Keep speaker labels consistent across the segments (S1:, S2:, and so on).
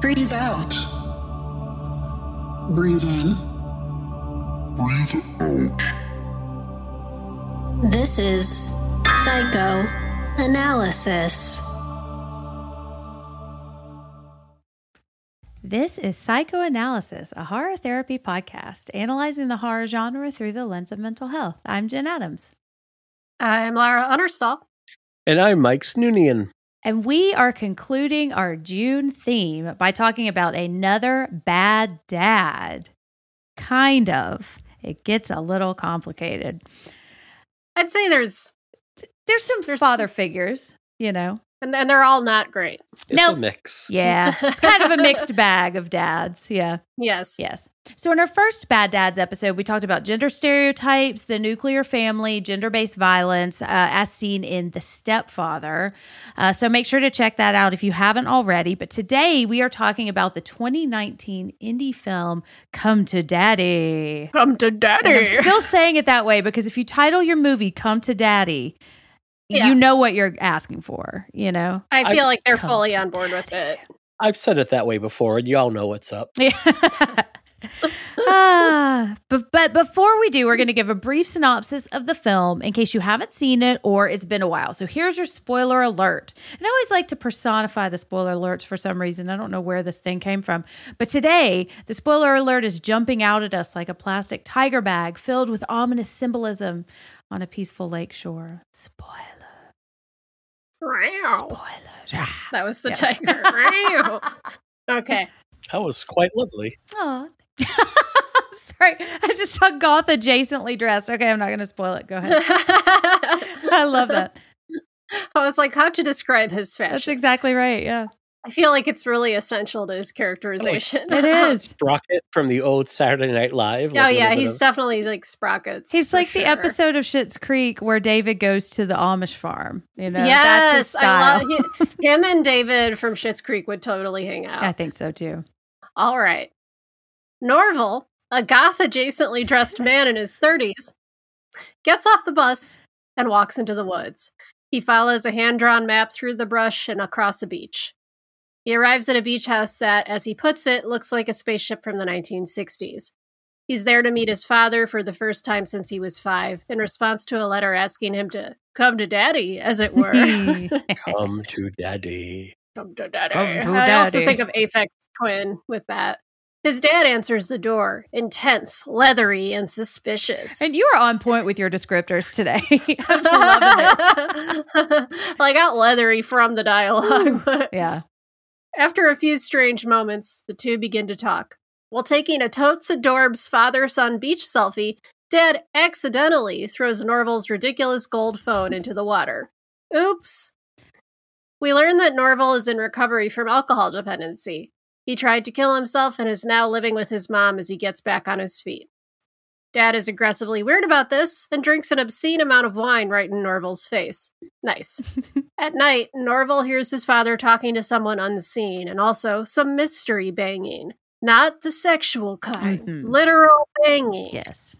S1: Breathe out.
S2: Breathe in.
S3: Breathe out.
S1: This is psychoanalysis.
S4: This is Psychoanalysis, a horror therapy podcast analyzing the horror genre through the lens of mental health. I'm Jen Adams.
S5: I'm Lara Unnerstall.
S6: And I'm Mike Snoonian.
S4: And we are concluding our June theme by talking about another bad dad. Kind of. It gets a little complicated.
S5: I'd say there's
S4: There's some
S5: There's
S4: father figures, you know.
S5: And, and they're all not great.
S6: It's
S4: Nope.
S6: a mix.
S4: Yeah. it's kind of a mixed bag of dads. Yeah.
S5: Yes.
S4: Yes. So, in our first Bad Dads episode, we talked about gender stereotypes, the nuclear family, gender based violence, uh, as seen in The Stepfather. Uh, so, make sure to check that out if you haven't already. But today, we are talking about the 2019 indie film Come to Daddy.
S5: Come to
S4: And
S5: daddy.
S4: I'm still saying it that way because if you title your movie Come to Daddy,
S5: Yeah.
S4: you know what you're asking for, you know?
S5: I feel like they're fully on board with it.
S6: I've said it that way before, and y'all know what's up.
S4: Yeah. ah, but, but before we do, we're going to give a brief synopsis of the film in case you haven't seen it or it's been a while. So here's your spoiler alert. And I always like to personify the spoiler alerts for some reason. I don't know where this thing came from. But today, the spoiler alert is jumping out at us like a plastic tiger bag filled with ominous symbolism on a peaceful lake shore. Spoiler.
S5: Wow.
S4: Spoilers. Ah.
S5: That was the
S4: Yeah.
S5: tiger. Wow. okay.
S6: That was quite lovely.
S4: Aw. I'm sorry. I just saw goth adjacently dressed. Okay, I'm not going to spoil it. Go ahead. I
S5: I
S4: love that.
S5: I was like, how to describe his fashion?
S4: That's exactly right. Yeah.
S5: I feel like it's really essential to his characterization.
S4: It is.
S6: Sprocket from the old Saturday Night Live.
S5: oh
S6: like a
S5: yeah, he's
S6: of-
S5: definitely like sprockets.
S4: He's
S5: for
S4: like the episode of Schitt's Creek where David goes to the Amish farm. You know,
S5: yes,
S4: that's his style.
S5: I love he- him and David from Schitt's Creek would totally hang out.
S4: I think so too.
S5: All right. Norval, a goth adjacently dressed man in his 30s, gets off the bus and walks into the woods. He follows a hand drawn map through the brush and across a beach. He arrives at a beach house that, as he puts it, looks like a spaceship from the 1960s. He's there to meet his father for the first time since he was five, in response to a letter asking him to come to daddy, as it were.
S6: Come to daddy.
S5: Come to daddy.
S4: Come to
S5: I also think of Aphex Twin with that. His dad answers the door, intense, leathery, and suspicious.
S4: and you are on point with your descriptors today. I'm loving it.
S5: well, I got leathery from the dialogue, but
S4: Yeah.
S5: After a few strange moments, the two begin to talk. While taking a totes adorbs father son beach selfie, Dad accidentally throws Norval's ridiculous gold phone into the water. Oops. We learn that Norval is in recovery from alcohol dependency. He tried to kill himself and is now living with his mom as he gets back on his feet. Dad is aggressively weird about this and drinks an obscene amount of wine right in Norval's face. Nice. At night, Norval hears his father talking to someone unseen and also some mystery banging. Not the sexual kind,
S4: Mhm.
S5: literal banging.
S4: Yes.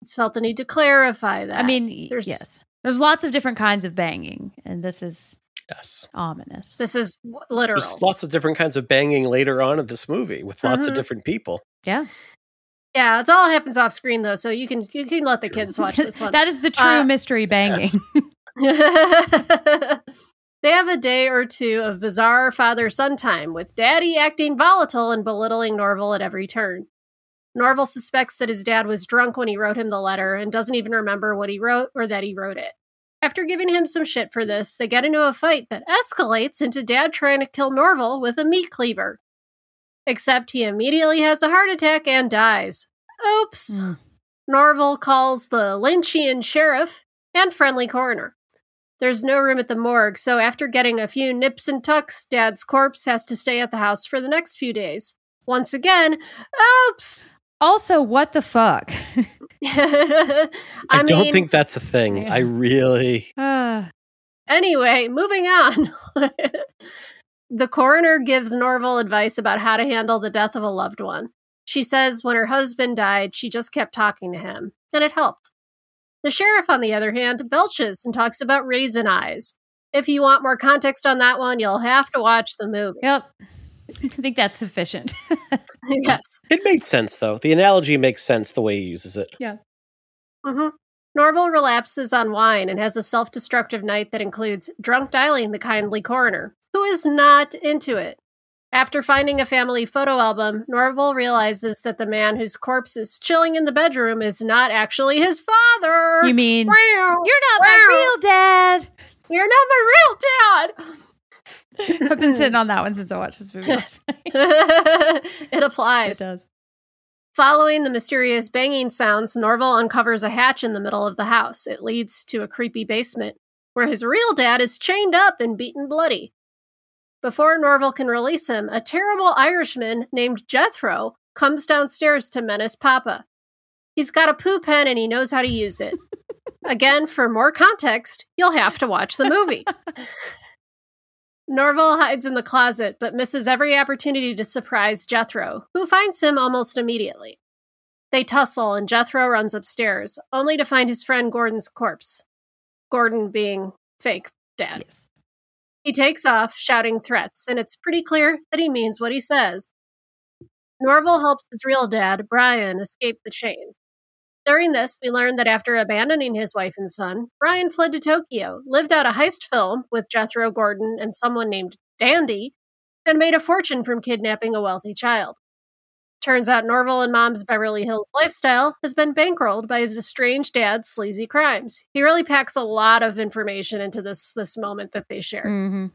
S5: He's felt the need to clarify that.
S4: I mean,
S5: there's-
S4: yes. There's lots of different kinds of banging, and this is
S6: Yes.
S4: ominous.
S5: this is w- literal.
S6: There's lots of different kinds of banging later on in this movie with lots of
S5: Mhm.
S6: different people.
S4: Yeah.
S5: Yeah, it's all happens off screen though, so you can you can let the
S6: True.
S5: kids watch this one.
S4: that is the true
S5: Uh,
S4: mystery banging.
S6: Yes.
S5: they have a day or two of bizarre father son time, with Daddy acting volatile and belittling Norval at every turn. Norval suspects that his dad was drunk when he wrote him the letter and doesn't even remember what he wrote or that he wrote it. After giving him some shit for this, they get into a fight that escalates into Dad trying to kill Norval with a meat cleaver. Except he immediately has a heart attack and dies. Oops.
S4: Mm.
S5: Norval calls the Lynchian sheriff and friendly coroner. There's no room at the morgue, so after getting a few nips and tucks, Dad's corpse has to stay at the house for the next few days. Once again, oops!
S4: Also, what the fuck?
S5: I,
S6: I, don't think that's a thing. I really.
S4: Ah,
S5: Anyway, moving on. the coroner gives Norval advice about how to handle the death of a loved one. She says when her husband died, she just kept talking to him, and it helped. The sheriff, on the other hand, belches and talks about raisin eyes. If you want more context on that one, you'll have to watch the movie.
S4: yep. I think that's sufficient.
S5: yes.
S6: It made sense, though. The analogy makes sense the way he uses it.
S5: Yeah. Mm-hmm. Norval relapses on wine and has a self destructive night that includes drunk dialing the kindly coroner, who is not into it. After finding a family photo album, Norval realizes that the man whose corpse is chilling in the bedroom is not actually his father.
S4: you mean
S5: Meow.
S4: you're not
S5: Wow.
S4: my real dad?
S5: You're not my real dad.
S4: I've been sitting on that one since I watched this movie last night.
S5: it applies.
S4: It does.
S5: Following the mysterious banging sounds, Norval uncovers a hatch in the middle of the house. It leads to a creepy basement where his real dad is chained up and beaten bloody. Before Norval can release him, a terrible Irishman named Jethro comes downstairs to menace Papa. He's got a poo pen and he knows how to use it. Again, for more context, you'll have to watch the movie. Norval hides in the closet, but misses every opportunity to surprise Jethro, who finds him almost immediately. They tussle, and Jethro runs upstairs, only to find his friend Gordon's corpse. Gordon being fake dad.
S4: Yes.
S5: He takes off, shouting threats, and it's pretty clear that he means what he says. Norval helps his real dad, Brian, escape the chains. During this, we learn that after abandoning his wife and son, Brian fled to Tokyo, lived out a heist film with Jethro Gordon and someone named Dandy, and made a fortune from kidnapping a wealthy child. Turns out Norval and Mom's Beverly Hills lifestyle has been bankrolled by his estranged dad's sleazy crimes. He really packs a lot of information into this this moment that they share.
S4: hmm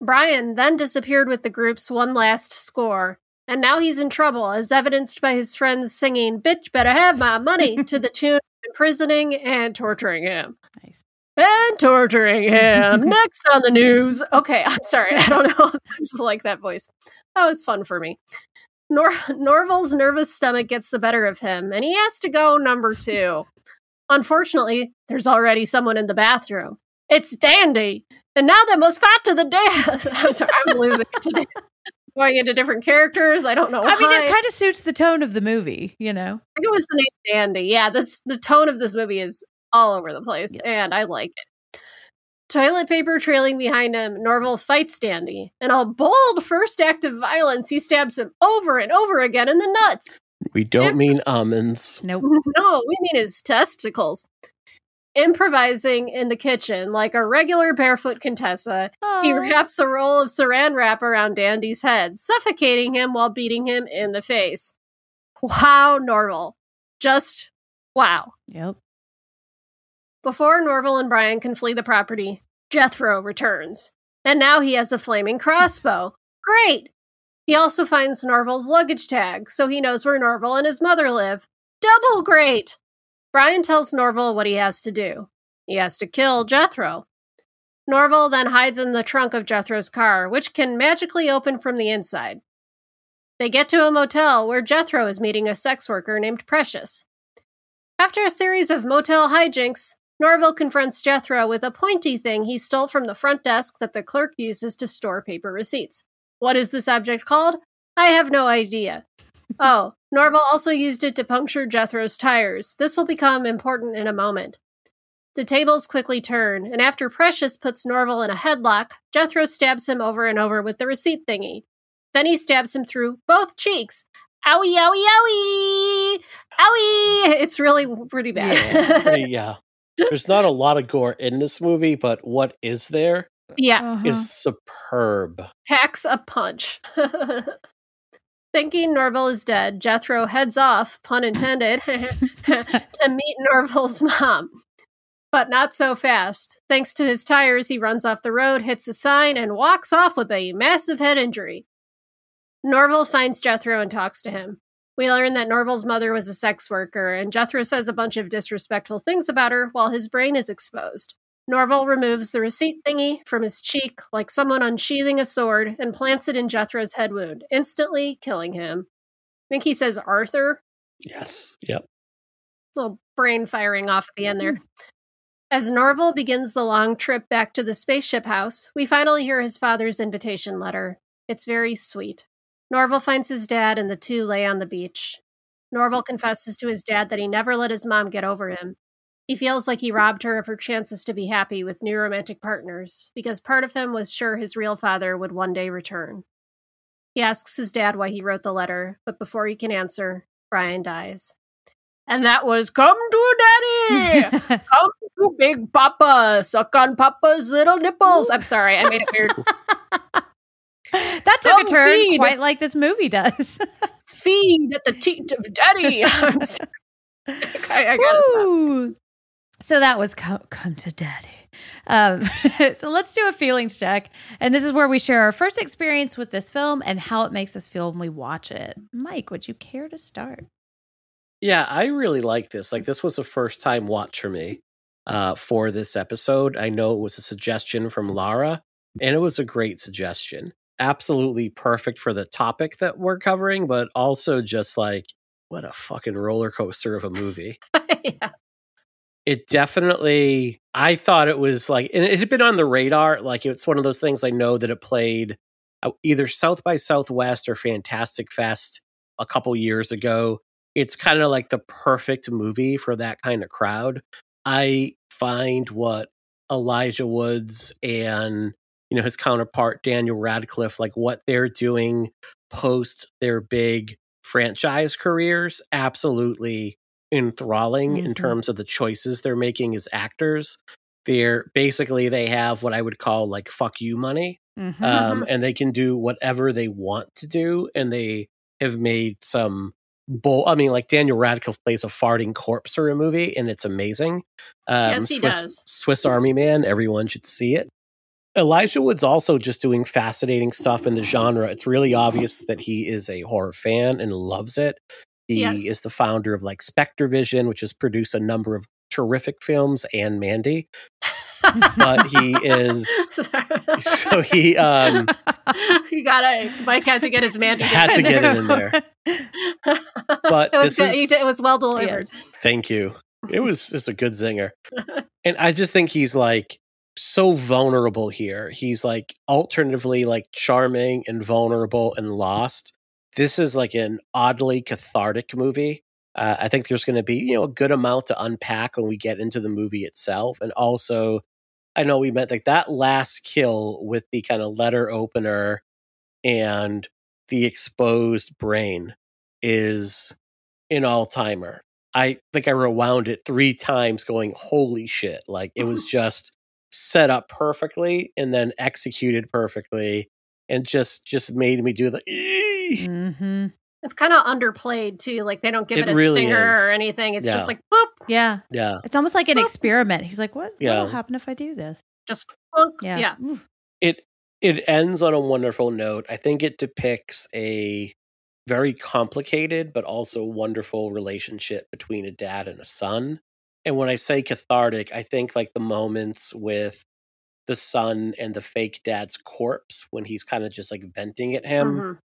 S5: Brian then disappeared with the group's one last score, and now he's in trouble, as evidenced by his friends singing, Bitch better have my money, to the tune of imprisoning and torturing him.
S4: Nice.
S5: And torturing him. Next on the news. Okay, I'm sorry. I don't know. I just like that voice. That was fun for me. Nor- Norval's nervous stomach gets the better of him, and he has to go number two. Unfortunately, there's already someone in the bathroom. It's Dandy. And now they must fight to the death. I'm sorry, I'm losing it today. Going into different characters. I don't know why.
S4: I mean, it kind of suits the tone of the movie, you know?
S5: I think it was the name Dandy. Yeah, this the tone of this movie is all over the place,
S4: Yes.
S5: and I like it. Toilet paper trailing behind him, Norval fights Dandy. In a bold first act of violence, he stabs him over and over again in the nuts.
S6: We don't mean almonds.
S4: Nope.
S5: No, we mean his testicles. Improvising in the kitchen like a regular barefoot Contessa, he wraps a roll of saran wrap around Dandy's head, suffocating him while beating him in the face. Wow, Norval. Just wow.
S4: Yep.
S5: Before Norval and Brian can flee the property, Jethro returns. And now he has a flaming crossbow. Great! He also finds Norval's luggage tag, so he knows where Norval and his mother live. Double great! Brian tells Norval what he has to do. He has to kill Jethro. Norval then hides in the trunk of Jethro's car, which can magically open from the inside. They get to a motel where Jethro is meeting a sex worker named Precious. After a series of motel hijinks, Norval confronts Jethro with a pointy thing he stole from the front desk that the clerk uses to store paper receipts. What is this object called? I have no idea. Oh, Norval also used it to puncture Jethro's tires. This will become important in a moment. The tables quickly turn, and after Precious puts Norval in a headlock, Jethro stabs him over and over with the receipt thingy. Then he stabs him through both cheeks. Owie, owie, owie! Owie! It's really pretty bad.
S6: Yeah, it's pretty, yeah. There's not a lot of gore in this movie, but what is there
S5: yeah.
S4: Uh-huh.
S6: is superb.
S5: packs a punch. Thinking Norval is dead, Jethro heads off, pun intended, to meet Norval's mom. But not so fast. Thanks to his tires, he runs off the road, hits a sign, and walks off with a massive head injury. Norval finds Jethro and talks to him. We learn that Norval's mother was a sex worker, and Jethro says a bunch of disrespectful things about her while his brain is exposed. Norval removes the receipt thingy from his cheek like someone unsheathing a sword and plants it in Jethro's head wound, instantly killing him. I think he says Arthur,
S6: Yes. Yep.
S5: little brain firing off at the end there. Mm-hmm. As Norval begins the long trip back to the spaceship house, we finally hear his father's invitation letter. It's very sweet. Norval finds his dad and the two lay on the beach. Norval mm-hmm. confesses to his dad that he never let his mom get over him. He feels like he robbed her of her chances to be happy with new romantic partners because part of him was sure his real father would one day return. He asks his dad why he wrote the letter, but before he can answer, Brian dies. And that was Come to Daddy! Come to Big Papa! Suck on Papa's little nipples! I'm sorry, I made it weird.
S4: that took
S5: Come
S4: a turn
S5: feed.
S4: quite like this movie does.
S5: Feed at the teat of Daddy! I'm. I, I gotta stop.
S4: So that was come, come to daddy. Um, so let's do a feelings check. And this is where we share our first experience with this film and how it makes us feel when we watch it. Mike, would you care to start?
S6: Yeah, I really like this. Like this was a first time watch for me uh, for this episode. I know it was a suggestion from Lara, and it was a great suggestion. Absolutely perfect for the topic that we're covering, but also just like what a fucking roller coaster of a movie.
S5: yeah.
S6: it definitely i thought it was like and it had been on the radar like it's one of those things i know that it played uh, either south by southwest or fantastic fest a couple years ago it's kind of like the perfect movie for that kind of crowd i find what elijah woods and you know his counterpart daniel radcliffe like what they're doing post their big franchise careers absolutely enthralling in
S4: Mhm.
S6: terms of the choices they're making as actors. They're basically they have what I would call like fuck you money.
S4: Mhm.
S6: Um, and they can do whatever they want to do, and they have made some bull. I mean, like Daniel Radcliffe plays a farting corpse for a movie, and it's amazing. Um,
S5: Yes, he
S6: Swiss,
S5: does.
S6: Swiss Army Man. Everyone should see it. Elijah Wood's also just doing fascinating stuff in the genre. It's really obvious that he is a horror fan and loves it. He
S5: Yes.
S6: is the founder of like Spectre Vision, which has produced a number of terrific films and Mandy. But he is so he um
S5: you gotta Mike had to get his man to
S6: Had to get it in there. But
S5: it was
S6: this
S5: good.
S6: Is-
S5: did- it was well delivered.
S4: Yes.
S6: Thank you. It was just a good zinger. And I just think he's like so vulnerable here. He's like alternatively like charming and vulnerable and lost. This is like an oddly cathartic movie. Uh, I think there's going to be, you know, a good amount to unpack when we get into the movie itself. And also, I know we meant like that last kill with the kind of letter opener and the exposed brain is an all timer. I think I rewound it three times going, holy shit. Like it was just set up perfectly and then executed perfectly and just just made me do the "Eesh."
S4: Mhm.
S5: It's kind of underplayed too. Like they don't give
S6: It
S5: it, a
S6: really
S5: stinger
S6: is.
S5: or anything. It's
S6: Yeah.
S5: just like boop,
S4: Yeah.
S6: yeah.
S4: It's almost like an
S5: Boop.
S4: experiment. He's like, what,
S6: Yeah.
S4: what will happen if I do this?
S5: just clunk.
S4: Yeah.
S5: Yeah.
S4: Ooh.
S6: It it ends on a wonderful note. I think it depicts a very complicated but also wonderful relationship between a dad and a son. And when I say cathartic, I think like the moments with the son and the fake dad's corpse when he's kind of just like venting at him.
S5: Mhm.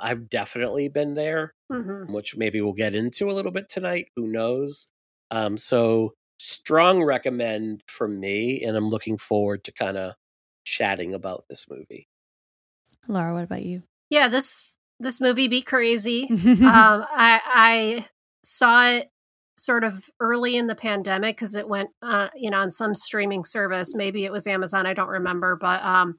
S6: I've definitely been there,
S5: Mhm.
S6: which maybe we'll get into a little bit tonight. Who knows? Um, so strong recommend from me, and I'm looking forward to kind of chatting about this movie.
S4: Laura, what about you?
S5: Yeah. This this movie be crazy.
S4: Mm-hmm.
S5: um, I I saw it sort of early in the pandemic because it went, uh, you know, on some streaming service. Maybe it was Amazon. I don't remember, but um,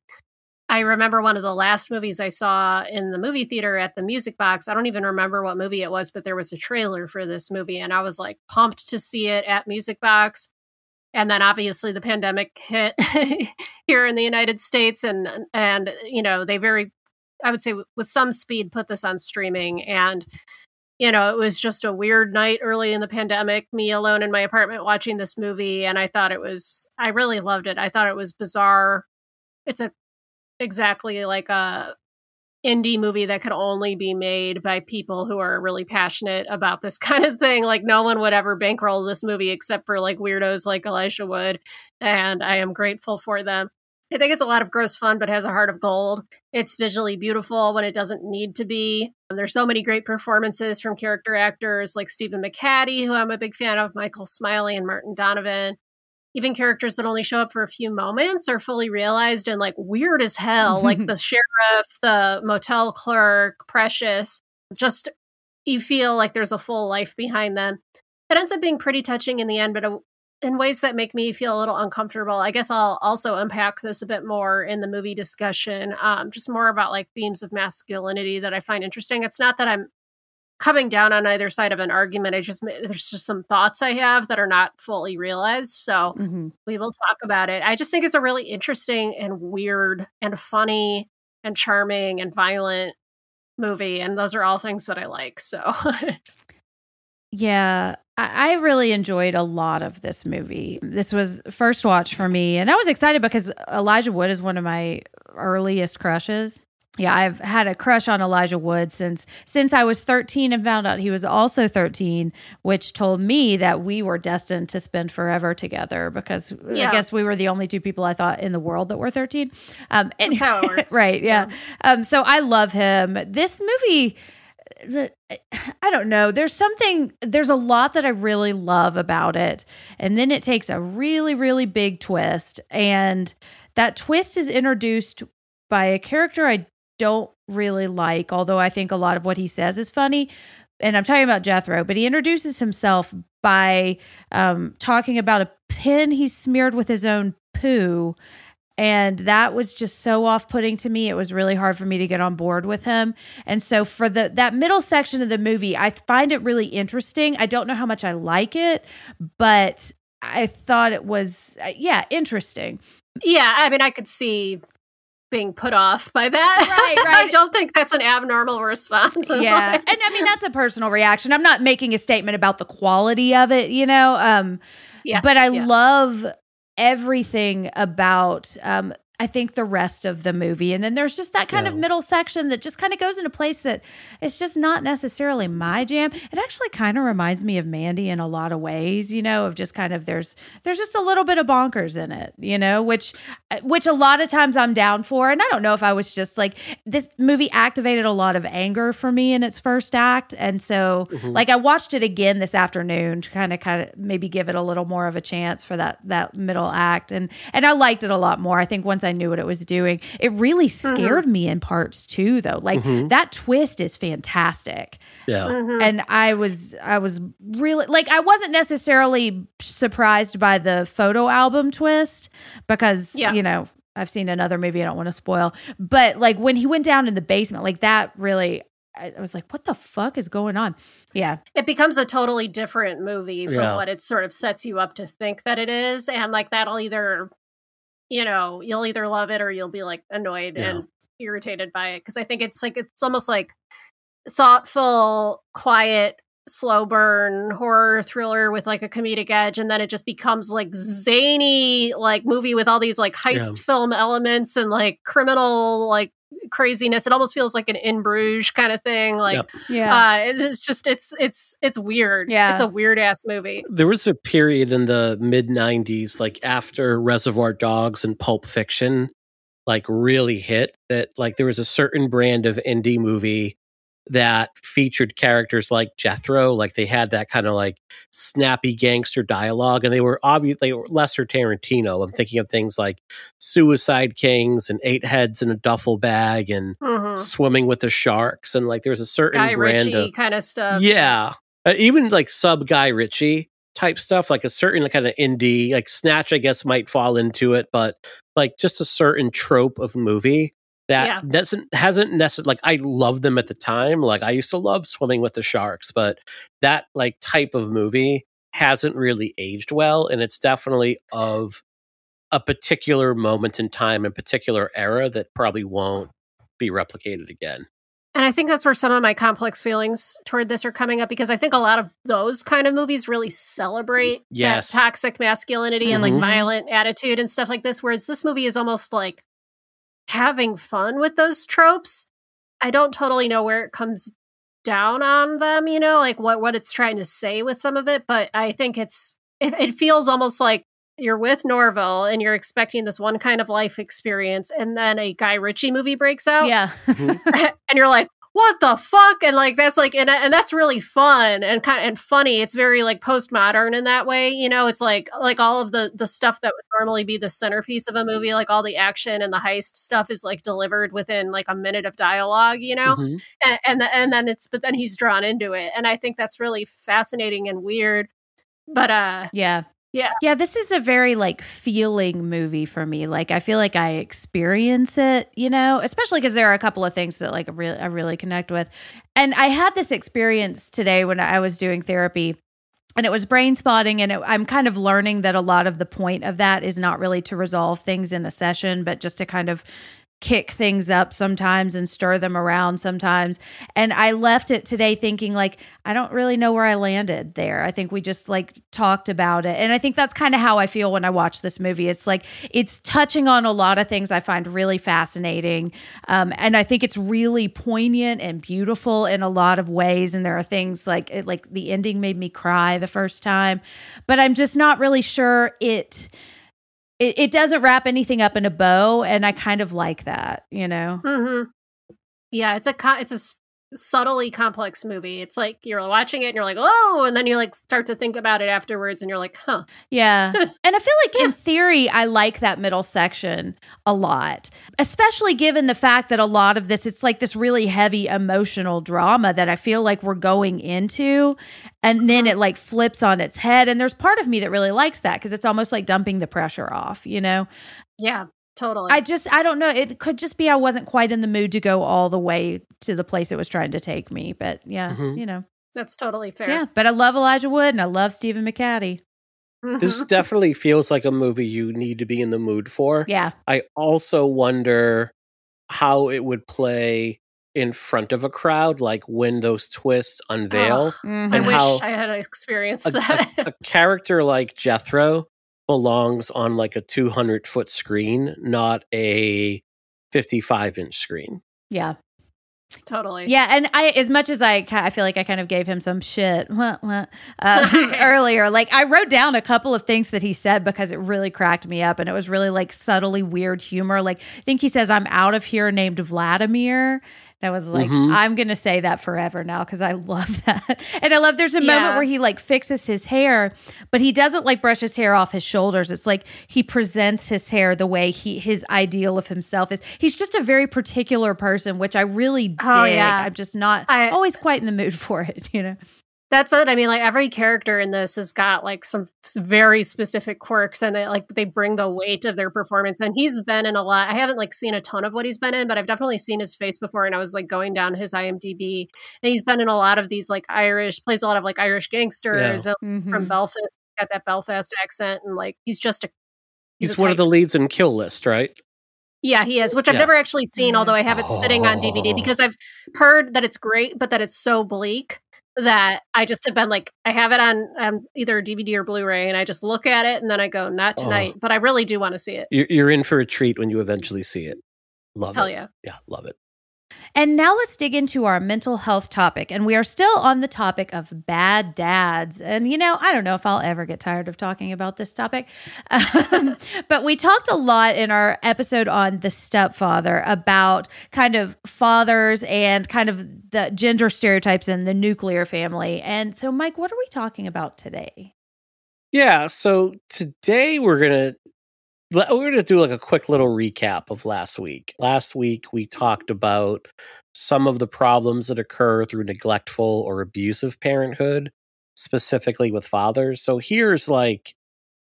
S5: I remember one of the last movies I saw in the movie theater at the Music Box. I don't even remember what movie it was, but there was a trailer for this movie, and I was like pumped to see it at Music Box. And then obviously the pandemic hit here in the United States, and and you know they very I would say with some speed put this on streaming and you know it was just a weird night early in the pandemic me alone in my apartment watching this movie and I thought it was I really loved it. I thought it was bizarre. It's a exactly like a indie movie that could only be made by people who are really passionate about this kind of thing. Like no one would ever bankroll this movie except for like weirdos like Elijah Wood, and I am grateful for them. I think it's a lot of gross fun, but has a heart of gold. It's visually beautiful when it doesn't need to be. And there's so many great performances from character actors like Stephen McHattie, who I'm a big fan of, Michael Smiley, and Martin Donovan. Even characters that only show up for a few moments are fully realized and like weird as hell, like the sheriff, the motel clerk, Precious. Just you feel like there's a full life behind them. It ends up being pretty touching in the end, but uh, in ways that make me feel a little uncomfortable. I guess I'll also unpack this a bit more in the movie discussion, um, just more about like themes of masculinity that I find interesting. It's not that I'm coming down on either side of an argument. I just there's just some thoughts I have that are not fully realized. So
S4: Mm-hmm.
S5: we will talk about it. I just think it's a really interesting and weird and funny and charming and violent movie, and those are all things that I like. So
S4: Yeah, I, I really enjoyed a lot of this movie. This was first watch for me, and I was excited because Elijah Wood is one of my earliest crushes. Yeah, I've had a crush on Elijah Wood since since I was 13 and found out he was also 13, which told me that we were destined to spend forever together because I guess we were the only two people I thought in the world that were 13. Um, and,
S5: That's how it works.
S4: right, yeah. Um, so I love him. This movie I don't know. There's something, there's a lot that I really love about it. And then it takes a really, really big twist. And that twist is introduced by a character I don't really like, although I think a lot of what he says is funny. And I'm talking about Jethro, but he introduces himself by um, talking about a pin he smeared with his own poo. And that was just so off putting to me. It was really hard for me to get on board with him. And so for the that middle section of the movie, I find it really interesting. I don't know how much I like it, but I thought it was uh, yeah, interesting.
S5: yeah, I mean, I could see being put off by that.
S4: Right,
S5: I don't think that's an abnormal response.
S4: yeah and i mean that's a personal reaction i'm not making a statement about the quality of it you know um
S5: Yeah,
S4: but i
S5: yeah.
S4: love everything about um I think the rest of the movie. And then there's just that kind of middle section that just kind of goes into place that it's just not necessarily my jam. It actually kind of reminds me of Mandy in a lot of ways, you know, of just kind of there's there's just a little bit of bonkers in it, you know, which which a lot of times I'm down for. And I don't know if I was just like this movie activated a lot of anger for me in its first act. And so mm-hmm. like I watched it again this afternoon to kind of kind of maybe give it a little more of a chance for that that middle act. And and I liked it a lot more. I think once I knew what it was doing, it really scared me in parts too though. Like that twist is fantastic
S6: Yeah.
S5: Mhm.
S4: and I was I was really like I wasn't necessarily surprised by the photo album twist because
S5: Yeah.
S4: you know I've seen another movie I don't want to spoil but like when he went down in the basement like that really I I was like what the fuck is going on yeah
S5: it becomes a totally different movie from
S6: Yeah.
S5: what it sort of sets you up to think that it is and like that'll either you know you'll either love it or you'll be like annoyed
S6: Yeah.
S5: and irritated by it because i think it's like it's almost like thoughtful quiet slow burn horror thriller with like a comedic edge and then it just becomes like zany like movie with all these like heist
S6: Yeah.
S5: film elements and like criminal like craziness it almost feels like an in bruges kind of thing like
S6: Yep.
S4: yeah
S5: uh it's, it's just it's it's it's weird
S4: Yeah.
S5: it's a weird ass movie
S6: There was a period in the mid 90s, like after Reservoir Dogs and Pulp Fiction, like really hit, that like there was a certain brand of indie movie that featured characters like Jethro. Like they had that kind of like snappy gangster dialogue, and they were obviously they were lesser Tarantino. I'm thinking of things like Suicide Kings and Eight Heads in a Duffel Bag and
S5: Mhm.
S6: Swimming with the Sharks. And like there's a certain
S5: guy
S6: brand
S5: ritchie
S6: of
S5: kind of stuff
S6: yeah, uh, even like sub Guy Ritchie type stuff, like a certain kind of indie, like Snatch, I guess might fall into it, but like just a certain trope of movie that
S5: Yeah.
S6: doesn't hasn't necessarily like I loved them at the time. Like I used to love Swimming with the Sharks, but that like type of movie hasn't really aged well, and it's definitely of a particular moment in time and particular era that probably won't be replicated again.
S5: and i think that's where some of my complex feelings toward this are coming up because i think a lot of those kind of movies really celebrate
S6: Yes.
S5: that toxic masculinity and like
S4: Mhm.
S5: violent attitude and stuff like this whereas this movie is almost like having fun with those tropes I don't totally know where it comes down on them, you know, like what what it's trying to say with some of it, but I think it's it, it feels almost like you're with Norval and you're expecting this one kind of life experience, and then a Guy Ritchie movie breaks out,
S4: Yeah. Mm-hmm.
S5: and you're like, "What the fuck?" And like that's like, and and that's really fun and kind of, and funny. It's very like postmodern in that way, you know. It's like like all of the the stuff that would normally be the centerpiece of a movie, like all the action and the heist stuff, is like delivered within like a minute of dialogue, you know
S6: Mhm.
S5: and and, the, and then it's but then he's drawn into it and i think that's really fascinating and weird but uh
S4: Yeah.
S5: Yeah.
S4: Yeah, this is a very like feeling movie for me. Like I feel like I experience it, you know, especially because there are a couple of things that like I really I really connect with. And I had this experience today when I was doing therapy and it was brain spotting and it, i'm kind of learning that a lot of the point of that is not really to resolve things in a session but just to kind of kick things up sometimes and stir them around sometimes. And i left it today thinking like i don't really know where i landed there. I think we just like talked about it. And i think that's kind of how i feel when i watch this movie. It's like it's touching on a lot of things i find really fascinating. Um, and i think it's really poignant and beautiful in a lot of ways. And there are things like it, like the ending made me cry the first time. But i'm just not really sure it it, it doesn't wrap anything up in a bow and i kind of like that you know
S5: mhm. yeah it's a it's a subtly complex movie it's like you're watching it and you're like oh and then you like start to think about it afterwards and you're like huh
S4: Yeah. and I feel like in theory, I like that middle section a lot, especially given the fact that a lot of this, it's like this really heavy emotional drama that I feel like we're going into. And then mm-hmm. it like flips on its head. And there's part of me that really likes that because it's almost like dumping the pressure off, you know?
S5: yeah totally
S4: I just, I don't know. It could just be I wasn't quite in the mood to go all the way to the place it was trying to take me. But yeah,
S6: Mhm.
S4: you know.
S5: that's totally fair
S4: Yeah. But I love Elijah Wood and I love Stephen McHattie.
S6: This definitely feels like a movie you need to be in the mood for.
S4: Yeah.
S6: I also wonder how it would play in front of a crowd, like when those twists unveil.
S5: Oh,
S4: Mhm.
S5: i wish
S6: how
S5: i had experienced
S6: a,
S5: that
S6: a- a character like Jethro belongs on like a 200 foot screen, not a 55 inch screen.
S4: Yeah.
S5: totally
S4: Yeah, and I, as much as I, I feel like I kind of gave him some shit wah, wah, uh, earlier. Like I wrote down a couple of things that he said because it really cracked me up, and it was really like subtly weird humor. Like I think he says, "I'm out of here," named Vladimir. That was like,
S6: Mhm.
S4: I'm gonna say that forever now because I love that, and I love. There's a moment where he like fixes his hair, but he doesn't like brush his hair off his shoulders. It's like he presents his hair the way he his ideal of himself is. He's just a very particular person, which I really
S5: Oh,
S4: dig.
S5: yeah.
S4: I'm just not
S5: I-
S4: always quite in the mood for it, you know.
S5: That's it. I mean, like every character in this has got like some very specific quirks, and they like they bring the weight of their performance. And he's been in a lot. I haven't like seen a ton of what he's been in, but I've definitely seen his face before. And I was like going down his IMDb, and he's been in a lot of these like Irish plays a lot of like Irish gangsters uh, from
S4: Mhm.
S5: Belfast. Got that Belfast accent, and like he's just a
S6: He's,
S5: a
S6: one of the leads in Kill List, right?
S5: Yeah, he is, which I've
S6: Yeah.
S5: never actually seen, although I have it sitting on DVD
S6: Oh.
S5: because I've heard that it's great, but that it's so bleak that I just have been like, I have it on um, either DVD or Blu-ray, and I just look at it and then I go, not
S6: Oh.
S5: tonight. But I really do want to see it.
S6: You're, you're in for a treat when you eventually see it. Love
S5: Hell
S6: it.
S5: yeah!
S6: Yeah, love it.
S4: And now let's dig into our mental health topic. And we are still on the topic of bad dads. And, you know, I don't know if I'll ever get tired of talking about this topic. Um, but we talked a lot in our episode on the stepfather about kind of fathers and kind of the gender stereotypes in the nuclear family. And so, Mike, what are we talking about today?
S6: Yeah, so today we're gonna le- we're gonna do like a quick little recap of last week. Last week we talked about some of the problems that occur through neglectful or abusive parenthood, specifically with fathers. So here's like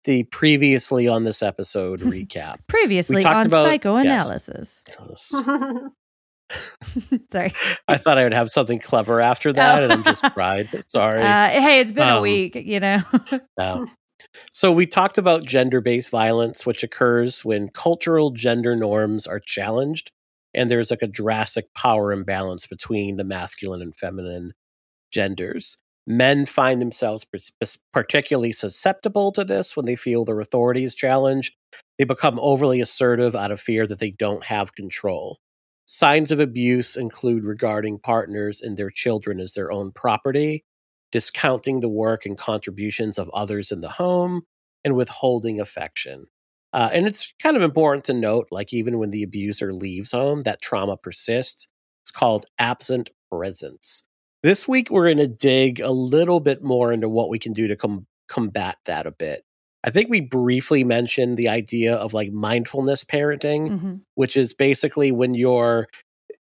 S6: the previously on this episode recap.
S4: Previously on
S6: about-
S4: psychoanalysis. Sorry.
S6: I thought I would have something clever after that,
S4: Oh.
S6: and I'm just fried. Sorry.
S4: Uh, hey, it's been a
S6: Um,
S4: week, you know.
S6: No. So we talked about gender-based violence, which occurs when cultural gender norms are challenged, and there's like a drastic power imbalance between the masculine and feminine genders. Men find themselves particularly susceptible to this when they feel their authority is challenged. They become overly assertive out of fear that they don't have control. signs of abuse include regarding partners and their children as their own property, discounting the work and contributions of others in the home, and withholding affection. Uh, and it's kind of important to note, like even when the abuser leaves home, that trauma persists. It's called absent presence. This week, we're going to dig a little bit more into what we can do to com- combat that a bit. I think we briefly mentioned the idea of like mindfulness parenting,
S4: Mm-hmm.
S6: which is basically when you're,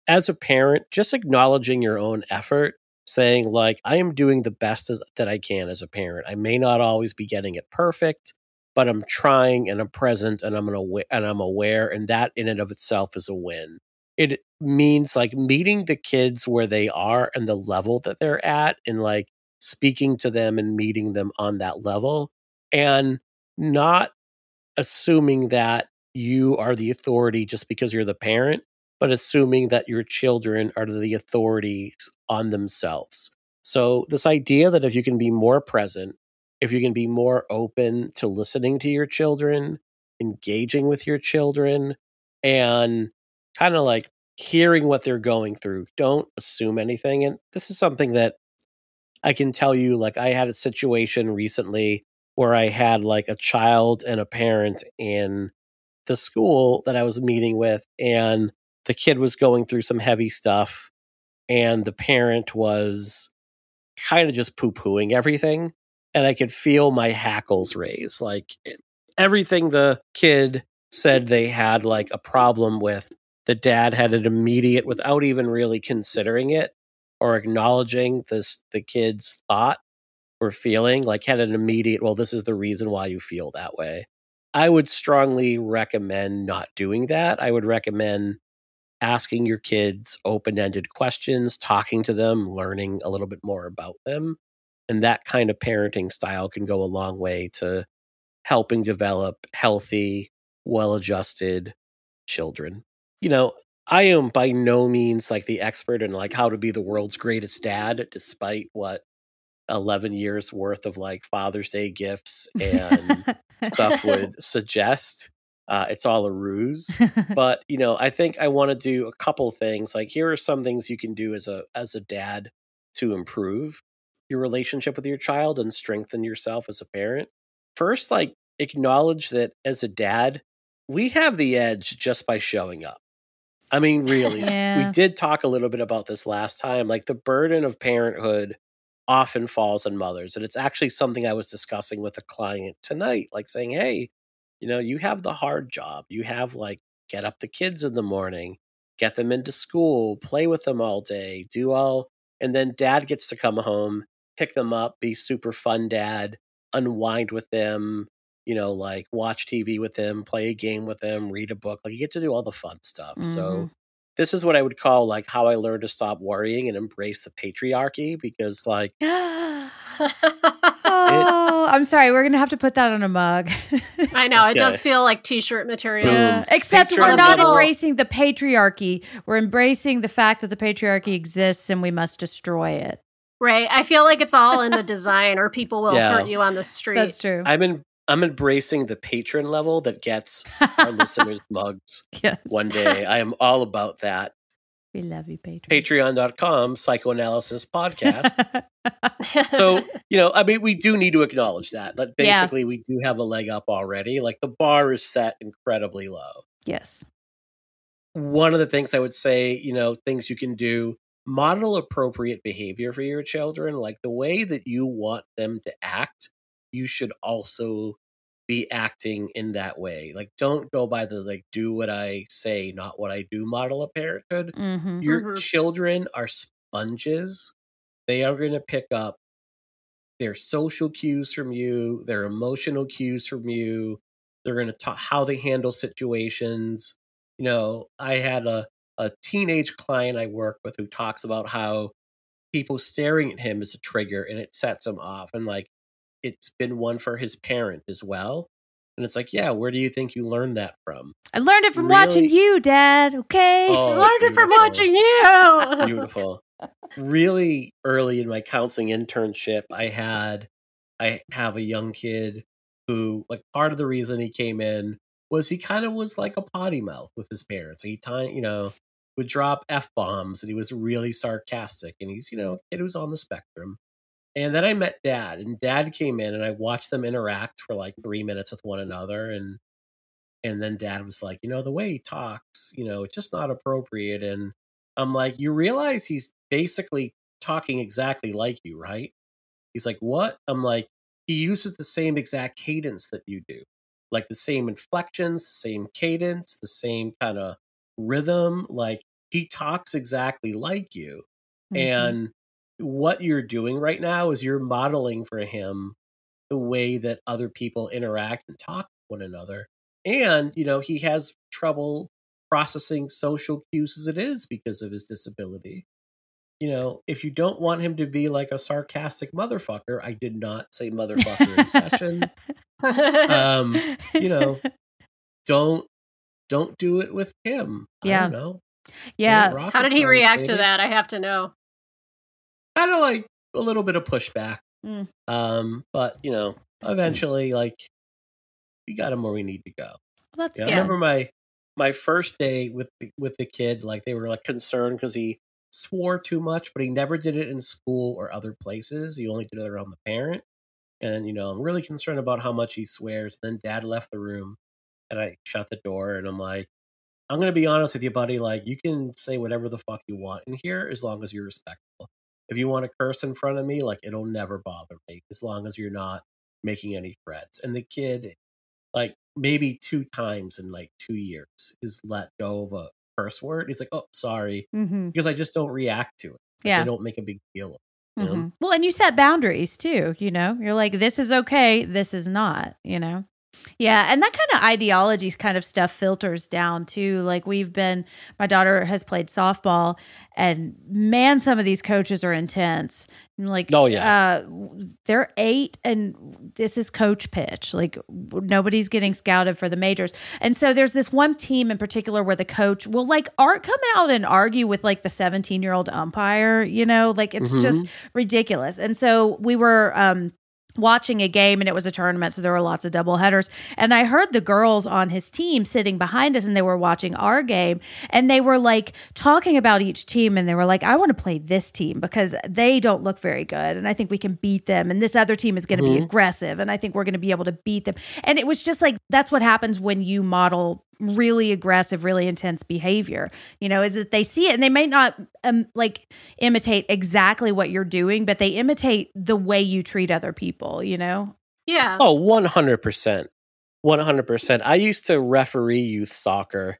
S6: as a parent, just acknowledging your own effort, saying, like, I am doing the best as, that I can as a parent. I may not always be getting it perfect, but I'm trying and I'm present and I'm, an awa- and I'm aware. And that in and of itself is a win. It means like meeting the kids where they are and the level that they're at and like speaking to them and meeting them on that level and not assuming that you are the authority just because you're the parent, but assuming that your children are the authorities on themselves. So, this idea that if you can be more present, if you can be more open to listening to your children, engaging with your children, and kind of like hearing what they're going through, don't assume anything. And this is something that I can tell you like, I had a situation recently where I had like a child and a parent in the school that I was meeting with, and the kid was going through some heavy stuff, and the parent was kind of just poo pooing everything. And I could feel my hackles raise. Like everything the kid said they had like a problem with, the dad had an immediate, without even really considering it or acknowledging this the kid's thought or feeling, like had an immediate, well, this is the reason why you feel that way. I would strongly recommend not doing that. I would recommend asking your kids open ended questions, talking to them, learning a little bit more about them. And that kind of parenting style can go a long way to helping develop healthy, well adjusted children. You know, I am by no means like the expert in like how to be the world's greatest dad, despite what 11 years worth of like Father's Day gifts and stuff would suggest. Uh, it's all a ruse. But you know i think i want to do a couple things like here are some things you can do as a as a dad to improve your relationship with your child and strengthen yourself as a parent. First like acknowledge that as a dad we have the edge just by showing up. I mean really
S4: Yeah.
S6: we did talk a little bit about this last time like the burden of parenthood often falls on mothers and it's actually something i was discussing with a client tonight like saying hey you know you have the hard job you have like get up the kids in the morning get them into school play with them all day do all and then dad gets to come home pick them up be super fun dad unwind with them you know like watch tv with them play a game with them read a book like you get to do all the fun stuff so
S4: Mhm.
S6: this is what i would call like how i learned to stop worrying and embrace the patriarchy because like
S4: I'm sorry. We're gonna have to put that on a mug.
S5: I know it does feel like t-shirt material.
S4: Yeah. Except we're not
S5: level.
S4: embracing the patriarchy. We're embracing the fact that the patriarchy exists and we must destroy it.
S5: Right. I feel like it's all in the design, or people will
S6: Yeah.
S5: hurt you on the street.
S4: That's true.
S6: i'm in i'm embracing the patron level that gets our listeners mugs
S4: yes.
S6: one day i am all about that
S4: We love you, Patreon.
S6: patreon.com psychoanalysis podcast so you know i mean we do need to acknowledge that that
S4: Yeah.
S6: basically we do have a leg up already like the bar is set incredibly low
S4: yes.
S6: one of the things i would say you know things you can do model appropriate behavior for your children like the way that you want them to act you should also be acting in that way like don't go by the like do what i say not what i do model of parenthood
S4: Mm-hmm.
S6: your
S5: Mhm.
S6: children are sponges. They are going to pick up their social cues from you, their emotional cues from you. They're going to talk how they handle situations. You know, I had a, a teenage client I work with who talks about how people staring at him is a trigger and it sets him off. And like, it's been one for his parent as well. And it's like, yeah, where do you think you learned that from?
S4: I learned it from watching you, Dad. Okay.
S6: Oh,
S5: I learned it from watching you.
S6: beautiful really early in my counseling internship i had i have a young kid who like part of the reason he came in was he kind of was like a potty mouth with his parents he time you know would drop f bombs, and he was really sarcastic, and he's you know a kid who's on the spectrum. And then I met Dad, and Dad came in, and I watched them interact for like three minutes with one another, and and then Dad was like, you know, the way he talks, you know, it's just not appropriate, and I'm like, you realize he's basically talking exactly like you, right? He's like, what? I'm like, he uses the same exact cadence that you do, like the same inflections, the same cadence, the same kind of rhythm. Like he talks exactly like you.
S4: Mhm.
S6: And what you're doing right now is you're modeling for him the way that other people interact and talk to one another. And, you know, he has trouble processing social cues as it is because of his disability. You know, if you don't want him to be like a sarcastic motherfucker, I did not say motherfucker in session. Um, you know, don't don't do it with him. I
S4: Yeah.
S6: don't know.
S4: yeah.
S5: How did he react to that? I have to know.
S6: Kind of like a little bit of pushback.
S4: Mm.
S6: Um, but you know, eventually, like we got him where we need to go.
S4: Well, that's
S6: Yeah, I
S4: good.
S6: remember my my first day with the, with the kid. Like they were like concerned because he swore too much, but he never did it in school or other places. He only did it around the parent. And you know, I'm really concerned about how much he swears. Then Dad left the room, and I shut the door, and I'm like, I'm gonna be honest with you, buddy. Like you can say whatever the fuck you want in here as long as you're respectful. If you want to curse in front of me, like it'll never bother me as long as you're not making any threats. And the kid, like maybe two times in like two years, is let go of a curse word. He's like, "Oh, sorry,"
S4: hmm
S6: because I just don't react to it. Like,
S4: Yeah.
S6: I don't make a big deal. of it?
S4: Mhm. Well, and you set boundaries too, you know? You're like, this is okay, this is not, you know? Yeah. And that kind of ideologies kind of stuff filters down too. Like, we've been, my daughter has played softball, and man, some of these coaches are intense. And like,
S6: Oh, yeah.
S4: uh, they're eight, and this is coach pitch. Like, nobody's getting scouted for the majors. And so there's this one team in particular where the coach will like art come out and argue with like the 17 year old umpire, you know, like it's
S6: Mhm.
S4: just ridiculous. And so we were um watching a game and it was a tournament so there were lots of double headers and i heard the girls on his team sitting behind us and they were watching our game and they were like talking about each team and they were like i want to play this team because they don't look very good and i think we can beat them and this other team is going to be
S6: Mhm.
S4: aggressive and i think we're going to be able to beat them and it was just like that's what happens when you model really aggressive really intense behavior you know is that they see it and they may not um, like imitate exactly what you're doing but they imitate the way you treat other people you know
S5: Yeah.
S6: Oh, 100%. 100%. I used to referee youth soccer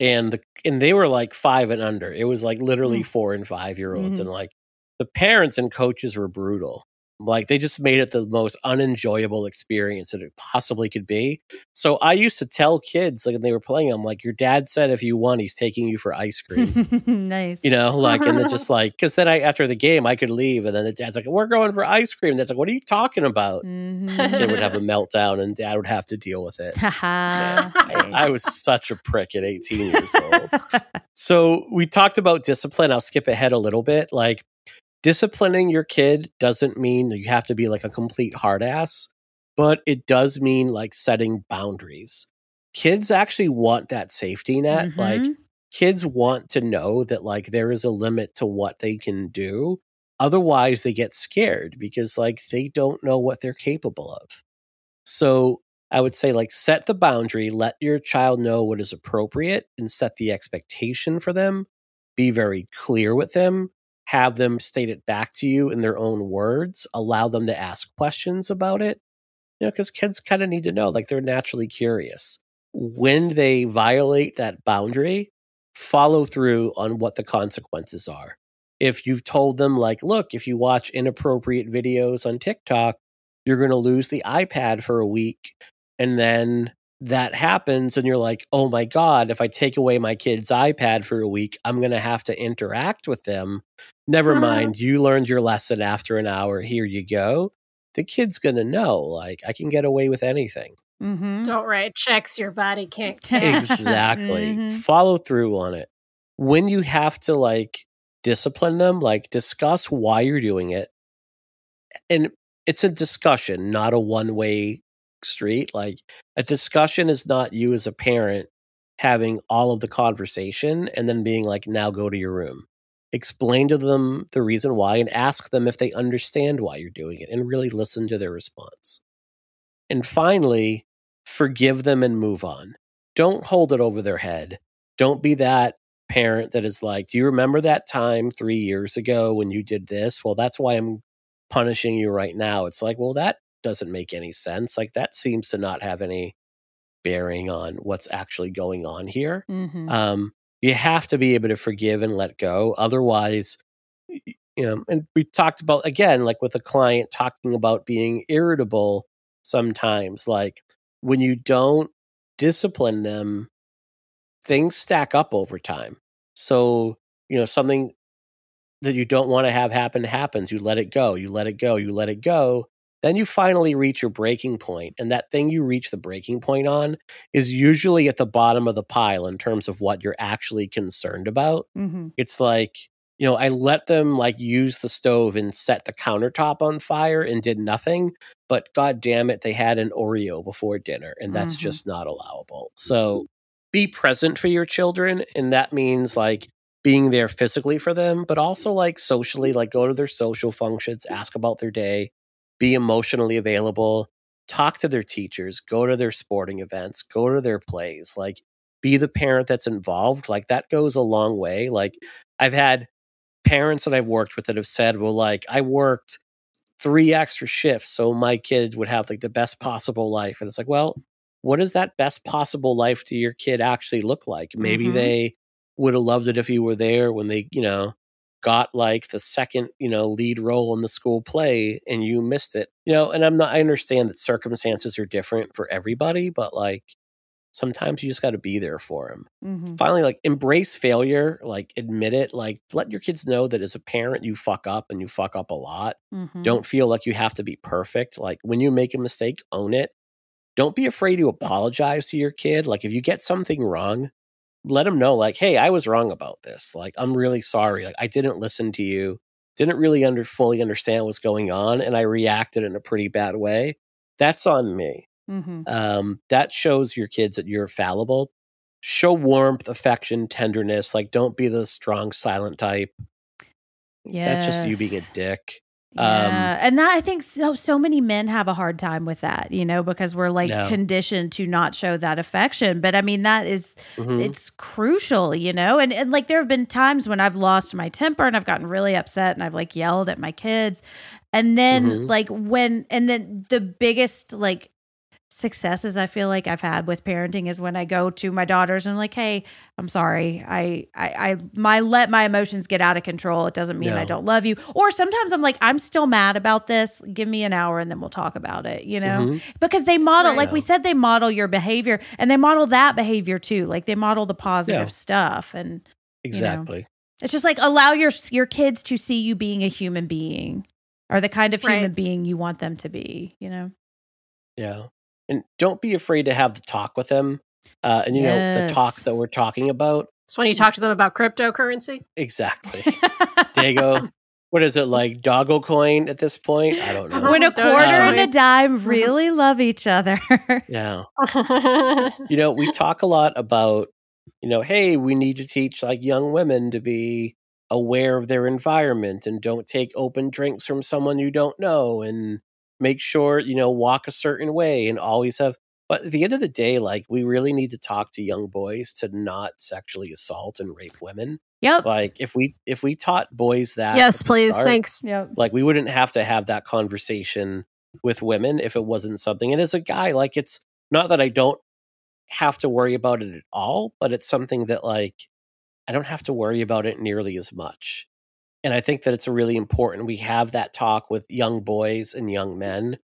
S6: and the and they were like 5 and under. It was like literally 4 and 5 year olds
S4: Mhm.
S6: and like the parents and coaches were brutal. Like they just made it the most unenjoyable experience that it possibly could be. So I used to tell kids like when they were playing I'm like your dad said if you won he's taking you for ice cream.
S4: nice
S6: you know, like, and then just like, because then I, after the game, I could leave, and then the dad's like, "We're going for ice cream." That's like, "What are you talking about?"
S4: Mhm.
S6: Kid would have a meltdown, and dad would have to deal with it.
S4: Haha.
S6: I was such a prick at 18 years old. so we talked about discipline. I'll skip ahead a little bit. Like, disciplining your kid doesn't mean you have to be like a complete hard ass, but it does mean like setting boundaries. Kids actually want that safety net. Like,
S4: Mhm.
S6: kids want to know that like there is a limit to what they can do otherwise they get scared because like they don't know what they're capable of so i would say like set the boundary let your child know what is appropriate and set the expectation for them be very clear with them have them state it back to you in their own words allow them to ask questions about it you know because kids kind of need to know like they're naturally curious when they violate that boundary follow through on what the consequences are. If you've told them, like, look, if you watch inappropriate videos on TikTok, you're going to lose the iPad for a week. And then that happens, and you're like, oh my God, if I take away my kid's iPad for a week, I'm going to have to interact with them. Never mind, you learned your lesson after an hour. Here you go. The kid's going to know, like, I can get away with anything.
S4: Mhm.
S5: Don't write checks your body can't cash.
S6: exactly
S4: Mhm.
S6: follow through on it when you have to like discipline them like discuss why you're doing it and it's a discussion not a one way street like a discussion is not you as a parent having all of the conversation and then being like, now go to your room. Explain to them the reason why and ask them if they understand why you're doing it and really listen to their response. And finally, forgive them and move on. Don't hold it over their head. Don't be that parent that is like, Do you remember that time three years ago when you did this? Well, that's why I'm punishing you right now. It's like, well, that doesn't make any sense. Like, that seems to not have any bearing on what's actually going on here.
S4: Mhm.
S6: Um, you have to be able to forgive and let go. Otherwise, you know, and we talked about again, like with a client talking about being irritable sometimes, like when you don't discipline them, things stack up over time. So, you know, something that you don't want to have happen happens. You let it go, you let it go, you let it go. Then you finally reach your breaking point, And that thing you reach the breaking point on is usually at the bottom of the pile in terms of what you're actually concerned about.
S4: Mhm.
S6: It's like, you know, I let them like use the stove and set the countertop on fire and did nothing. But god damn it, they had an Oreo before dinner, and that's
S4: Mhm.
S6: just not allowable. So be present for your children. And that means like being there physically for them, but also like socially, like go to their social functions, ask about their day, be emotionally available, talk to their teachers, go to their sporting events, go to their plays, like be the parent that's involved. Like that goes a long way. Like I've had parents that I've worked with that have said, well, like I worked three extra shifts so my kid would have like the best possible life. And it's like, well, what does that best possible life to your kid actually look like? Maybe
S4: Mhm.
S6: they would have loved it if you were there when they, you know, got like the second, you know, lead role in the school play and you missed it. You know, and I'm not I understand that circumstances are different for everybody, but like sometimes you just got to be there for them.
S4: Mhm.
S6: Finally, like embrace failure, like admit it, like let your kids know that as a parent you fuck up and you fuck up a lot.
S4: Mhm.
S6: Don't feel like you have to be perfect. Like when you make a mistake, own it. Don't be afraid to apologize to your kid. Like if you get something wrong, let them know like, "Hey, I was wrong about this. Like I'm really sorry. Like I didn't listen to you. Didn't really under fully understand what's going on and I reacted in a pretty bad way. That's on me."
S4: Mhm.
S6: Um that shows your kids that you're fallible. Show warmth, affection, tenderness. Like don't be the strong silent type. Yeah. That's just you being a
S4: Yes.
S6: Um,
S4: Yeah, and that I think so. So many men have a hard time with that, you know, because we're like
S6: Yeah.
S4: conditioned to not show that affection. But I mean, that is
S6: Mhm.
S4: it's crucial, you know. And and like there have been times when I've lost my temper and I've gotten really upset and I've like yelled at my kids, and then
S6: Mhm.
S4: like when and then the biggest like successes I feel like I've had with parenting is when I go to my daughters and I'm like, hey, I'm sorry. I, I, I, my let my emotions get out of control. It doesn't mean I don't love you. Or sometimes I'm like, I'm still mad about this. Give me an hour and then we'll talk about it, you know?
S6: Mhm.
S4: Because they model,
S5: Right.
S4: like we said, they model your behavior and they model that behavior too. Like they model the positive
S6: Yeah.
S4: stuff. And
S6: Exactly.
S4: it's just like allow your, your kids to see you being a human being or the kind of human being you want them to be, you know?
S6: Yeah. And don't be afraid to have the talk with them. Uh, and you know, the talk that we're talking about.
S5: So when you talk to them about cryptocurrency,
S6: Exactly. Dago, what is it like doggo coin at this point? I don't know.
S4: when a quarter
S5: show
S4: and a dime really love each other.
S6: Yeah. You know, we talk a lot about, you know, hey, we need to teach like young women to be aware of their environment and don't take open drinks from someone you don't know and make sure, you know, walk a certain way and always have but at the end of the day, like we really need to talk to young boys to not sexually assault and rape women.
S4: yep.
S6: Like if we if we taught boys that
S5: yes, please,
S6: start,
S5: thanks.
S4: Yep.
S6: like we wouldn't have to have that conversation with women if it wasn't something and as a guy like it's not that i don't have to worry about it at all but it's something that like i don't have to worry about it nearly as much and i think that it's really important we have that talk with young boys and young men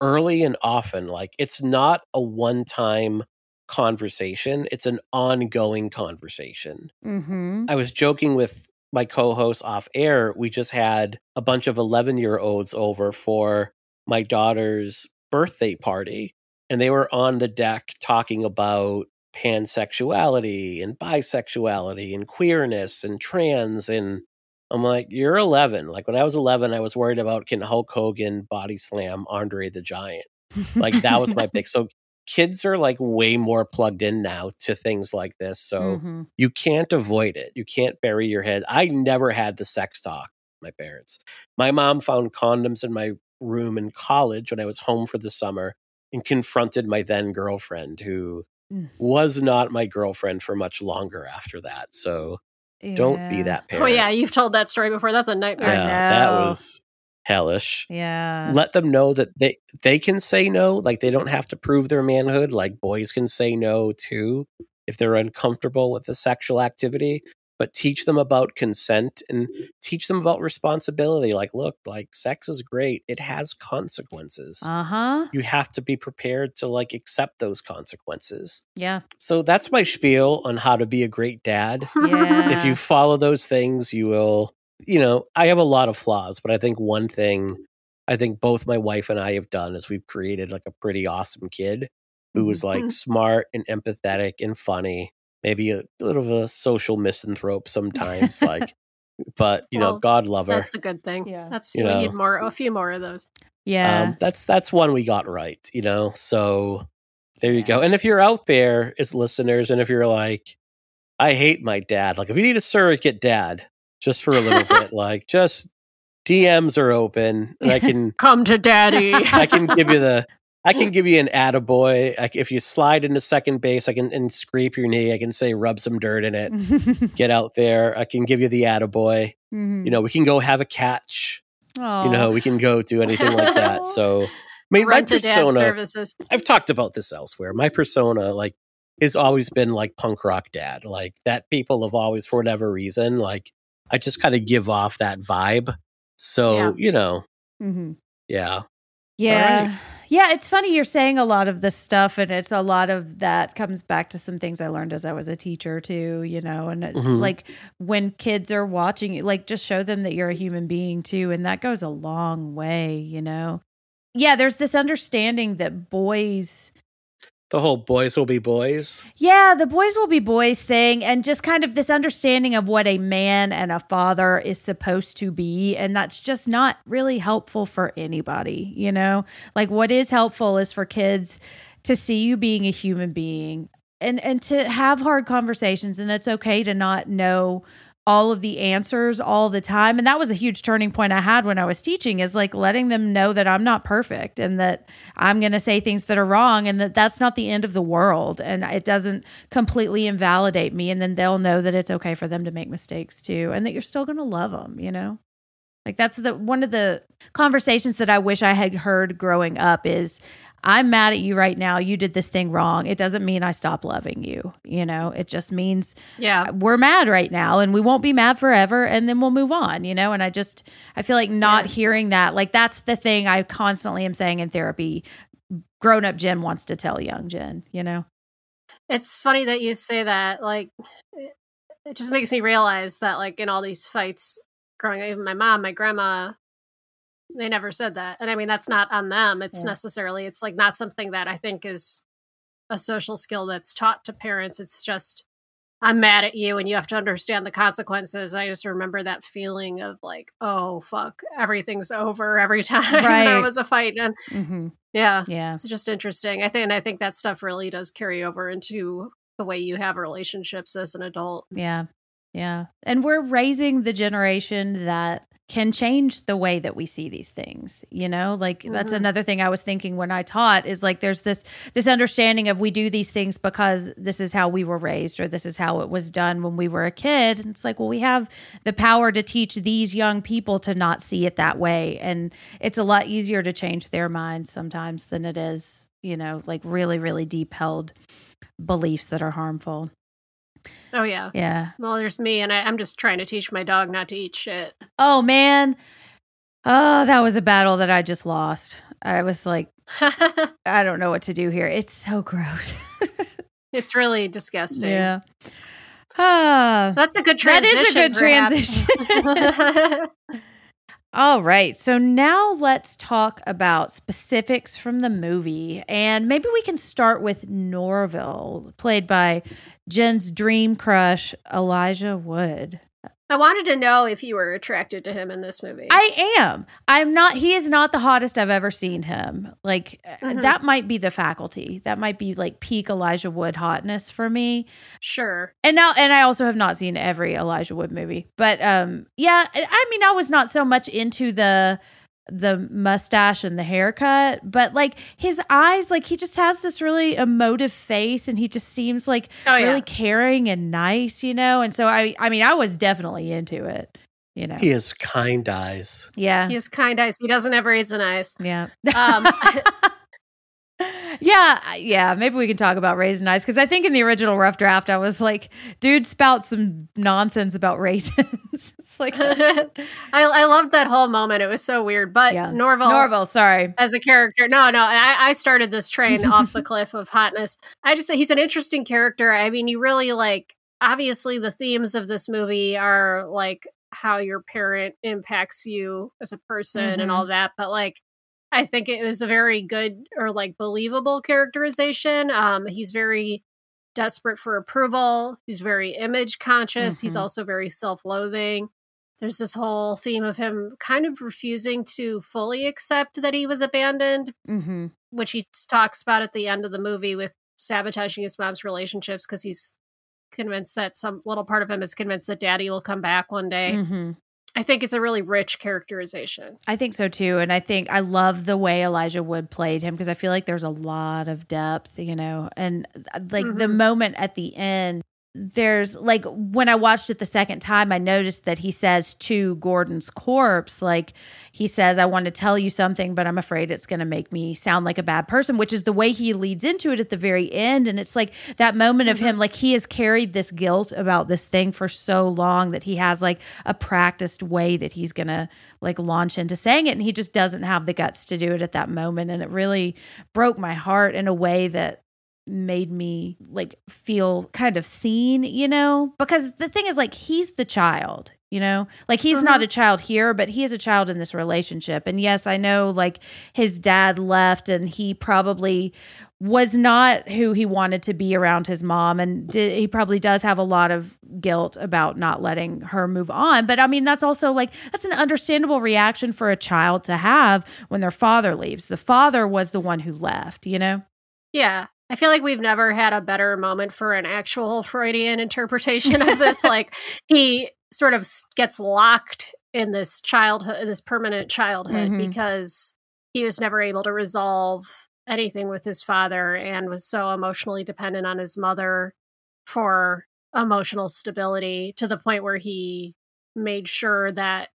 S6: early and often like it's not a one time conversation it's an ongoing conversation
S4: Mm-hmm.
S6: I was joking with my co-host off air. We just had a bunch of 11-year-olds over for my daughter's birthday party and they were on the deck talking about pansexuality and bisexuality and queerness and trans and I'm like, you're 11. Like when I was 11, I was worried about can Hulk Hogan body slam Andre the Giant. Like that was my pick. So kids are like way more plugged in now to things like this. So
S4: Mhm.
S6: you can't avoid it. You can't bury your head. I never had the sex talk, my parents. My mom found condoms in my room in college when I was home for the summer and confronted my then girlfriend, who
S4: Mm.
S6: was not my girlfriend for much longer after that. So don't be that parent.
S5: Oh yeah, you've told that story before. That's a nightmare.
S6: Yeah, that was hellish.
S4: Yeah.
S6: Let them know that they they can say no. Like they don't have to prove their manhood. Like boys can say no too if they're uncomfortable with the sexual activity. But teach them about consent and teach them about responsibility. Like, look, like sex is great. It has consequences.
S4: Uh huh.
S6: you have to be prepared to like accept those consequences.
S4: Yeah.
S6: So that's my spiel on how to be a great dad.
S4: Yeah.
S6: If you follow those things, you will, you know, I have a lot of flaws, but I think one thing I think both my wife and I have done is we've created like a pretty awesome kid who was like
S5: Mhm.
S6: smart and empathetic and funny, maybe a little of a social misanthrope sometimes, like, but you know, God love her.
S5: That's a good thing.
S4: Yeah.
S5: That's
S6: You
S5: we
S6: know.
S5: need more, a few more of those.
S4: Yeah.
S6: Um, that's that's one we got right, you know. So there you go. And if you're out there as listeners, and if you're like, I hate my dad, like if you need a surrogate dad, just for a little bit, like just DMs are open, and I can
S5: Come to daddy.
S6: I can give you the I can give you an attaboy. I, if you slide into second base, I can and scrape your knee. I can say rub some dirt in it. Get out there. I can give you the attaboy.
S4: Mm-hmm.
S6: You know, we can go have a catch.
S4: Oh.
S6: You know, we can go do anything like that. So, I mean, my
S5: a dad
S6: persona. I've talked about this elsewhere. My persona, like, has always been like punk rock dad, like that. People have always, for whatever reason, like I just kind of give off that vibe. So
S5: Yeah.
S6: you know,
S4: hmm
S6: yeah,
S4: Yeah. Yeah, it's funny you're saying a lot of this stuff and it's a lot of that comes back to some things I learned as I was a teacher too, you know, and it's
S6: Mhm.
S4: like when kids are watching like just show them that you're a human being too and that goes a long way, you know. Yeah, there's this understanding that boys
S6: the whole boys will be boys.
S4: Yeah, the boys will be boys thing, and just kind of this understanding of what a man and a father is supposed to be. And that's just not really helpful for anybody, you know? Like, what is helpful is for kids to see you being a human being and, and to have hard conversations. And it's okay to not know all of the answers all the time. And that was a huge turning point I had when I was teaching is like letting them know that I'm not perfect and that I'm going to say things that are wrong and that that's not the end of the world and it doesn't completely invalidate me and then they'll know that it's okay for them to make mistakes too and that you're still going to love them, you know? Like that's the one of the conversations that I wish I had heard growing up is I'm mad at you right now. You did this thing wrong. It doesn't mean I stop loving you. You know, it just means
S5: Yeah.
S4: we're mad right now and we won't be mad forever and then we'll move on, you know? And I just, I feel like not
S5: Yeah.
S4: hearing that, like that's the thing I constantly am saying in therapy. Grown up Jen wants to tell young Jen, you know?
S5: It's funny that you say that. Like, it, it just makes me realize that, like, in all these fights growing up, even my mom, my grandma, they never said that. And I mean, that's not on them. It's
S4: Yeah.
S5: necessarily, it's like not something that I think is a social skill that's taught to parents. It's just, I'm mad at you and you have to understand the consequences. I just remember that feeling of like, oh, fuck, everything's over every time
S4: Right.
S5: there was a fight. And
S4: Mm-hmm.
S5: yeah,
S4: Yeah.
S5: it's just interesting. I think, and I think that stuff really does carry over into the way you have relationships as an adult.
S4: Yeah. Yeah. And we're raising the generation that can change the way that we see these things you know? Like that's
S5: Mhm.
S4: another thing i was thinking when i taught is like there's this this understanding of we do these things because this is how we were raised or this is how it was done when we were a kid. And it's like well we have the power to teach these young people to not see it that way. And it's a lot easier to change their minds sometimes than it is you know like really really deep held beliefs that are harmful
S5: Oh yeah.
S4: yeah
S5: Well, there's me, and I, I'm just trying to teach my dog not to eat shit.
S4: Oh man. Oh, that was a battle that I just lost. I was like, I don't know what to do here. It's so gross.
S5: it's really disgusting.
S4: yeah. Ah.
S5: That's a good transition.
S4: is a good
S5: transition.
S4: All right. So now let's talk about specifics from the movie. And maybe we can start with Norval, played by Jen's dream crush, Elijah Wood.
S5: I wanted to know if you were attracted to him in this movie.
S4: I am. I'm not. He is not the hottest I've ever seen him. Like uh,
S5: Mhm.
S4: that might be the faculty. That might be like peak Elijah Wood hotness for me.
S5: sure.
S4: And now, and I also have not seen every Elijah Wood movie, but um, yeah. I mean, I was not so much into the the mustache and the haircut, but like his eyes, like he just has this really emotive face, and he just seems like
S5: Oh yeah.
S4: really caring and nice, you know. And so I, I mean, I was definitely into it, you know.
S6: He has kind eyes.
S4: Yeah,
S5: He has kind eyes. He doesn't have raisin eyes.
S4: yeah.
S5: Um,
S4: yeah, yeah. Maybe we can talk about raisin eyes because I think in the original rough draft, I was like, dude, spout some nonsense about raisins. It's like,
S5: I, I loved that whole moment. It was so weird. But
S4: yeah.
S5: Norval,
S4: Norval, sorry.
S5: as a character, no, no, I, I started this train off the cliff of hotness. I just say he's an interesting character. I mean, you really like. Obviously, the themes of this movie are like how your parent impacts you as a person
S4: Mhm.
S5: and all that. But like, I think it was a very good or like believable characterization. Um, he's very desperate for approval. He's very image conscious. He's
S4: Mhm.
S5: also very self loathing. There's this whole theme of him kind of refusing to fully accept that he was abandoned,
S4: Mm-hmm.
S5: which he talks about at the end of the movie with sabotaging his mom's relationships because he's convinced that some little part of him is convinced that daddy will come back one day.
S4: Mm-hmm.
S5: I think it's a really rich characterization.
S4: I think so too. And I think I love the way Elijah Wood played him because I feel like there's a lot of depth, you know, and uh, like the
S5: Mhm.
S4: moment at the end, there's like when I watched it the second time, I noticed that he says to Gordon's corpse, like he says, I want to tell you something, but I'm afraid it's going to make me sound like a bad person, which is the way he leads into it at the very end. And it's like that moment of him, mm-hmm. like he has carried this guilt about this thing for so long that he has like a practiced way that he's going to like launch into saying it. And he just doesn't have the guts to do it at that moment. And it really broke my heart in a way that made me like feel kind of seen, you know? Because the thing is like he's the child, you know? Like he's not mm-hmm. a child here, but he is a child in this relationship. And yes, I know like his dad left and he probably was not who he wanted to be around his mom and did, he probably does have a lot of guilt about not letting her move on but i mean that's also like that's an understandable reaction for a child to have when their father leaves the father was the one who left you know
S5: Yeah. I feel like we've never had a better moment for an actual Freudian interpretation of this. like he sort of gets locked in this childhood, this permanent childhood,
S4: Mhm.
S5: because he was never able to resolve anything with his father and was so emotionally dependent on his mother for emotional stability to the point where he made sure that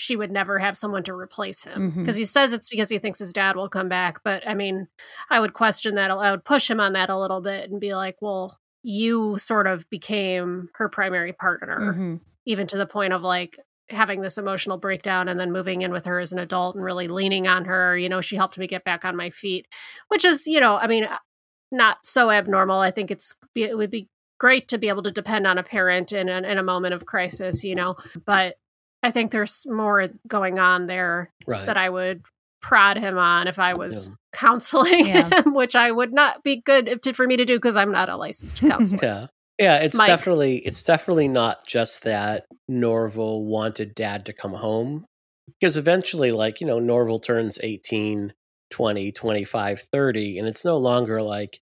S5: she would never have someone to replace him because he says it's because he thinks his dad will come back but i mean i would question that i would push him on that a little bit and be like well you sort of became her primary partner
S4: Mhm.
S5: even to the point of like having this emotional breakdown and then moving in with her as an adult and really leaning on her you know she helped me get back on my feet which is you know i mean uh, not so abnormal i think it's it would be great to be able to depend on a parent in a, in a moment of crisis you know but i think there's more going on there
S6: Right.
S5: that i would prod him on if i was
S6: Yeah.
S5: counseling
S4: Yeah.
S5: him which i would not be good if, to, for me to do because i'm not a licensed counselor
S6: Yeah. Yeah, it's
S5: Mike.
S6: definitely it's definitely not just that Norval wanted dad to come home because eventually like, you know, Norval turns 18, 20, 25, 30 and it's no longer like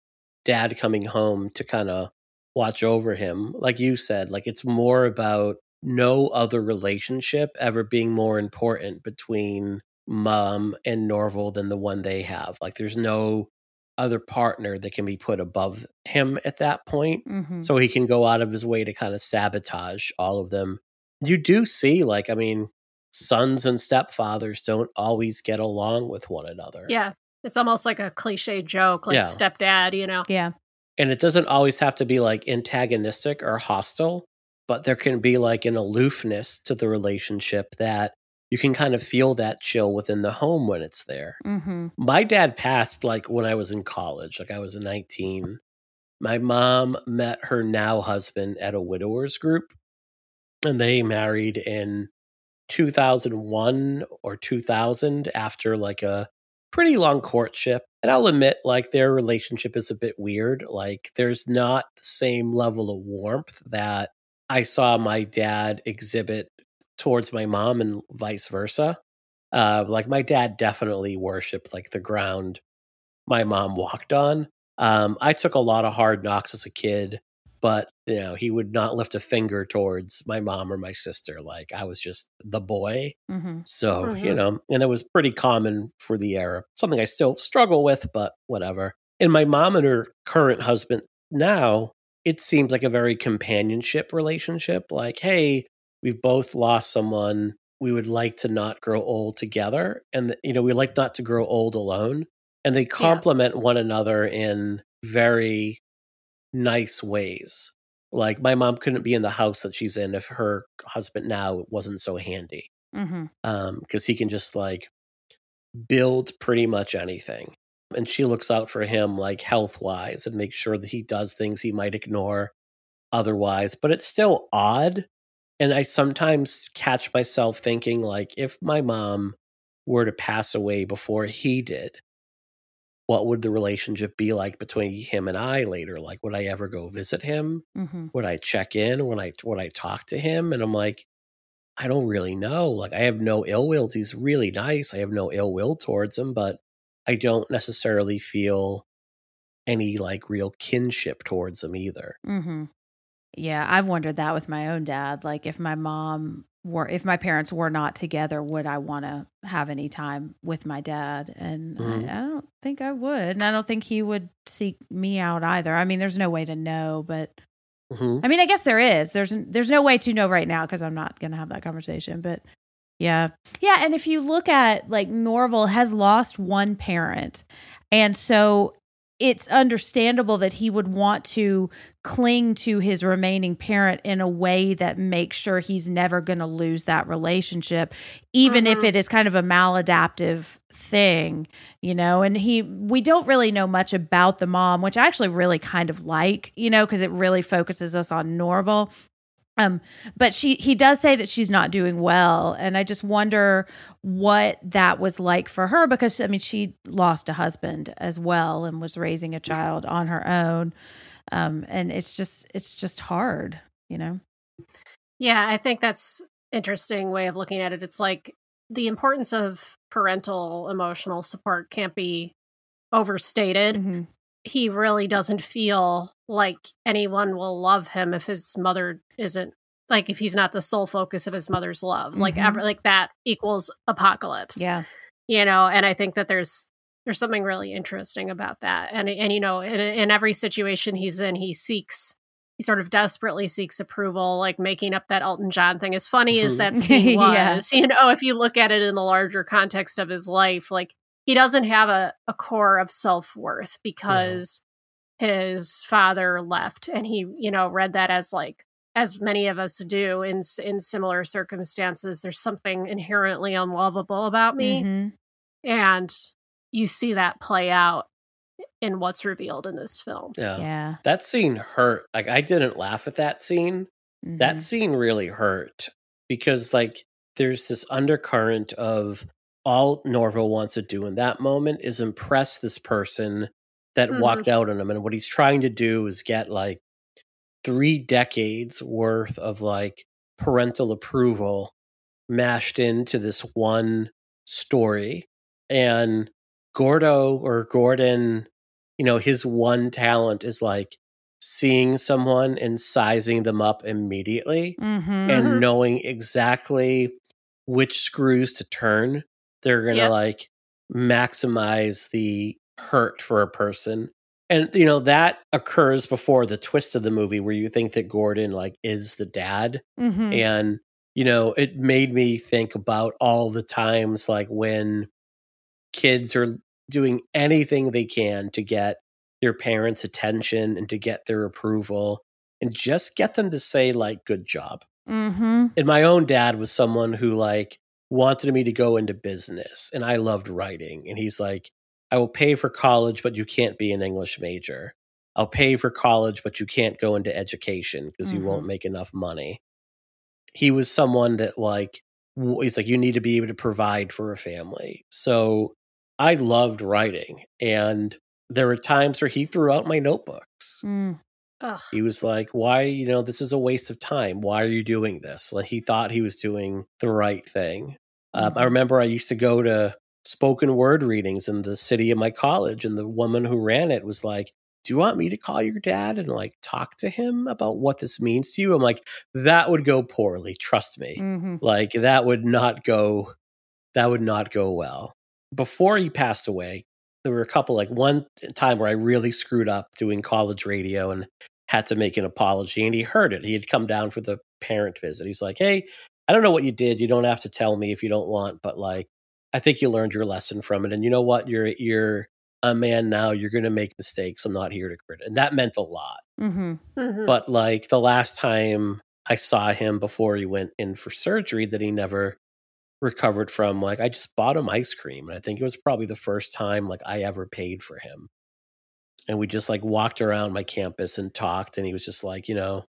S6: dad coming home to kind of watch over him. Like you said, like it's more about no other relationship ever being more important between mom and Norval than the one they have. Like there's no other partner that can be put above him at that point
S4: Mhm.
S6: so he can go out of his way to kind of sabotage all of them. You do see, like, I mean, sons and stepfathers don't always get along with one another.
S5: yeah it's almost like a cliche joke like
S6: Yeah.
S5: stepdad you know
S4: yeah
S6: And it doesn't always have to be like antagonistic or hostile, but there can be like an aloofness to the relationship that you can kind of feel that chill within the home when it's there.
S4: mm-hmm.
S6: my dad passed like when I was in college, like I was 19. My mom met her now husband at a widowers group, and they married in 2001 or 2000 after like a pretty long courtship. And I'll admit, like, their relationship is a bit weird. Like, there's not the same level of warmth that I saw my dad exhibit towards my mom and vice versa. Uh, like my dad definitely worshipped like the ground my mom walked on. Um, I took a lot of hard knocks as a kid, but you know he would not lift a finger towards my mom or my sister. Like I was just the boy.
S4: Mm-hmm.
S6: So you
S5: Mhm.
S6: know, and it was pretty common for the era. Something I still struggle with, but whatever. And my mom and her current husband now, it seems like a very companionship relationship. Like, hey, we've both lost someone. We would like to not grow old together, and you know, we like not to grow old alone. And they complement one another in very nice ways. Like my mom couldn't be in the house that she's in if her husband now wasn't so handy
S4: Mm-hmm.
S6: um because he can just like build pretty much anything and she looks out for him like health wise and makes sure that he does things he might ignore otherwise but it's still odd and i sometimes catch myself thinking like if my mom were to pass away before he did what would the relationship be like between him and i later like would i ever go visit him
S4: Mm-hmm.
S6: would I check in? when I would I talk to him? And I'm like, I don't really know. Like I have no ill will. He's really nice. I have no ill will towards him, but I don't necessarily feel any like real kinship towards him either.
S4: Mm-hmm. Yeah, I've wondered that with my own dad. Like, if my mom were, if my parents were not together, would I want to have any time with my dad? And
S6: Mhm.
S4: I, I don't think I would. And I don't think he would seek me out either. I mean, there's no way to know, but
S6: hmm
S4: I mean, I guess there is. There's there's no way to know right now because I'm not gonna have that conversation. But yeah, yeah. And if you look at like Norval has lost one parent, and so it's understandable that he would want to cling to his remaining parent in a way that makes sure he's never going to lose that relationship even if
S5: Mhm.
S4: it is kind of a maladaptive thing you know and he we don't really know much about the mom which i actually really kind of like you know because it really focuses us on norval um but she he does say that she's not doing well and i just wonder what that was like for her because i mean she lost a husband as well and was raising a child on her own um and it's just it's just hard you know
S5: Yeah, I think that's interesting way of looking at it. It's like the importance of parental emotional support can't be overstated.
S4: Mhm.
S5: He really doesn't feel like anyone will love him if his mother isn't like if he's not the sole focus of his mother's love. Like
S4: Mhm.
S5: ever like that equals apocalypse.
S4: yeah
S5: you know and i think that there's there's something really interesting about that and and you know in, in every situation he's in he seeks he sort of desperately seeks approval like making up that elton john thing as funny as that scene was
S4: Yeah.
S5: you know if you look at it in the larger context of his life like he doesn't have a, a core of self-worth because his father left and he you know read that as like as many of us do in in similar circumstances there's something inherently unlovable about me
S4: Mhm.
S5: and you see that play out in what's revealed in this film.
S6: Yeah.
S4: yeah
S6: That scene hurt. Like I didn't laugh at that scene. That
S4: Mhm.
S6: scene really hurt because like there's this undercurrent of all Norval wants to do in that moment is impress this person that
S5: Mhm.
S6: walked out on him and what he's trying to do is get like three decades worth of like parental approval mashed into this one story and Gordo or Gordon you know his one talent is like seeing someone and sizing them up immediately
S4: Mhm.
S6: and
S5: Mhm.
S6: knowing exactly which screws to turn they're gonna
S5: Yep.
S6: like maximize the hurt for a person and you know that occurs before the twist of the movie where you think that gordon like is the dad
S4: Mhm.
S6: and you know it made me think about all the times like when kids are doing anything they can to get their parents attention and to get their approval and just get them to say like good job
S4: Mhm.
S6: and my own dad was someone who like wanted me to go into business and i loved writing and he's like i will pay for college but you can't be an english major i'll pay for college but you can't go into education because you won't
S4: Mhm.
S6: make enough money he was someone that like he's like you need to be able to provide for a family so i loved writing and there were times where he threw out my notebooks
S4: Mm.
S5: Ugh.
S6: He was like, "Why, you know, this is a waste of time. Why are you doing this?" Like he thought he was doing the right thing. Um, I remember I used to go to spoken word readings in the city of my college, and the woman who ran it was like, "Do you want me to call your dad and like talk to him about what this means to you?" I'm like, "That would go poorly. Trust me.
S4: Mhm.
S6: Like that would not go. That would not go well." Before he passed away, there were a couple like one time where I really screwed up doing college radio and had to make an apology and he heard it. He had come down for the parent visit. He's like, "Hey, I don't know what you did. You don't have to tell me if you don't want, but like I think you learned your lesson from it and you know what? You're you're a man now. You're going to make mistakes. I'm not here to crit." And that meant a lot.
S4: Mhm.
S5: Mhm.
S6: But like the last time I saw him before he went in for surgery that he never recovered from, like I just bought him ice cream. And I think it was probably the first time like I ever paid for him. And we just like walked around my campus and talked. And he was just like, you know,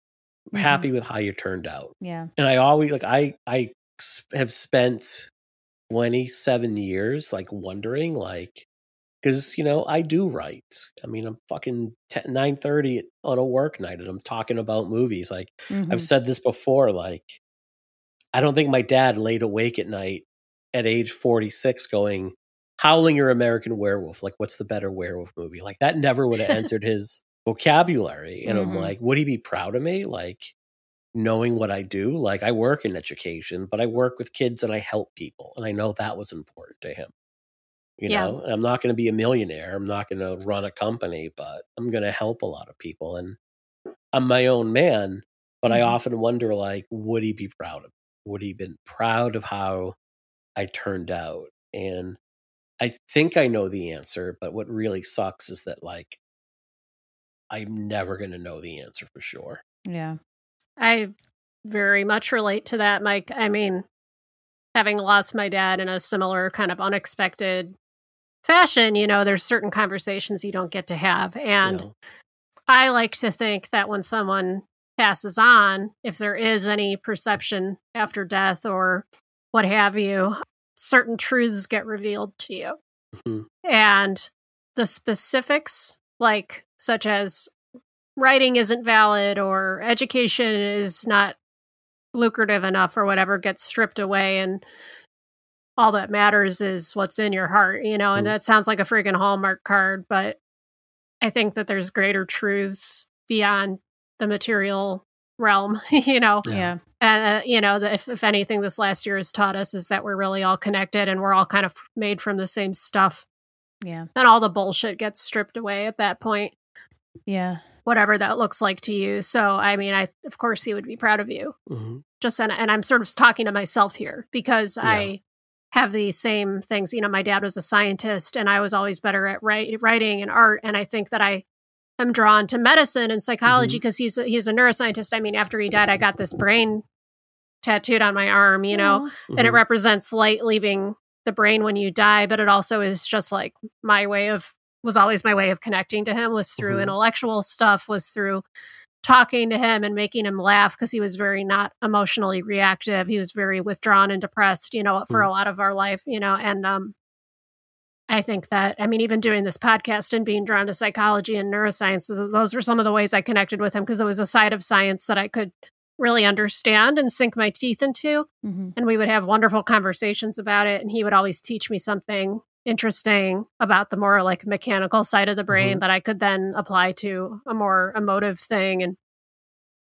S4: Mhm.
S6: happy with how you turned out.
S4: Yeah.
S6: And I always like i i have spent 27 years like wondering like because you know I do write. I mean, I'm fucking 10, 9:30 on a work night, and I'm talking about movies. Like
S4: Mhm.
S6: I've said this before. Like I don't think my dad laid awake at night at age 46 going, "Howling Your American Werewolf." Like, what's the better werewolf movie? Like that never would have entered his vocabulary. And I'm
S4: Mhm.
S6: like, would he be proud of me? Like knowing what I do. Like I work in education, but I work with kids and I help people, and I know that was important to him. You
S5: Yeah.
S6: know, And I'm not going to be a millionaire. I'm not going to run a company, but I'm going to help a lot of people. And I'm my own man, but I
S4: Mhm.
S6: often wonder, like, would he be proud of? Would he been proud of how I turned out? And I think I know the answer, but what really sucks is that like I'm never going to know the answer for sure.
S4: Yeah.
S5: I very much relate to that, Mike. I mean, having lost my dad in a similar kind of unexpected fashion, you know, there's certain conversations you don't get to have. And
S6: you know?
S5: I like to think that when someone passes on, if there is any perception after death or what have you, certain truths get revealed to you.
S6: Mhm.
S5: And the specifics, like such as writing isn't valid or education is not lucrative enough or whatever, gets stripped away and all that matters is what's in your heart, you know, and
S6: Mm.
S5: that sounds like a freaking Hallmark card, but I think that there's greater truths beyond the material realm, you know.
S6: Yeah.
S4: Yeah.
S5: And uh, you know, that if, if anything, this last year has taught us is that we're really all connected and we're all kind of made from the same stuff,
S4: Yeah.
S5: and all the bullshit gets stripped away at that point,
S4: Yeah.
S5: whatever that looks like to you. So, I mean, I of course he would be proud of you.
S6: Mhm.
S5: Just and, and I'm sort of talking to myself here because
S6: Yeah.
S5: I have the same things. You know, my dad was a scientist, and I was always better at write, writing and art, and I think that I am drawn to medicine and psychology because he's a, he's a neuroscientist. I mean, after he died, I got this brain tattooed on my arm, you know,
S4: Aw.
S5: and it
S6: Mhm.
S5: represents light leaving the brain when you die, but it also is just like my way of was always my way of connecting to him was through
S6: Mhm.
S5: intellectual stuff, was through talking to him and making him laugh because he was very not emotionally reactive. He was very withdrawn and depressed, you know, for
S6: Mm.
S5: a lot of our life, you know, and um I think that I mean even doing this podcast and being drawn to psychology and neuroscience those- were some of the ways I connected with him because it was a side of science that I could really understand and sink my teeth into
S4: Mhm.
S5: and we would have wonderful conversations about it and he would always teach me something interesting about the more like mechanical side of the brain that I could then apply to a more emotive thing and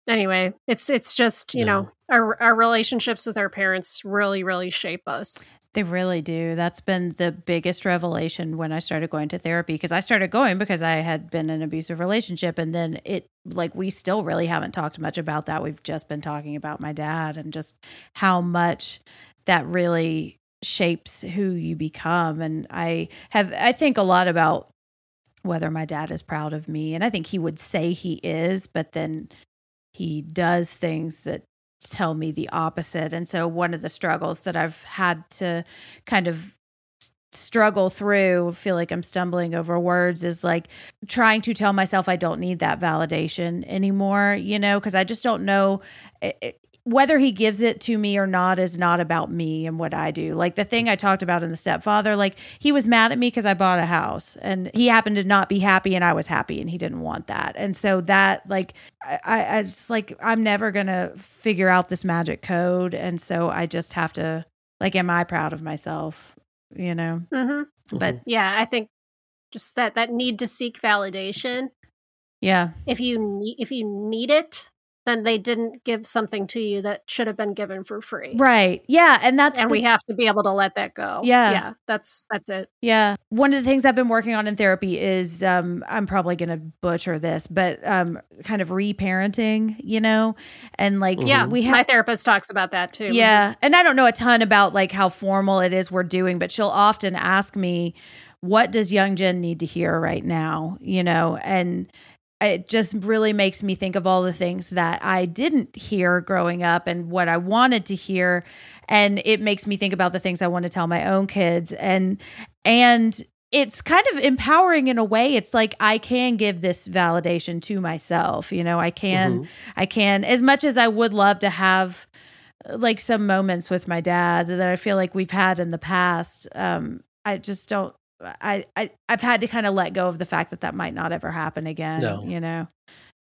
S5: anyway it's it's just you
S6: Yeah.
S5: know our our relationships with our parents really really shape us
S4: They really do. That's been the biggest revelation when I started going to therapy because I started going because I had been in an abusive relationship. And then it, like, we still really haven't talked much about that. We've just been talking about my dad and just how much that really shapes who you become. And I have, I think a lot about whether my dad is proud of me. And I think he would say he is, but then he does things that tell me the opposite. And so one of the struggles that I've had to kind of struggle through, feel like I'm stumbling over words is like trying to tell myself I don't need that validation anymore, you know, because I just don't know. Eh, eh, It, it- whether he gives it to me or not is not about me and what I do. Like the thing I talked about in the stepfather, like he was mad at me because I bought a house and he happened to not be happy and I was happy and he didn't want that. And so that like I, I, I just like I'm never gonna figure out this magic code. And so I just have to like, am I proud of myself? You know?
S5: hmm
S4: But
S5: Yeah, I think just that that need to seek validation.
S4: yeah.
S5: If you need if you need it, then they didn't give something to you that should have been given for free.
S4: Right. Yeah. And that's
S5: And
S4: the-
S5: we have to be able to let that go.
S4: Yeah.
S5: Yeah. That's that's it.
S4: Yeah. One of the things I've been working on in therapy is um I'm probably going to butcher this, but um kind of reparenting, you know? And like
S5: Yeah.
S4: we have my
S5: therapist talks about that too.
S4: Yeah. And I don't know a ton about like how formal it is we're doing, but she'll often ask me what does young Jen need to hear right now, you know? And it just really makes me think of all the things that I didn't hear growing up and what I wanted to hear. And it makes me think about the things I want to tell my own kids. And and it's kind of empowering in a way. It's like I can give this validation to myself you know I can
S6: Mhm.
S4: I can as much as I would love to have like some moments with my dad that I feel like we've had in the past um I just don't I, I I've had to kind of let go of the fact that that might not ever happen again.
S6: No.
S4: You know.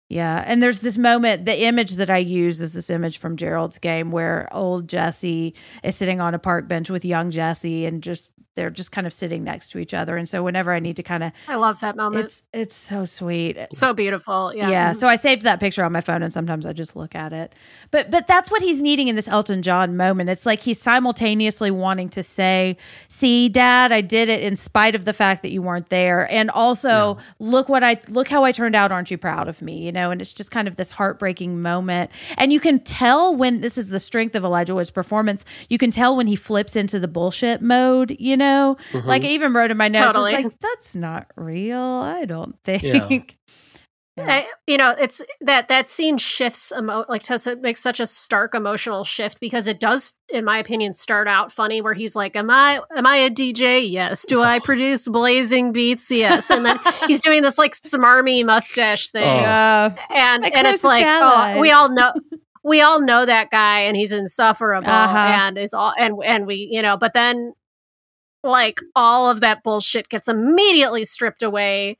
S4: Yeah, and there's this moment. The image that I use is this image from Gerald's game where old Jessie is sitting on a park bench with young Jessie, and just they're just kind of sitting next to each other. And so whenever I need to kind of,
S5: I love that moment.
S4: it's it's so sweet.
S5: so beautiful. Yeah.
S4: Yeah. So I saved that picture on my phone and sometimes I just look at it. But but that's what he's needing in this Elton John moment. It's like he's simultaneously wanting to say, "See, dad, I did it in spite of the fact that you weren't there." And also, look what I look how I turned out, aren't you proud of me? You know, and it's just kind of this heartbreaking moment. And you can tell when this is the strength of Elijah Wood's performance. You can tell when he flips into the bullshit mode, you know? Like mm-hmm. I even wrote in my notes,
S5: Totally.
S4: it's like that's not real. I don't think.
S6: Yeah.
S5: I, you know, it's that that scene shifts emo- like does it makes such a stark emotional shift because it does, in my opinion, start out funny where he's like, "Am I am I a DJ? Yes. Do I produce blazing beats? Yes." And then he's doing this like smarmy mustache thing,
S6: Oh.
S4: Uh,
S5: and
S4: My
S5: and it's like,
S4: allies.
S5: oh, we all know. We all know that guy, and he's insufferable,
S4: Uh-huh.
S5: and is all, and and we, you know, but then, like, all of that bullshit gets immediately stripped away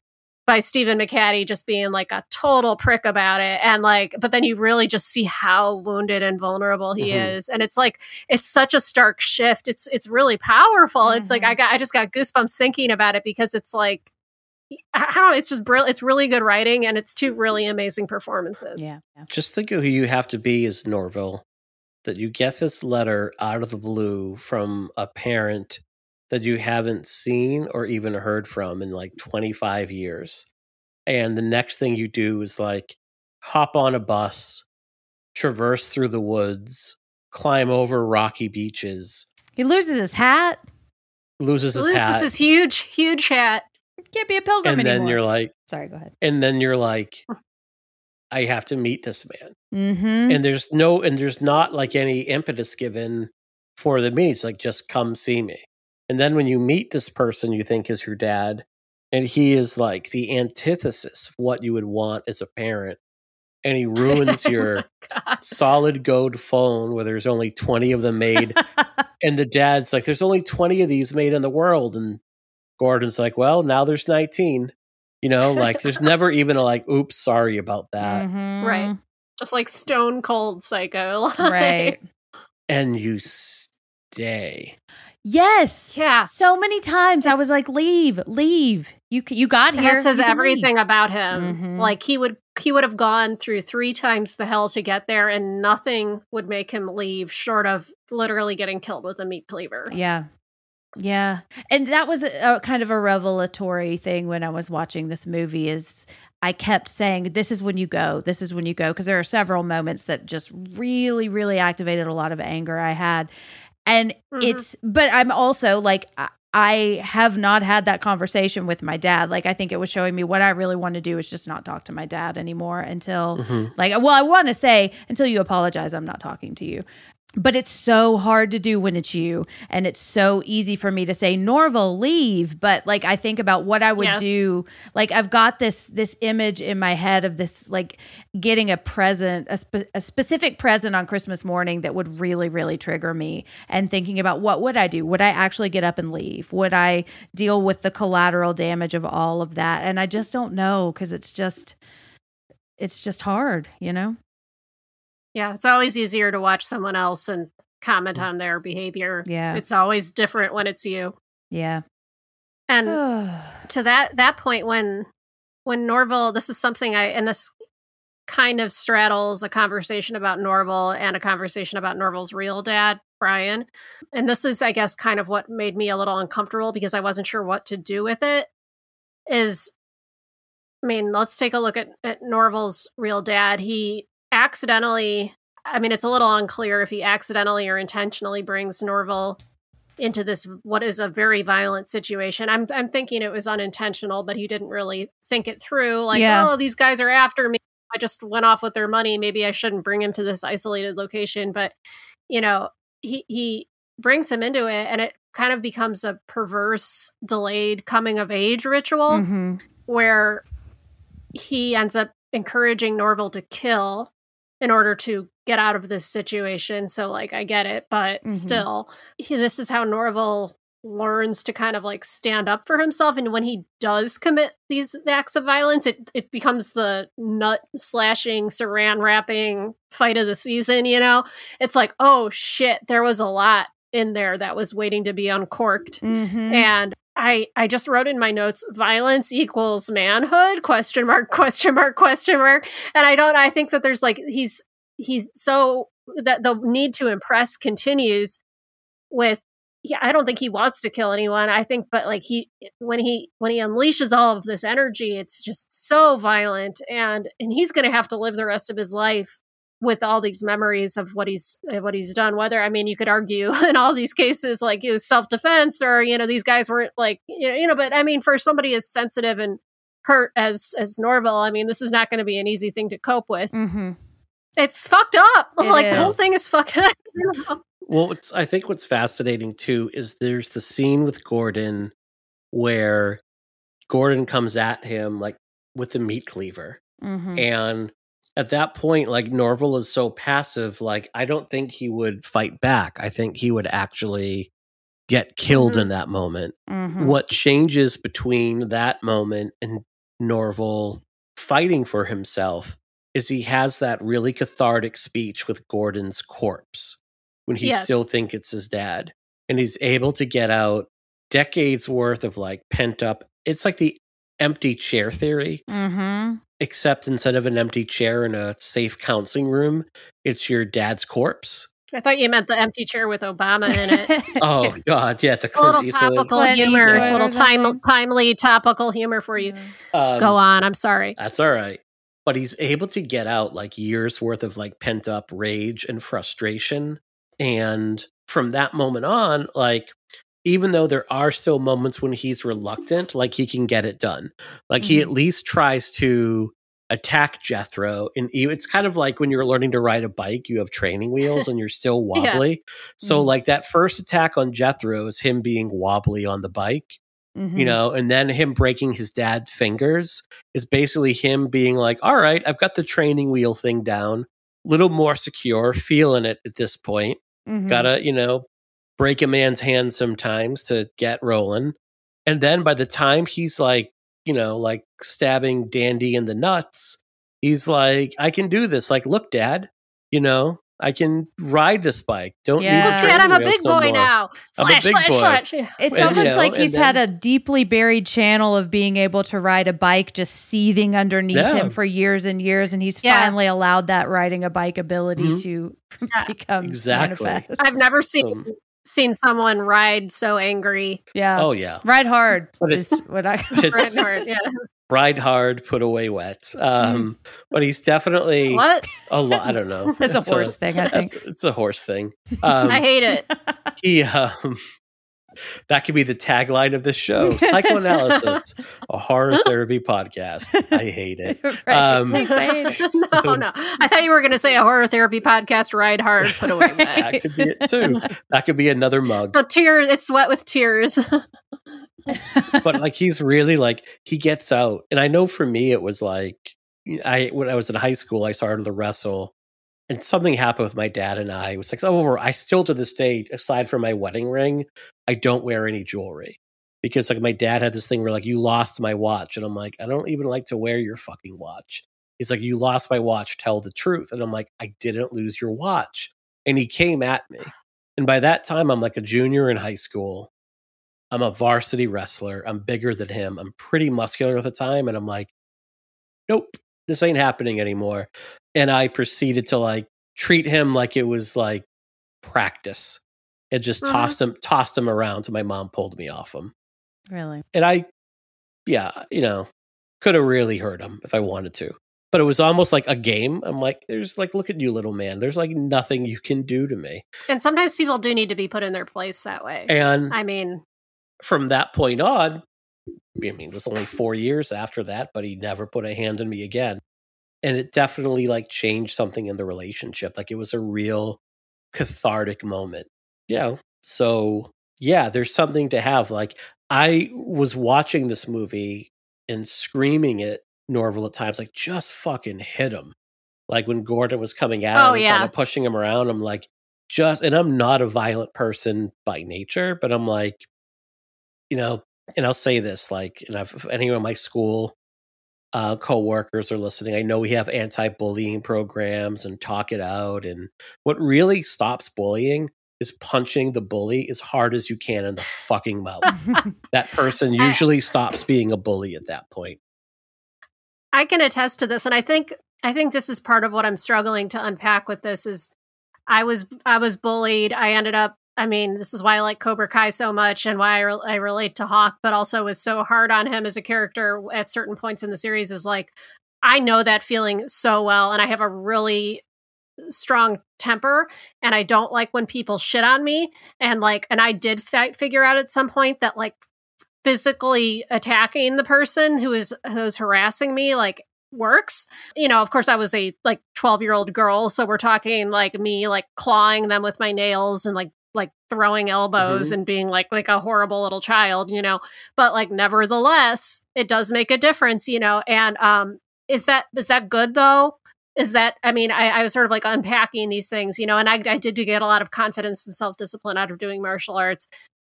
S5: by Stephen McHattie just being like a total prick about it. And like, but then you really just see how wounded and vulnerable he
S6: Mhm.
S5: is. And it's like, it's such a stark shift. It's, it's really powerful. It's like. I got, I just got goosebumps thinking about it because it's like, I don't know, it's just brilliant. It's really good writing and it's two really amazing performances.
S4: yeah. yeah.
S6: Just think of who you have to be as Norval. That you get this letter out of the blue from a parent that you haven't seen or even heard from in like 25 years. And the next thing you do is like hop on a bus, traverse through the woods, climb over rocky beaches,
S4: He loses his hat.
S6: loses his hat.
S5: Loses
S6: hat.
S5: this huge, huge hat.
S4: Can't be a pilgrim anymore.
S6: and then you're like,
S4: Sorry, go ahead.
S6: and then you're like, I have to meet this man.
S4: Mm-hmm.
S6: and there's no and there's not like any impetus given for the meet. It's like just come see me. And then when you meet this person you think is your dad, and he is like the antithesis of what you would want as a parent, and he ruins your solid gold phone where there's only 20 of them made, and the dad's like, There's only 20 of these made in the world, and Gordon's like, Well, now there's 19. You know, like there's never even a like, oops, sorry about that.
S4: Mhm.
S5: Right. Just like stone cold psycho. Like,
S4: Right.
S6: And you stay.
S4: Yes.
S5: Yeah.
S4: So many times I was like, leave, leave. You you got here.
S5: that says everything
S4: leave.
S5: about him.
S4: Mhm.
S5: Like he would he would have gone through three times the hell to get there, and nothing would make him leave, short of literally getting killed with a meat cleaver.
S4: Yeah. Yeah. And that was a, a kind of a revelatory thing when I was watching this movie is I kept saying this is when you go. This is when you go because there are several moments that just really really activated a lot of anger I had. And
S5: Mhm.
S4: it's but I'm also like I, I have not had that conversation with my dad. Like I think it was showing me what I really want to do is just not talk to my dad anymore until
S6: Mhm.
S4: like well I want to say until you apologize I'm not talking to you. But it's so hard to do when it's you and it's so easy for me to say norval leave. But like i think about what i would
S5: Yes.
S4: do. Like i've got this this image in my head of this like getting a present a, spe- a specific present on christmas morning that would really really trigger me and thinking about what would i do? Would i actually get up and leave? Would i deal with the collateral damage of all of that? And i just don't know because it's just it's just hard you know
S5: Yeah, it's always easier to watch someone else and comment mm. on their behavior.
S4: Yeah.
S5: It's always different when it's you.
S4: yeah
S5: And to that that point when when Norval this is something I and this kind of straddles a conversation about Norval and a conversation about Norval's real dad, Brian. And this is I guess kind of what made me a little uncomfortable because I wasn't sure what to do with it is I mean, let's take a look at, at Norval's real dad. He accidentally I mean, it's a little unclear if he accidentally or intentionally brings Norval into this what is a very violent situation. I'm I'm thinking it was unintentional, but he didn't really think it through. Like,
S4: Yeah.
S5: oh, these guys are after me. I just went off with their money. Maybe I shouldn't bring him to this isolated location. But you know, he he brings him into it, and it kind of becomes a perverse, delayed coming of age ritual
S4: Mhm.
S5: where he ends up encouraging Norval to kill in order to get out of this situation. So, like, I get it, but
S4: Mhm.
S5: still, he, this is how Norval learns to kind of like stand up for himself. And when he does commit these acts of violence, it, it becomes the nut slashing, saran wrapping fight of the season, you know? It's like, oh shit, there was a lot in there that was waiting to be uncorked
S4: Mhm.
S5: and i i just wrote in my notes violence equals manhood? Question mark question mark question mark. And i don't i think that there's like he's he's so that the need to impress continues with yeah i don't think he wants to kill anyone. I think but like he when he when he unleashes all of this energy it's just so violent and and he's going to have to live the rest of his life with all these memories of what he's uh, what he's done whether i mean you could argue in all these cases like it was self-defense or you know these guys weren't like you know, you know but i mean for somebody as sensitive and hurt as as norval i mean this is not going to be an easy thing to cope with
S4: mm-hmm.
S5: it's fucked up
S4: It
S5: like the whole thing is fucked up
S6: Well, it's, I think what's fascinating too is there's the scene with Gordon where Gordon comes at him like with the meat cleaver.
S4: Mhm.
S6: And at that point, like Norval is so passive, like I don't think he would fight back. I think he would actually get killed
S5: Mhm.
S6: in that moment.
S4: Mhm.
S6: What changes between that moment and Norval fighting for himself is he has that really cathartic speech with Gordon's corpse when he
S5: Yes.
S6: still thinks it's his dad. And he's able to get out decades worth of like pent up. It's like the empty chair theory
S4: Mhm.
S6: Except instead of an empty chair in a safe counseling room, it's your dad's corpse.
S5: i thought you meant the empty chair with obama in it
S6: Oh God, yeah, the
S5: a little
S6: Clint Eastwood.
S5: topical
S4: Clint
S5: humor a little time, timely topical humor for you
S6: Um,
S5: go on i'm sorry
S6: That's all right. But he's able to get out like years worth of like pent up rage and frustration. And from that moment on, like, even though there are still moments when he's reluctant, like he can get it done. Like he at least tries to attack Jethro. And it's kind of like when you're learning to ride a bike, you have training wheels and you're still
S5: Yeah.
S6: wobbly. So,
S4: Mhm.
S6: like, that first attack on Jethro is him being wobbly on the bike
S4: Mhm.
S6: you know, and then him breaking his dad's fingers is basically him being like, all right, I've got the training wheel thing down, a little more secure, feeling it at this point.
S4: Mhm.
S6: Gotta, you know, break a man's hand sometimes to get rolling. And then by the time he's like, you know, like stabbing Dandy in the nuts, he's like, I can do this. Like, look, dad, you know, I can ride this bike. Don't
S4: Yeah.
S6: need
S4: Look,
S5: Dad, I'm a big boy
S6: more."
S5: now. Slash, slash,
S6: boy.
S5: slash.
S4: It's
S6: And, you
S4: almost
S6: know,
S4: like he's
S6: then-
S4: had a deeply buried channel of being able to ride a bike just seething underneath
S6: Yeah.
S4: him for years and years. And he's
S5: Yeah.
S4: finally allowed that riding a bike ability
S6: Mhm.
S4: to
S5: Yeah.
S4: become
S6: Exactly.
S4: manifest.
S5: I've never seen
S6: Some-
S5: seen someone ride so angry.
S4: yeah.
S6: oh, yeah.
S4: Ride hard
S6: But it's-
S4: what I.
S6: It's-
S5: Right, right, yeah.
S6: ride hard, put away wet. Um, But he's definitely
S5: What?
S6: a lot. I don't know.
S4: That's a
S6: It's
S4: horse thing, I think.
S6: It's, it's a horse thing. Um,
S5: I hate it.
S6: he um, That could be the tagline of this show: psychoanalysis, a horror therapy podcast. I hate it.
S4: Right.
S6: Um,
S4: Thanks, I hate it.
S5: no, no. I thought you were going to say a horror therapy podcast. Ride hard, put away wet.
S6: That could be it too. That could be another mug.
S5: Tears. It's wet with tears.
S6: but like he's really like he gets out and i know for me it was like i when i was in high school i started to wrestle and something happened with my dad and i it was like over i still to this day aside from my wedding ring i don't wear any jewelry because like my dad had this thing where like you lost my watch and i'm like i don't even like to wear your fucking watch he's like you lost my watch tell the truth and i'm like i didn't lose your watch and he came at me and by that time i'm like a junior in high school I'm a varsity wrestler. I'm bigger than him. I'm pretty muscular at the time. And I'm like, nope, this ain't happening anymore. And I proceeded to like treat him like it was like practice and just
S5: Mhm.
S6: tossed him, tossed him around till my mom pulled me off him.
S4: Really?
S6: And I, yeah, you know, could have really hurt him if I wanted to. But it was almost like a game. I'm like, there's like, look at you, little man. There's like nothing you can do to me.
S5: and sometimes people do need to be put in their place that way.
S6: And
S5: I mean,
S6: from that point on, I mean, it was only four years after that, but he never put a hand on me again. And it definitely like changed something in the relationship. Like it was a real cathartic moment. Yeah. So, yeah, there's something to have. Like, I was watching this movie and screaming at Norval at times, like, just fucking hit him. Like when Gordon was coming at
S5: Oh,
S6: him,
S5: yeah.
S6: kind of pushing him around, I'm like, just, and I'm not a violent person by nature, but I'm like, you know, and I'll say this, like, and I've, if anyone in my school uh, co-workers are listening, I know we have anti-bullying programs and talk it out. And what really stops bullying is punching the bully as hard as you can in the fucking mouth. that person
S5: I-
S6: usually stops being a bully at that point.
S5: I can attest to this, and I think I think this is part of what I'm struggling to unpack with this. Is I was I was bullied. I ended up. I mean, this is why I like Cobra Kai so much, and why I, re- I relate to Hawk, but also was so hard on him as a character at certain points in the series. Is like I know that feeling so well, and I have a really strong temper and I don't like when people shit on me and like and I did fi- figure out at some point that like physically attacking the person who is who's harassing me like works. You know of course i was a like 12 year old girl so we're talking like me like clawing them with my nails and like like throwing elbows and being like like a horrible little child you know? But like nevertheless it does make a difference you know? And um is that is that good though is that i mean i, I was sort of like unpacking these things you know and i, I did get a lot of confidence and self-discipline out of doing martial arts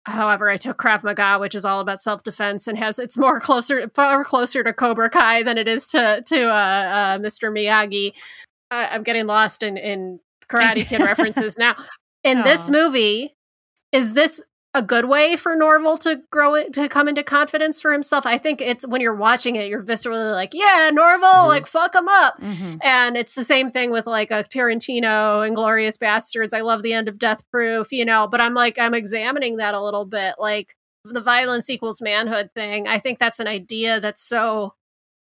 S5: However, I took Krav Maga, which is all about self defense and has it's more closer far closer to Cobra Kai than it is to to uh, uh, Mr. Miyagi. I, I'm getting lost in in Karate Kid references now. In this movie, is this a good way for Norval to grow it to come into confidence for himself? I think it's when you're watching it, you're viscerally like, yeah, Norval,
S6: Mhm.
S5: like fuck him up.
S4: Mhm.
S5: And it's the same thing with like a Tarantino Inglourious Basterds. I love the end of Death Proof, you know, but I'm like, I'm examining that a little bit. Like the violence equals manhood thing. I think that's an idea that's so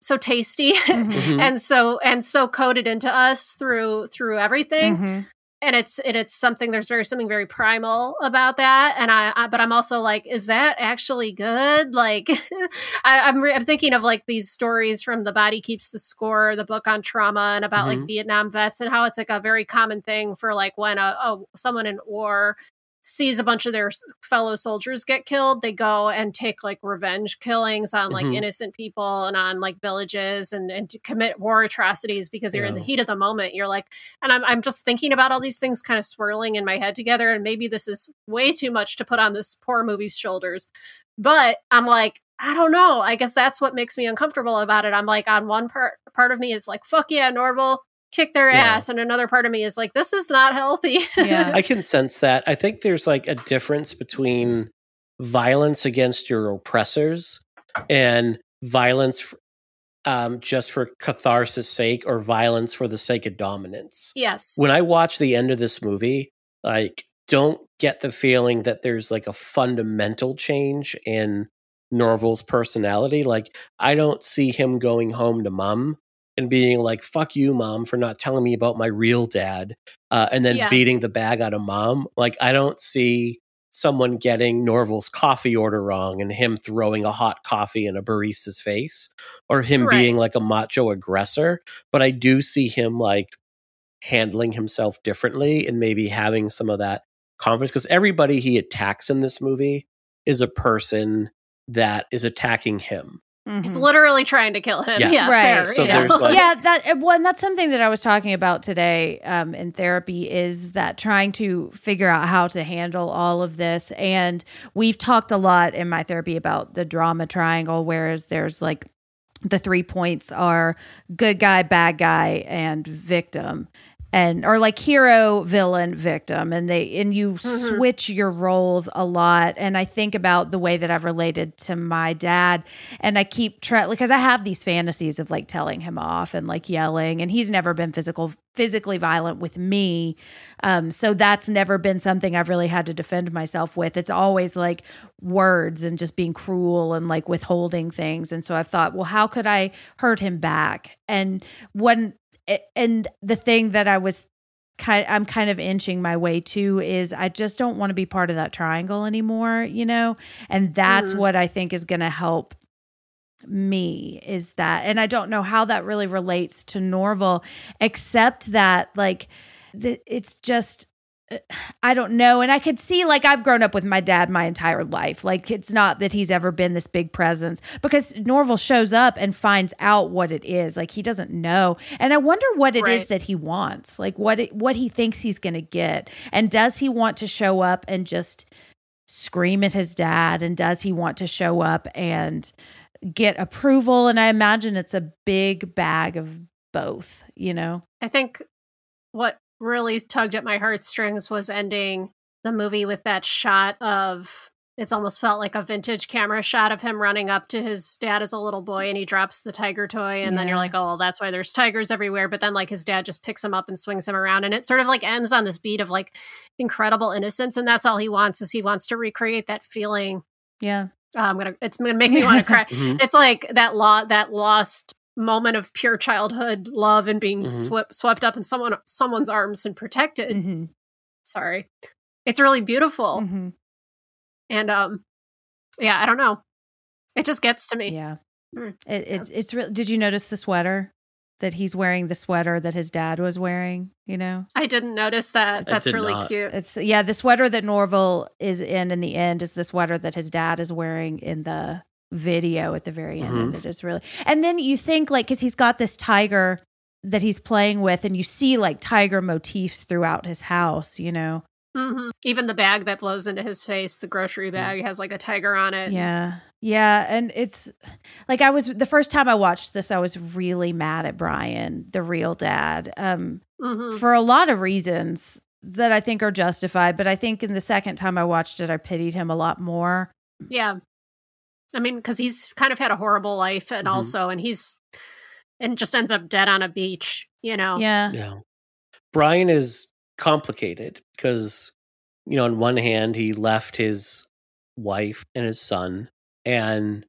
S5: so tasty
S4: Mhm.
S6: Mhm.
S5: and so and so coded into us through through everything
S4: Mhm.
S5: And it's and it's something there's very something very primal about that and I, I but i'm also like is that actually good like I, i'm re- i'm thinking of like these stories from the body keeps the score the book on trauma and about like
S6: Mhm.
S5: vietnam vets and how it's like a very common thing for like when a, a someone in war sees a bunch of their fellow soldiers get killed they go and take like revenge killings on like
S6: Mhm.
S5: innocent people and on like villages and and to commit war atrocities because you're in the heat of the moment. You're like and I'm, I'm just thinking about all these things kind of swirling in my head together and maybe this is way too much to put on this poor movie's shoulders. But i'm like i don't know. I guess that's what makes me uncomfortable about it. I'm like on one part part of me is like fuck yeah norval kick their
S6: Yeah.
S5: ass and another part of me is like this is not healthy
S4: Yeah.
S6: I can sense that. I think there's like a difference between violence against your oppressors and violence um, just for catharsis' sake or violence for the sake of dominance.
S5: yes
S6: When I watch the end of this movie, like, don't get the feeling that there's like a fundamental change in Norval's personality. Like, I don't see him going home to mom and being like, fuck you, mom, for not telling me about my real dad, uh, and then
S5: Yeah.
S6: beating the bag out of mom. Like, I don't see someone getting Norval's coffee order wrong and him throwing a hot coffee in a barista's face or him
S5: Right.
S6: being like a macho aggressor. But I do see him like handling himself differently and maybe having some of that confidence because everybody he attacks in this movie is a person that is attacking him.
S5: He's
S4: Mhm.
S5: literally trying to kill him.
S6: Yes.
S5: Yeah,
S4: Right.
S5: fair,
S6: So
S5: yeah.
S6: there's, like-
S4: yeah, that well, and that's something that I was talking about today um, in therapy is that trying to figure out how to handle all of this. And we've talked a lot in my therapy about the drama triangle, whereas there's like the three points are good guy, bad guy, and victim. And or like hero, villain, victim, and they and you
S5: Mhm.
S4: switch your roles a lot. And I think about the way that I've related to my dad, and I keep trying because I have these fantasies of like telling him off and like yelling, and he's never been physical physically violent with me, um, so that's never been something I've really had to defend myself with. It's always like words and just being cruel and like withholding things, and so I've thought, well, how could I hurt him back? And when and the thing that I was kind I'm kind of inching my way to is I just don't want to be part of that triangle anymore, you know? And that's
S5: Mhm.
S4: what I think is going to help me is that and I don't know how that really relates to Norval except that like the, it's just I don't know. And I could see, like, I've grown up with my dad my entire life. Like, it's not that he's ever been this big presence because Norval shows up and finds out what it is. Like, he doesn't know. And I wonder what it is
S5: Right.
S4: that he wants, like, what it, what he thinks he's going to get. And does he want to show up and just scream at his dad? And does he want to show up and get approval? And I imagine it's a big bag of both, you know?
S5: I think what really tugged at my heartstrings was ending the movie with that shot of it's almost felt like a vintage camera shot of him running up to his dad as a little boy and he drops the tiger toy and then you're like oh well that's why there's tigers everywhere but then like his dad just picks him up and swings him around and it sort of like ends on this beat of like incredible innocence and that's all he wants is he wants to recreate that feeling
S4: Yeah.
S5: oh, i'm gonna it's gonna make me want to cry
S6: Mhm.
S5: it's like that law that lost moment of pure childhood love and being
S6: Mhm.
S5: swept swept up in someone someone's arms and protected
S4: hmm
S5: sorry it's really beautiful
S4: hmm
S5: and um yeah i don't know it just gets to me
S4: Yeah.
S5: Mm.
S4: It, it's it's real. Did you notice the sweater that he's wearing? The sweater that his dad was wearing. You know,
S5: i didn't notice that
S6: I
S5: that's really
S6: not.
S5: cute
S4: it's yeah. The sweater that Norval is in in the end is the sweater that his dad is wearing in the video at the very end, and it is really. And then you think like because he's got this tiger that he's playing with, and you see like tiger motifs throughout his house. You know,
S5: hmm even the bag that blows into his face the grocery bag has like a tiger on it
S4: Yeah. Yeah. And it's like I was the first time I watched this, I was really mad at Brian, the real dad, um,
S5: hmm
S4: for a lot of reasons that I think are justified. But I think in the second time I watched it, I pitied him a lot more.
S5: yeah i mean because he's kind of had a horrible life and
S6: Mhm.
S5: also and he's and just ends up dead on a beach you know
S4: Yeah.
S6: Yeah. Brian is complicated because, you know, on one hand, he left his wife and his son and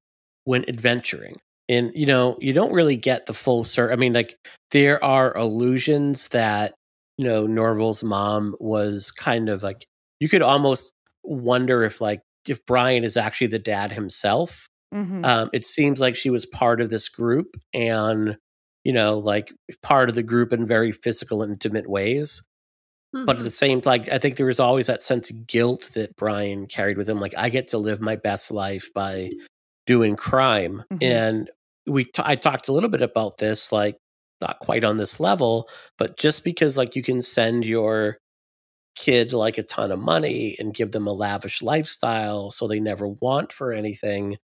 S6: went adventuring. And, you know, you don't really get the full cert. I mean, like, there are illusions that, you know, Norval's mom was kind of like, you could almost wonder if, like, if Brian is actually the dad himself
S4: Mhm.
S6: um, it seems like she was part of this group and you know like part of the group in very physical intimate ways but at
S5: Mhm.
S6: the same like i think there was always that sense of guilt that brian carried with him like i get to live my best life by doing crime
S4: Mhm.
S6: and we t- i talked a little bit about this like not quite on this level but just because like you can send your kid like a ton of money and give them a lavish lifestyle so they never want for anything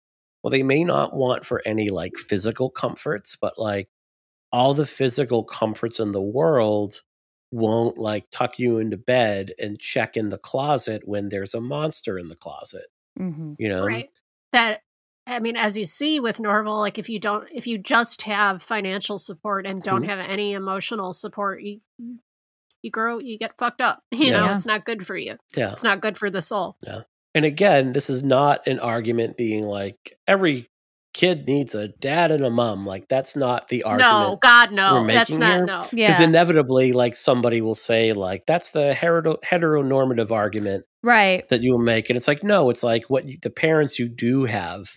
S6: well they may not want for any like physical comforts but like all the physical comforts in the world won't like tuck you into bed and check in the closet when there's a monster in the closet
S4: Mhm.
S6: you know
S5: right that i mean as you see with norval like if you don't if you just have financial support and don't
S6: Mhm.
S5: have any emotional support you you grow you get fucked up you know
S4: Yeah.
S5: it's not good for you
S6: yeah
S5: it's not good for the soul Yeah.
S6: and again this is not an argument being like every kid needs a dad and a mom. Like that's not the argument.
S5: No, God, no.
S6: we're
S5: That's not
S6: here.
S5: no.
S6: Because
S4: Yeah.
S6: inevitably, like somebody will say, like that's the hetero- heteronormative argument
S4: right.
S6: that you will make, and it's like no, it's like what you, the parents you do have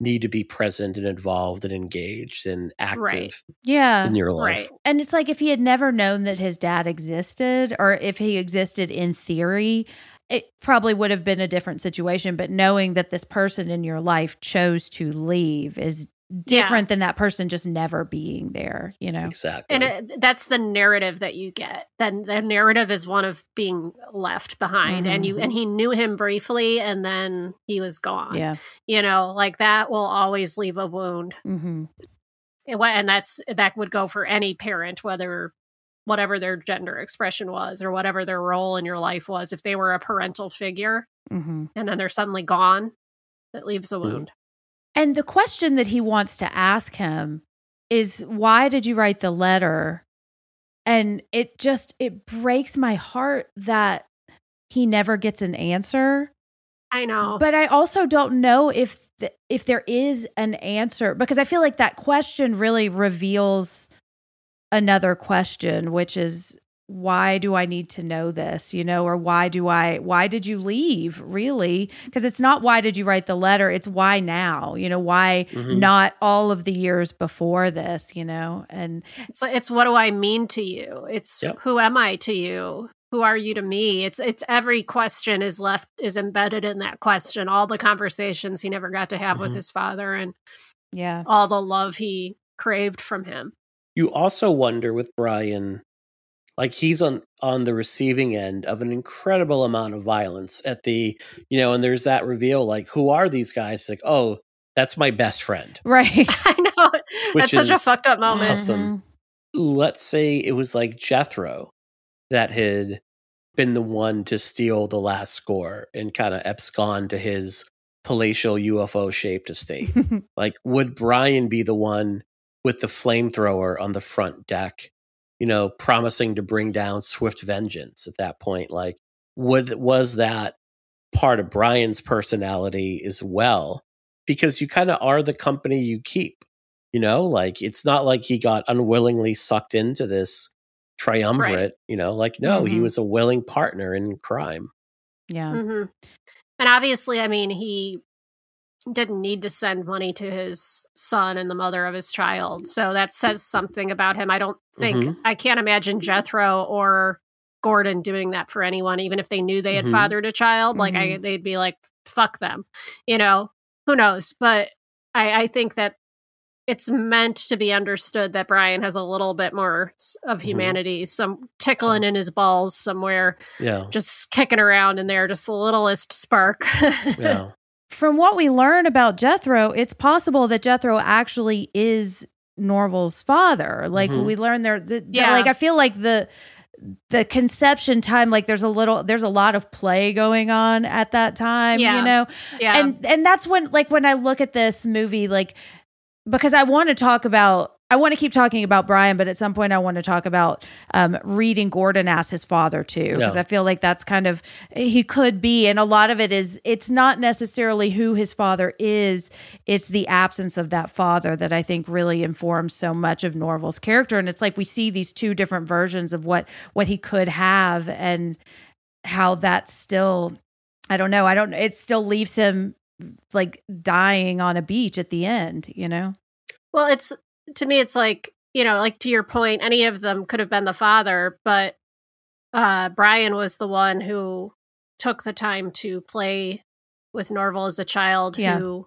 S6: need to be present and involved and engaged and active
S5: Right.
S4: Yeah.
S6: in your life.
S5: Right.
S4: And it's like if he had never known that his dad existed, or if he existed in theory, it probably would have been a different situation. But knowing that this person in your life chose to leave is different than that person just never being there, you know?
S6: Exactly.
S5: And it, that's the narrative that you get. Then the narrative is one of being left behind, and you and he knew him briefly, and then he was gone.
S4: Yeah.
S5: You know, like that will always leave a wound.
S4: hmm
S5: And and that's that would go for any parent, whether whatever their gender expression was or whatever their role in your life was. If they were a parental figure
S4: hmm
S5: and then they're suddenly gone, that leaves a
S6: Mhm.
S5: wound.
S4: And the question that he wants to ask him is why did you write the letter? And it just it breaks my heart that he never gets an answer.
S5: I know.
S4: But I also don't know if th- if there is an answer because I feel like that question really reveals another question which is why do I need to know this, you know, or why do I why did you leave really? Because it's not why did you write the letter, it's why now, you know, why
S6: Mhm.
S4: not all of the years before this, you know? And
S5: It's it's what do I mean to you? It's
S6: Yep.
S5: who am I to you? Who are you to me? It's it's every question is left is embedded in that question. All the conversations he never got to have with
S6: Mhm.
S5: his father and
S4: yeah.
S5: all the love he craved from him.
S6: you also wonder with Brian, like he's on on the receiving end of an incredible amount of violence at the, you know, and there's that reveal, like, who are these guys? Like, oh, that's my best friend.
S4: Right.
S5: I know.
S6: Which
S5: That's such a fucked up moment.
S6: awesome. Mm-hmm. Let's say it was like Jethro that had been the one to steal the last score and kind of abscond to his palatial UFO shaped estate. like would brian be the one with the flamethrower on the front deck you know promising to bring down swift vengeance at that point like would was that part of brian's personality as well because you kind of are the company you keep you know like it's not like he got unwillingly sucked into this triumvirate you know like no he
S4: Mhm.
S6: was a willing partner in crime
S4: yeah.
S5: Mm-hmm. And obviously, I mean, he didn't need to send money to his son and the mother of his child. So that says something about him. I don't think,
S6: Mhm.
S5: I can't imagine Jethro or Gordon doing that for anyone, even if they knew they had
S6: Mhm.
S5: fathered a child. Like, I, they'd be like, fuck them. You know, who knows? But I, I think that it's meant to be understood that Brian has a little bit more of
S6: Mhm.
S5: humanity, some tickling in his balls somewhere
S6: yeah
S5: just kicking around in there, just the littlest spark.
S6: yeah
S4: From what we learn about Jethro, it's possible that Jethro actually is Norval's father. Like
S6: Mhm.
S4: we learned there, the, that,
S5: Yeah.
S4: like I feel like the the conception time, like there's a little, there's a lot of play going on at that time.
S5: Yeah.
S4: You know,
S5: yeah.
S4: and and that's when like when I look at this movie like because I want to talk about I want to keep talking about Brian but at some point I want to talk about um reading Gordon as his father too because
S6: Yeah.
S4: I feel like that's kind of he could be and a lot of it is it's not necessarily who his father is it's the absence of that father that I think really informs so much of Norval's character and it's like we see these two different versions of what what he could have and how that's still I don't know. I don't it still leaves him like dying on a beach at the end, you know?
S5: well, it's to me, it's like you know, like to your point, any of them could have been the father, but uh, Brian was the one who took the time to play with Norval as a child,
S4: Yeah.
S5: who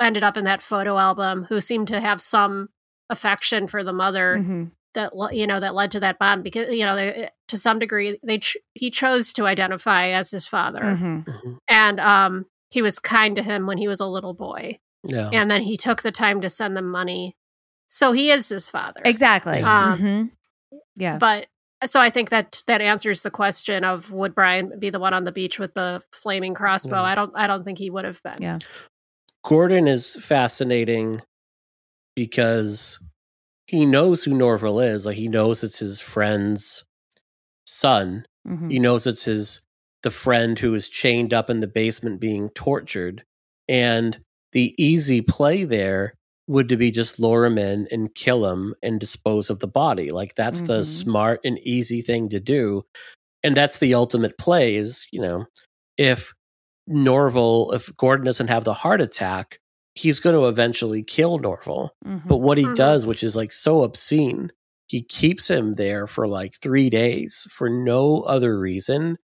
S5: ended up in that photo album, who seemed to have some affection for the mother.
S4: Mhm.
S5: that you know that led to that bond because you know they, to some degree they ch- he chose to identify as his father
S4: Mhm.
S6: Mhm.
S5: and um he was kind to him when he was a little boy
S6: yeah
S5: and then he took the time to send them money so he is his father
S4: Exactly.
S5: Um,
S4: Mhm. Yeah.
S5: but so i think that that answers the question of would brian be the one on the beach with the flaming crossbow
S6: Yeah.
S5: i don't i don't think he would have been
S4: Yeah.
S6: Gordon is fascinating because he knows who Norval is. Like he knows it's his friend's son.
S4: Mhm.
S6: He knows it's his the friend who is chained up in the basement being tortured. And the easy play there would to be just lure him in and kill him and dispose of the body. Like that's the
S4: Mhm.
S6: smart and easy thing to do. And that's the ultimate play is, you know, if Norval, if Gordon doesn't have the heart attack, he's going to eventually kill Norval.
S4: Mhm.
S6: But what he
S5: Mhm.
S6: does, which is like so obscene, he keeps him there for like three days for no other reason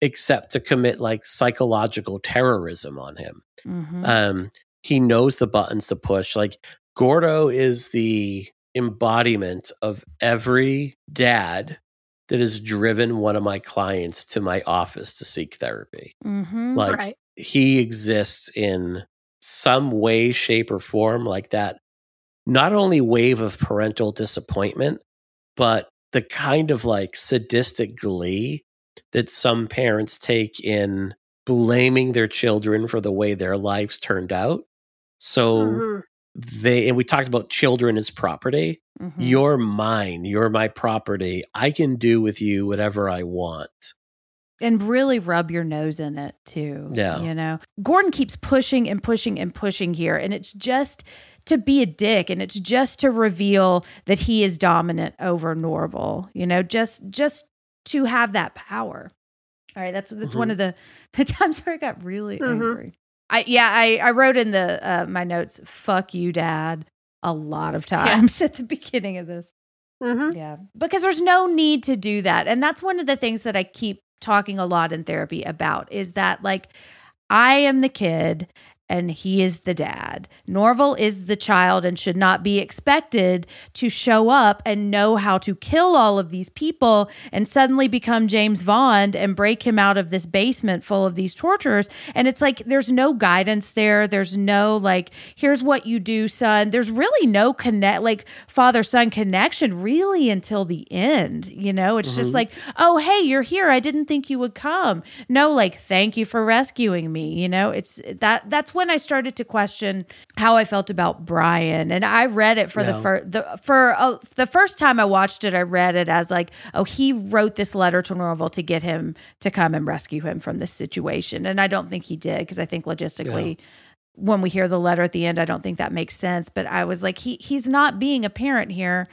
S6: except to commit like psychological terrorism on him.
S4: Mhm.
S6: Um, he knows the buttons to push. Like Gordo is the embodiment of every dad that has driven one of my clients to my office to seek therapy.
S4: Mhm.
S6: Like
S5: right.
S6: he exists in some way, shape, or form like that. Not only wave of parental disappointment, but the kind of like sadistic glee that some parents take in blaming their children for the way their lives turned out. So
S5: Mhm.
S6: they, and we talked about children as property.
S4: Mhm.
S6: You're mine. You're my property. I can do with you whatever I want.
S4: and really rub your nose in it too.
S6: Yeah.
S4: You know, Gordon keeps pushing and pushing and pushing here. And it's just to be a dick and it's just to reveal that he is dominant over Norval, you know, just, just to have that power. All right. That's, that's one
S6: Mhm.
S4: of the, the times where I got really
S5: Mhm.
S4: angry. I, yeah, I, I wrote in the, uh, my notes, fuck you, dad, a lot of times at the beginning of this.
S5: Mhm.
S4: Yeah. Because there's no need to do that. And that's one of the things that I keep talking a lot in therapy about is that like I am the kid and he is the dad. Norval is the child and should not be expected to show up and know how to kill all of these people and suddenly become James Bond and break him out of this basement full of these torturers. And it's like there's no guidance there. There's no like, here's what you do, son. There's really no connect like father son connection really until the end. You know, it's just
S6: Mhm.
S4: like, oh hey, you're here. I didn't think you would come. No, like, thank you for rescuing me. You know, it's that that's when I started to question how I felt about Brian. And I read it for the first the for uh, the first time I watched it, I read it as like, oh, he wrote this letter to Norval to get him to come and rescue him from this situation. And I don't think he did because I think logistically when we hear the letter at the end, I don't think that makes sense. But I was like, he he's not being a parent here.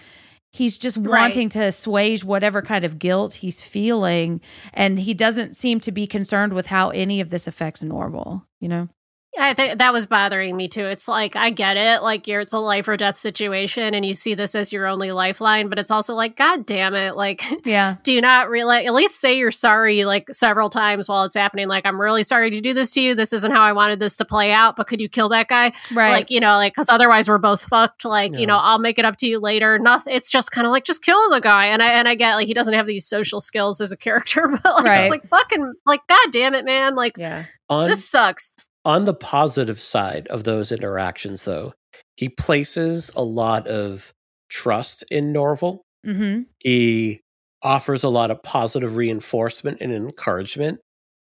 S4: He's just
S5: Right.
S4: wanting to assuage whatever kind of guilt he's feeling. And he doesn't seem to be concerned with how any of this affects Norval, you know?
S5: I think that was bothering me too. It's like I get it, like you're it's a life or death situation, and you see this as your only lifeline. But it's also like, God damn it! Like,
S4: Yeah.
S5: do you not realize? At least say you're sorry, like several times while it's happening. Like, I'm really sorry to do this to you. This isn't how I wanted this to play out. But could you kill that guy?
S4: Right.
S5: Like, you know, like because otherwise we're both fucked. Like,
S6: Yeah.
S5: you know, I'll make it up to you later. Nothing. It's just kind of like just kill the guy. And I and I get like he doesn't have these social skills as a character, but like
S4: Right.
S5: it's like fucking like, God damn it, man! Like
S4: yeah.
S6: On
S5: this sucks.
S6: On the positive side of those interactions, though, he places a lot of trust in Norval.
S4: Mm-hmm.
S6: He offers a lot of positive reinforcement and encouragement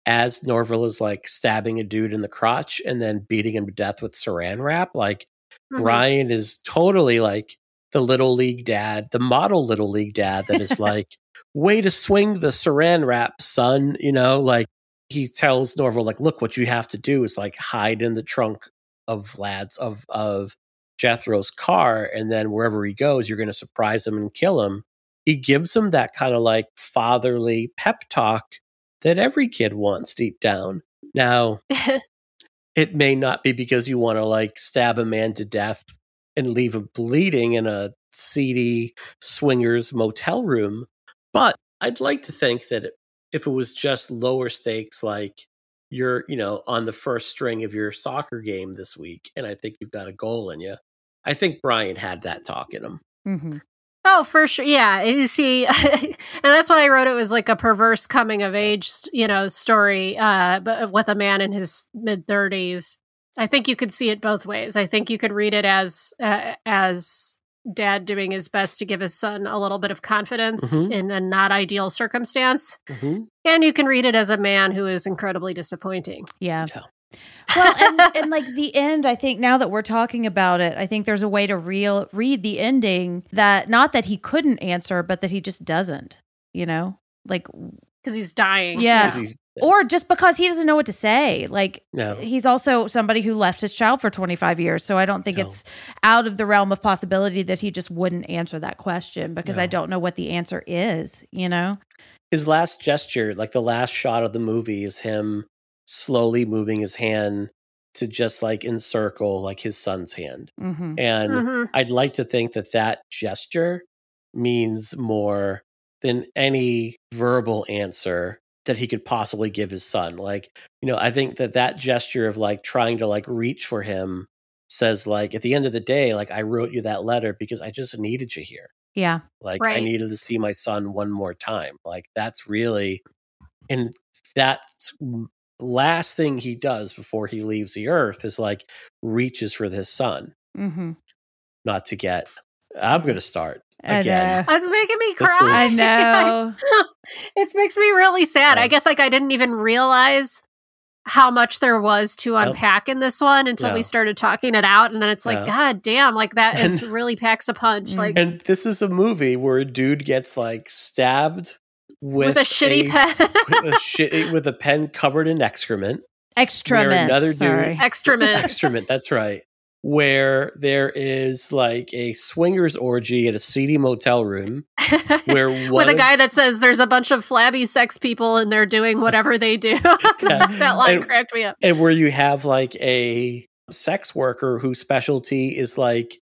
S6: as Norval is like stabbing a dude in the crotch and then beating him to death with saran wrap. Like
S5: Mhm.
S6: Brian is totally like the little league dad, the model little league dad that is like, way to swing the saran wrap, son. You know, like he tells Norval, like, look, what you have to do is like hide in the trunk of Vlad's of of Jethro's car, and then wherever he goes, you're gonna surprise him and kill him. He gives him that kind of like fatherly pep talk that every kid wants deep down. Now, it may not be because you want to like stab a man to death and leave him bleeding in a seedy swingers motel room, but I'd like to think that it- if it was just lower stakes, like you're, you know, on the first string of your soccer game this week, and I think you've got a goal in you. I think Brian had that talk in him.
S4: Mm-hmm.
S5: Oh, for sure. Yeah. You see, and that's why I wrote it was like a perverse coming of age, you know, story, uh, but with a man in his mid thirties. I think you could see it both ways. I think you could read it as uh, as dad doing his best to give his son a little bit of confidence
S6: Mhm.
S5: in a not ideal circumstance, and you can read it as a man who is incredibly disappointing.
S4: Yeah.
S6: Yeah.
S4: well, and, and like the end, I think now that we're talking about it, I think there's a way to real read the ending that not that he couldn't answer, but that he just doesn't. You know, like
S5: because he's dying.
S4: Yeah.
S6: he's-
S4: Or just because he doesn't know what to say. Like
S6: No.
S4: he's also somebody who left his child for 25 years. So I don't think
S6: No.
S4: it's out of the realm of possibility that he just wouldn't answer that question because I don't know what the answer is, you know?
S6: his last gesture, like the last shot of the movie, is him slowly moving his hand to just like encircle like his son's hand.
S4: hmm
S6: And
S5: Mhm.
S6: I'd like to think that that gesture means more than any verbal answer that he could possibly give his son. Like, you know, I think that that gesture of like trying to like reach for him says like at the end of the day, like I wrote you that letter because I just needed you here.
S4: Yeah.
S6: Like I needed to see my son one more time. Like that's really and that last thing he does before he leaves the earth is like reaches for his son
S4: hmm
S6: not to get I'm going to start again.
S4: know.
S5: It's making me
S6: This
S5: cry.
S4: I
S6: is-
S4: know.
S5: it makes me really sad.
S6: Yeah.
S5: I guess like I didn't even realize how much there was to unpack in this one until we started talking it out, and then it's like,
S6: Yeah.
S5: God damn, like that is
S6: And-
S5: really packs a punch.
S4: Mm.
S5: Like
S6: And this is a movie where a dude gets like stabbed with,
S5: with, a shitty
S6: a,
S5: pen,
S6: with a shit with a pen covered in excrement.
S4: Extrament.
S6: another dude-
S4: sorry.
S5: excrement.
S6: excrement. That's right. Where there is like a swingers orgy at a seedy motel room where
S5: with
S6: one
S5: a
S6: of-
S5: guy that says there's a bunch of flabby sex people and they're doing whatever they do. that line
S6: And-
S5: cracked me up.
S6: and where you have like a sex worker whose specialty is like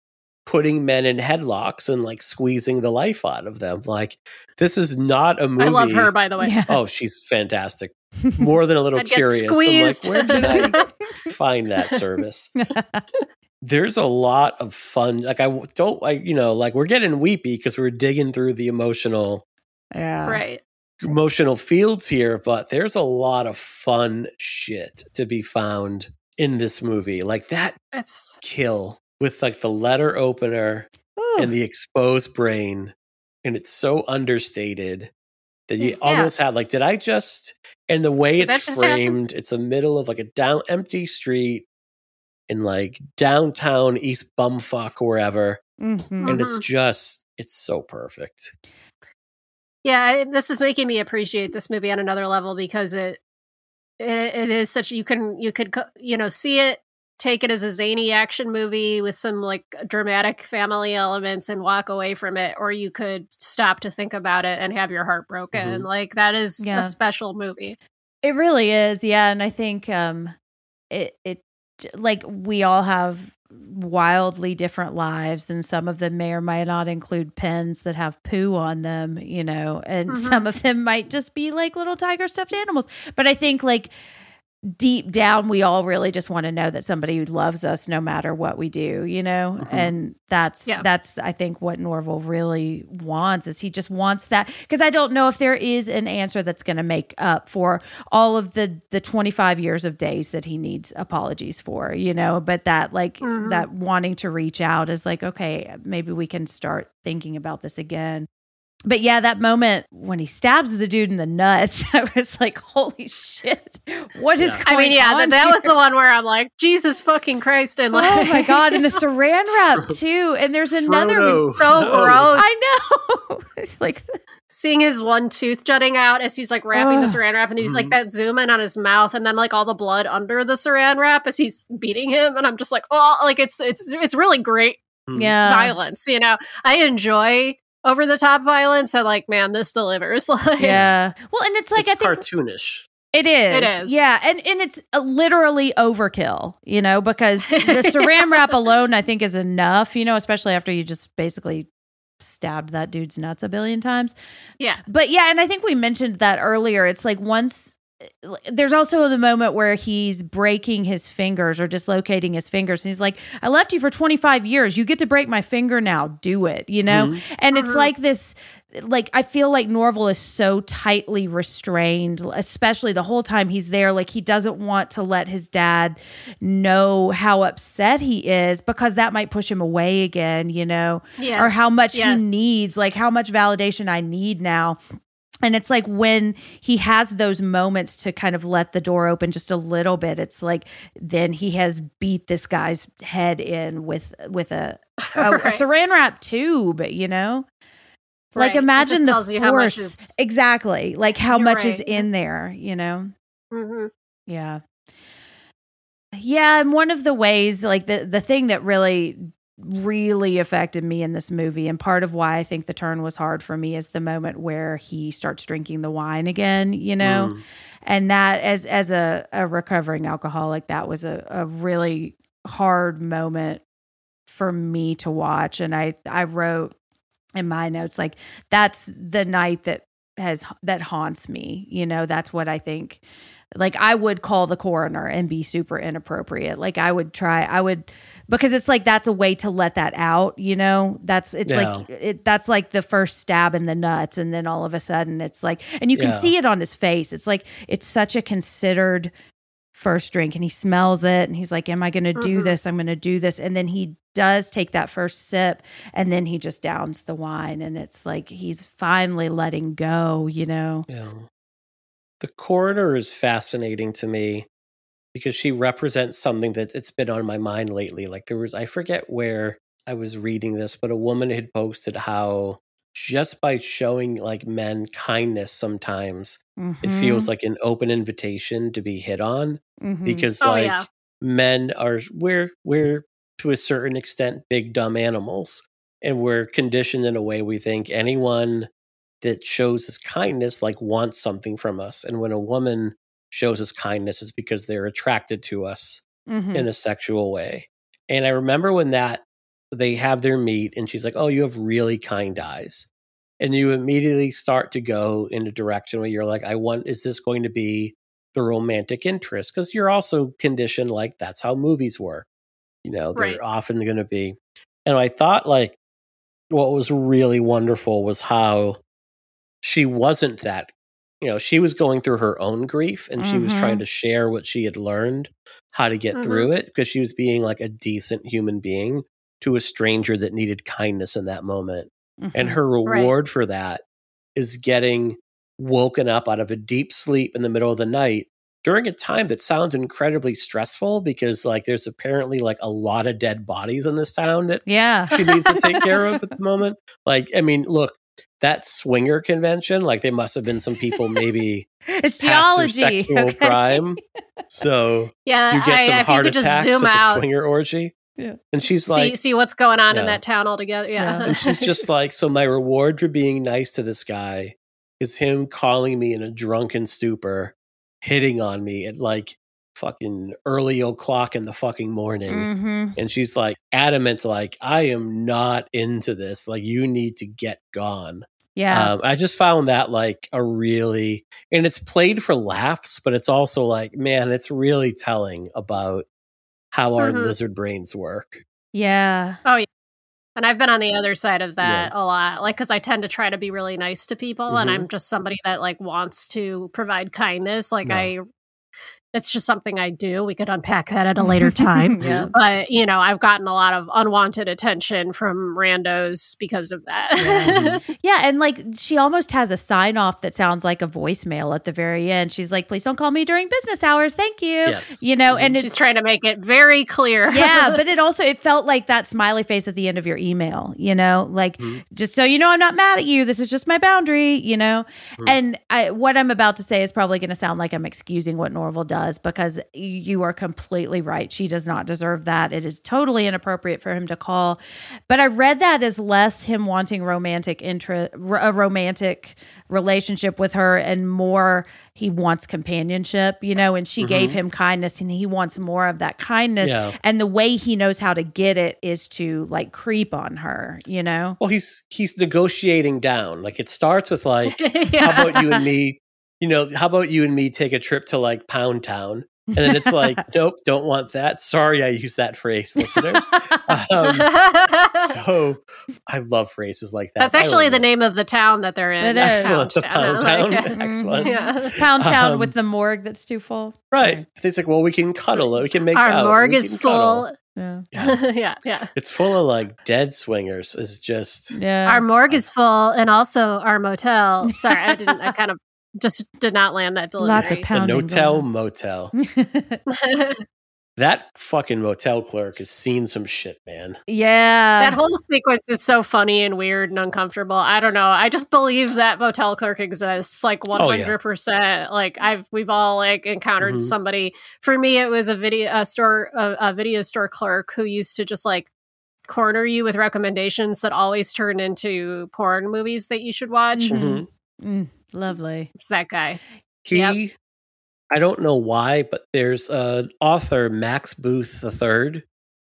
S6: putting men in headlocks and like squeezing the life out of them. Like this is not a movie.
S5: I love her, by the way.
S4: Yeah.
S6: Oh, she's fantastic. More than a little
S5: I'd get
S6: curious.
S5: squeezed.
S6: I'm like, where did I find that service? There's a lot of fun. Like I don't, like you know, like we're getting weepy because we're digging through the emotional
S4: yeah.
S5: right.
S6: emotional fields here, but there's a lot of fun shit to be found in this movie. Like that
S5: It's
S6: kill with like the letter opener
S4: Ooh.
S6: and the exposed brain, and it's so understated that you mm,
S5: Yeah.
S6: almost had like, did I just? And the way
S5: Did
S6: it's
S5: just happen?
S6: framed, it's a middle of like a down empty street in like downtown East Bumfuck, wherever,
S4: Mhm.
S6: and it's
S5: Mhm.
S6: just it's so perfect.
S5: Yeah, I, this is making me appreciate this movie on another level because it, it it is such you can you could you know see it take it as a zany action movie with some like dramatic family elements and walk away from it or you could stop to think about it and have your heart broken
S6: Mhm.
S5: like that is
S4: Yeah.
S5: a special movie
S4: It really is, yeah. And I think um it it like we all have wildly different lives and some of them may or may not include pens that have poo on them, you know, and
S5: Mhm.
S4: some of them might just be like little tiger stuffed animals. But I think like deep down we all really just want to know that somebody loves us no matter what we do, you know?
S6: Mhm.
S4: And that's
S5: Yeah.
S4: that's I think what Norval really wants is he just wants that because I don't know if there is an answer that's going to make up for all of the the 25 years of days that he needs apologies for, you know, but that like
S5: Mhm.
S4: that wanting to reach out is like okay, maybe we can start thinking about this again. But yeah, that moment when he stabs the dude in the nuts, I was like, "Holy shit! What is
S6: Yeah.
S4: going
S5: i mean yeah that, that was the one where i'm like jesus fucking christ and like
S4: Oh my god! And the saran wrap too. And there's another.
S6: Frodo.
S5: so
S6: No.
S5: gross
S4: I know. it's like
S5: seeing his one tooth jutting out as he's like wrapping the
S4: Ugh.
S5: saran wrap and he's like
S6: Mhm.
S5: that zoom in on his mouth and then like all the blood under the saran wrap as he's beating him and i'm just like oh like it's it's it's really great
S6: Mm.
S4: yeah.
S5: violence you know i enjoy over the top violence and like man this delivers like
S4: Yeah. Well, and it's like
S6: it's
S4: I think
S6: cartoonish.
S4: it is.
S5: It is.
S4: Yeah, and and it's uh, literally overkill, you know, because the saran wrap alone I think is enough, you know, especially after you just basically stabbed that dude's nuts a billion times.
S5: yeah
S4: But yeah, and I think we mentioned that earlier. It's like once there's also the moment where he's breaking his fingers or dislocating his fingers and he's like i left you for 25 years you get to break my finger now do it you know
S6: Mhm.
S4: and it's
S5: Mhm.
S4: like this like i feel like norval is so tightly restrained especially the whole time he's there like he doesn't want to let his dad know how upset he is because that might push him away again you know
S5: yes.
S4: or how much
S5: yes.
S4: he needs, like how much validation I need now. And it's like when he has those moments to kind of let the door open just a little bit, it's like then he has beat this guy's head in with with a, a, a saran wrap tube, you know? like
S5: Right. It
S4: imagine the
S5: tells how much
S4: force
S5: is-
S4: exactly like how much is in there you know
S5: Mhm.
S4: yeah yeah and one of the ways like the the thing that really really affected me in this movie. And part of why i think the turn was hard for me is the moment where he starts drinking the wine again you know?
S6: Mm.
S4: and that as as a, a recovering alcoholic that was a, a really hard moment for me to watch. And i i wrote in my notes like that's the night that has that haunts me you know? That's what i think like i would call the coroner and be super inappropriate. Like i would try i would because it's like that's a way to let that out you know? That's it's like it that's like the first stab in the nuts and then all of a sudden it's like and you can
S6: Yeah.
S4: see it on his face. It's like it's such a considered first drink and he smells it and he's like am i going to do
S5: Mhm.
S4: this? I'm going to do this. And then he does take that first sip and then he just downs the wine and it's like he's finally letting go you know?
S6: Yeah. The coroner is fascinating to me because she represents something that it's been on my mind lately. Like there was I forget where I was reading this, but a woman had posted how just by showing like men kindness sometimes it feels like an open invitation to be hit on
S4: Mhm.
S6: because
S5: Oh,
S6: like
S5: yeah.
S6: men are we're we're to a certain extent big dumb animals and we're conditioned in a way we think anyone that shows us kindness like wants something from us and when a woman shows us kindness it's because they're attracted to us
S4: Mhm.
S6: in a sexual way and i remember when that they have their meet and she's like oh you have really kind eyes and you immediately start to go in a direction where you're like i want is this going to be the romantic interest because you're also conditioned like that's how movies work you know they're
S5: Right.
S6: often going to be and i thought like what was really wonderful was how she wasn't that you know she was going through her own grief and she was trying to share what she had learned how to get
S5: Mhm.
S6: through it because she was being like a decent human being to a stranger that needed kindness in that moment and
S4: Mhm.
S6: her
S5: Right.
S6: reward for that is getting woken up out of a deep sleep in the middle of the night during a time that sounds incredibly stressful because like there's apparently like a lot of dead bodies in this town that
S4: yeah
S6: she needs to take care of at the moment like i mean look that swinger convention like there must have been some people maybe
S4: it's geology
S6: sexual
S4: okay?
S6: prime so
S5: Yeah,
S6: you get
S5: I,
S6: some
S5: if
S6: heart
S5: you could just
S6: attacks
S5: zoom
S6: at the
S5: out,
S6: swinger orgy
S4: Yeah.
S6: and she's
S5: see
S6: like
S5: see what's going on in that town altogether. Yeah,
S4: Yeah.
S6: and she's just like, so my reward for being nice to this guy is him calling me in a drunken stupor, hitting on me at like fucking early o'clock in the fucking morning.
S4: Mhm.
S6: And she's like adamant, like, I am not into this. Like, you need to get gone.
S4: Yeah
S6: Um, I just found that like a really, and it's played for laughs, but it's also like, man, it's really telling about how our
S5: Mhm.
S6: lizard brains work.
S4: yeah Oh, yeah.
S5: and I've been on the other side of that a lot, like because I tend to try to be really nice to people, and
S6: Mhm.
S5: I'm just somebody that like wants to provide kindness. Like
S6: Yeah.
S5: I, it's just something I do. We could unpack that at a later time.
S4: yeah
S5: but you know i've gotten a lot of unwanted attention from randos because of that
S4: Yeah, and like she almost has a sign off that sounds like a voicemail at the very end. She's like, "Please don't call me during business hours, thank you."
S6: Yes.
S4: You know, and
S5: she's
S4: it's
S5: trying to make it very clear
S4: yeah, but it also it felt like that smiley face at the end of your email, you know, like
S6: Mhm.
S4: just so you know I'm not mad at you. This is just my boundary, you know.
S6: Mhm.
S4: And I, what I'm about to say is probably going to sound like I'm excusing what Norval does because you are completely right. She does not deserve that. It is totally inappropriate for him to call. But I read that as less him wanting romantic interest, a romantic relationship with her, and more he wants companionship, you know. And she mm-hmm. gave him kindness, and he wants more of that kindness.
S6: Yeah.
S4: And the way he knows how to get it is to like creep on her, you know.
S6: Well, he's he's negotiating down. Like it starts with like,
S5: Yeah.
S6: how about you and me? You know, how about you and me take a trip to like Pound Town? And then it's like, nope, don't want that. Sorry, I used that phrase, listeners. Um, so I love phrases like that.
S5: That's actually the
S6: know.
S5: name of the town that they're in
S4: It is.
S6: Excellent, the Pound Town.
S5: Like,
S6: Excellent.
S5: yeah.
S4: Pound Town
S6: Um,
S4: with the morgue that's too full.
S6: Right. It's like, well, we can cuddle. We can make
S5: our
S6: out.
S5: morgue is
S6: can cuddle.
S5: full
S4: Yeah.
S6: Yeah.
S5: yeah yeah
S6: It's full of like dead swingers. Is just
S4: Yeah.
S5: our morgue is full and also our motel sorry i didn't i kind of just did not land that delivery
S4: Lots of
S6: the
S4: pounding.
S6: no-tell
S4: going
S6: motel. That fucking motel clerk has seen some shit, man.
S4: Yeah.
S5: That whole sequence is so funny and weird and uncomfortable. I don't know. I just believe that motel clerk exists like
S6: Oh, yeah.
S5: 100%. Like I've we've all like encountered
S6: Mhm.
S5: somebody. For me it was a video a store a, a video store clerk who used to just like corner you with recommendations that always turn into porn movies that you should watch.
S4: Mhm.
S6: Mhm.
S4: Mm, lovely.
S5: It's that guy.
S6: He,
S5: Yep.
S6: I don't know why, but there's an author, Max Booth III,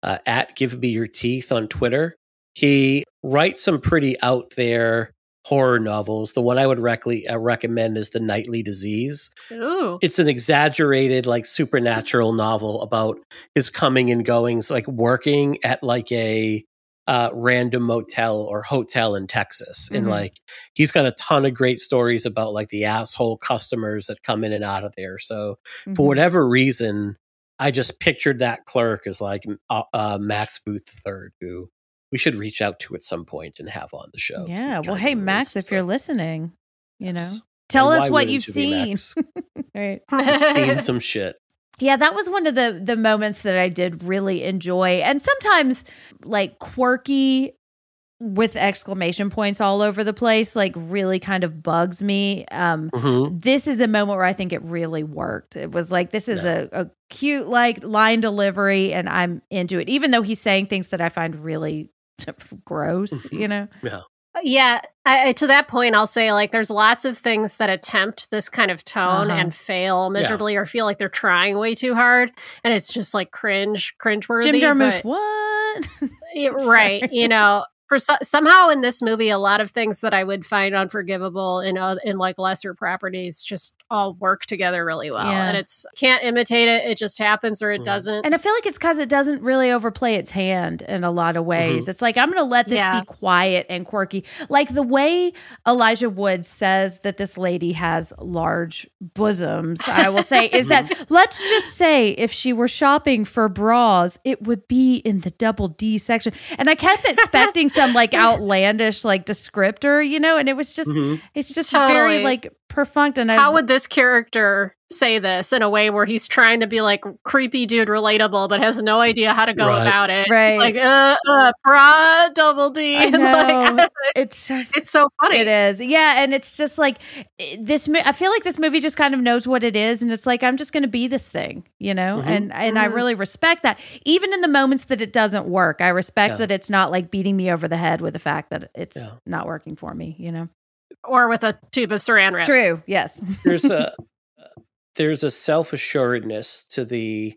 S6: uh, at Give Me Your Teeth on Twitter. He writes some pretty out there horror novels. The one I would rec- uh, recommend is The Nightly Disease.
S5: Ooh.
S6: It's an exaggerated, like supernatural novel about his coming and goings, like working at like a uh, random motel or hotel in Texas. And
S4: Mhm.
S6: like he's got a ton of great stories about like the asshole customers that come in and out of there. So
S4: Mhm.
S6: for whatever reason, I just pictured that clerk as like uh, uh, Max Booth III, who we should reach out to at some point and have on the show.
S4: Yeah. Well, hey, Max, if you're listening, you know, tell
S6: And
S4: us what you've
S6: you
S4: seen. Right.
S6: He's seen some shit.
S4: Yeah, that was one of the the moments that I did really enjoy. And sometimes like quirky with exclamation points all over the place like really kind of bugs me. Um
S6: Mhm.
S4: this is a moment where I think it really worked. It was like this is a, a cute like line delivery and I'm into it even though he's saying things that I find really gross,
S6: Mhm.
S4: you know.
S5: Yeah, I, I- to that point, I'll say like there's lots of things that attempt this kind of tone
S4: Uh-huh.
S5: and fail miserably, or feel like they're trying way too hard, and it's just like cringe, cringeworthy.
S4: Jim Jarmusch, what?
S5: Yeah, right? You know, for so- somehow in this movie, a lot of things that I would find unforgivable in uh, in like lesser properties just all work together really well,
S4: Yeah.
S5: and it's can't imitate it. It just happens or it
S6: Mhm.
S5: doesn't.
S4: And I feel like it's because it doesn't really overplay its hand in a lot of ways. It's like, I'm going to let this
S5: Yeah.
S4: be quiet and quirky. Like the way Elijah Wood says that this lady has large bosoms, I will say, is that let's just say if she were shopping for bras, it would be in the double D section. And I kept expecting some like outlandish like descriptor, you know, and it was just,
S6: Mhm.
S4: it's just very
S5: Totally.
S4: like perfunct. And I,
S5: How would this character say this in a way where he's trying to be like creepy dude relatable, but has no idea how to go
S6: Right.
S5: about it?
S4: Right.
S5: Like, uh, uh, bra, double D.
S4: I know.
S5: like,
S4: it's,
S5: it's so funny.
S4: It is, yeah, and it's just like this. I feel like this movie just kind of knows what it is, and it's like I'm just going to be this thing, you know.
S6: Mhm.
S4: And and I
S5: Mhm.
S4: really respect that, even in the moments that it doesn't work. I respect
S6: Yeah.
S4: that it's not like beating me over the head with the fact that it's
S6: Yeah.
S4: not working for me, you know.
S5: Or with a tube of saran wrap.
S4: True. Yes.
S6: there's a there's a self assuredness to the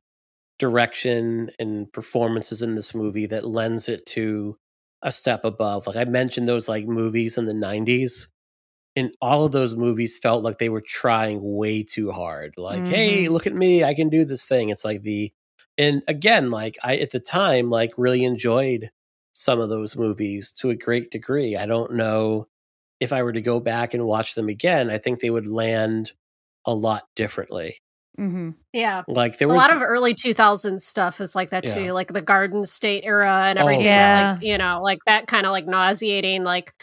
S6: direction and performances in this movie that lends it to a step above. Like I mentioned those like movies in the 90s and all of those movies felt like they were trying way too hard. Like, hey,
S4: Mhm.
S6: look at me, I can do this thing. It's like the and again, like I at the time like really enjoyed some of those movies to a great degree. I don't know if I were to go back and watch them again, I think they would land a lot differently.
S4: hmm
S5: Yeah.
S6: Like there
S5: a
S6: was a
S5: lot of early 2000s stuff is like that
S6: Yeah.
S5: too, like the Garden State era and
S6: Oh,
S5: everything.
S4: yeah.
S5: Like, you know, like that kind of like nauseating, like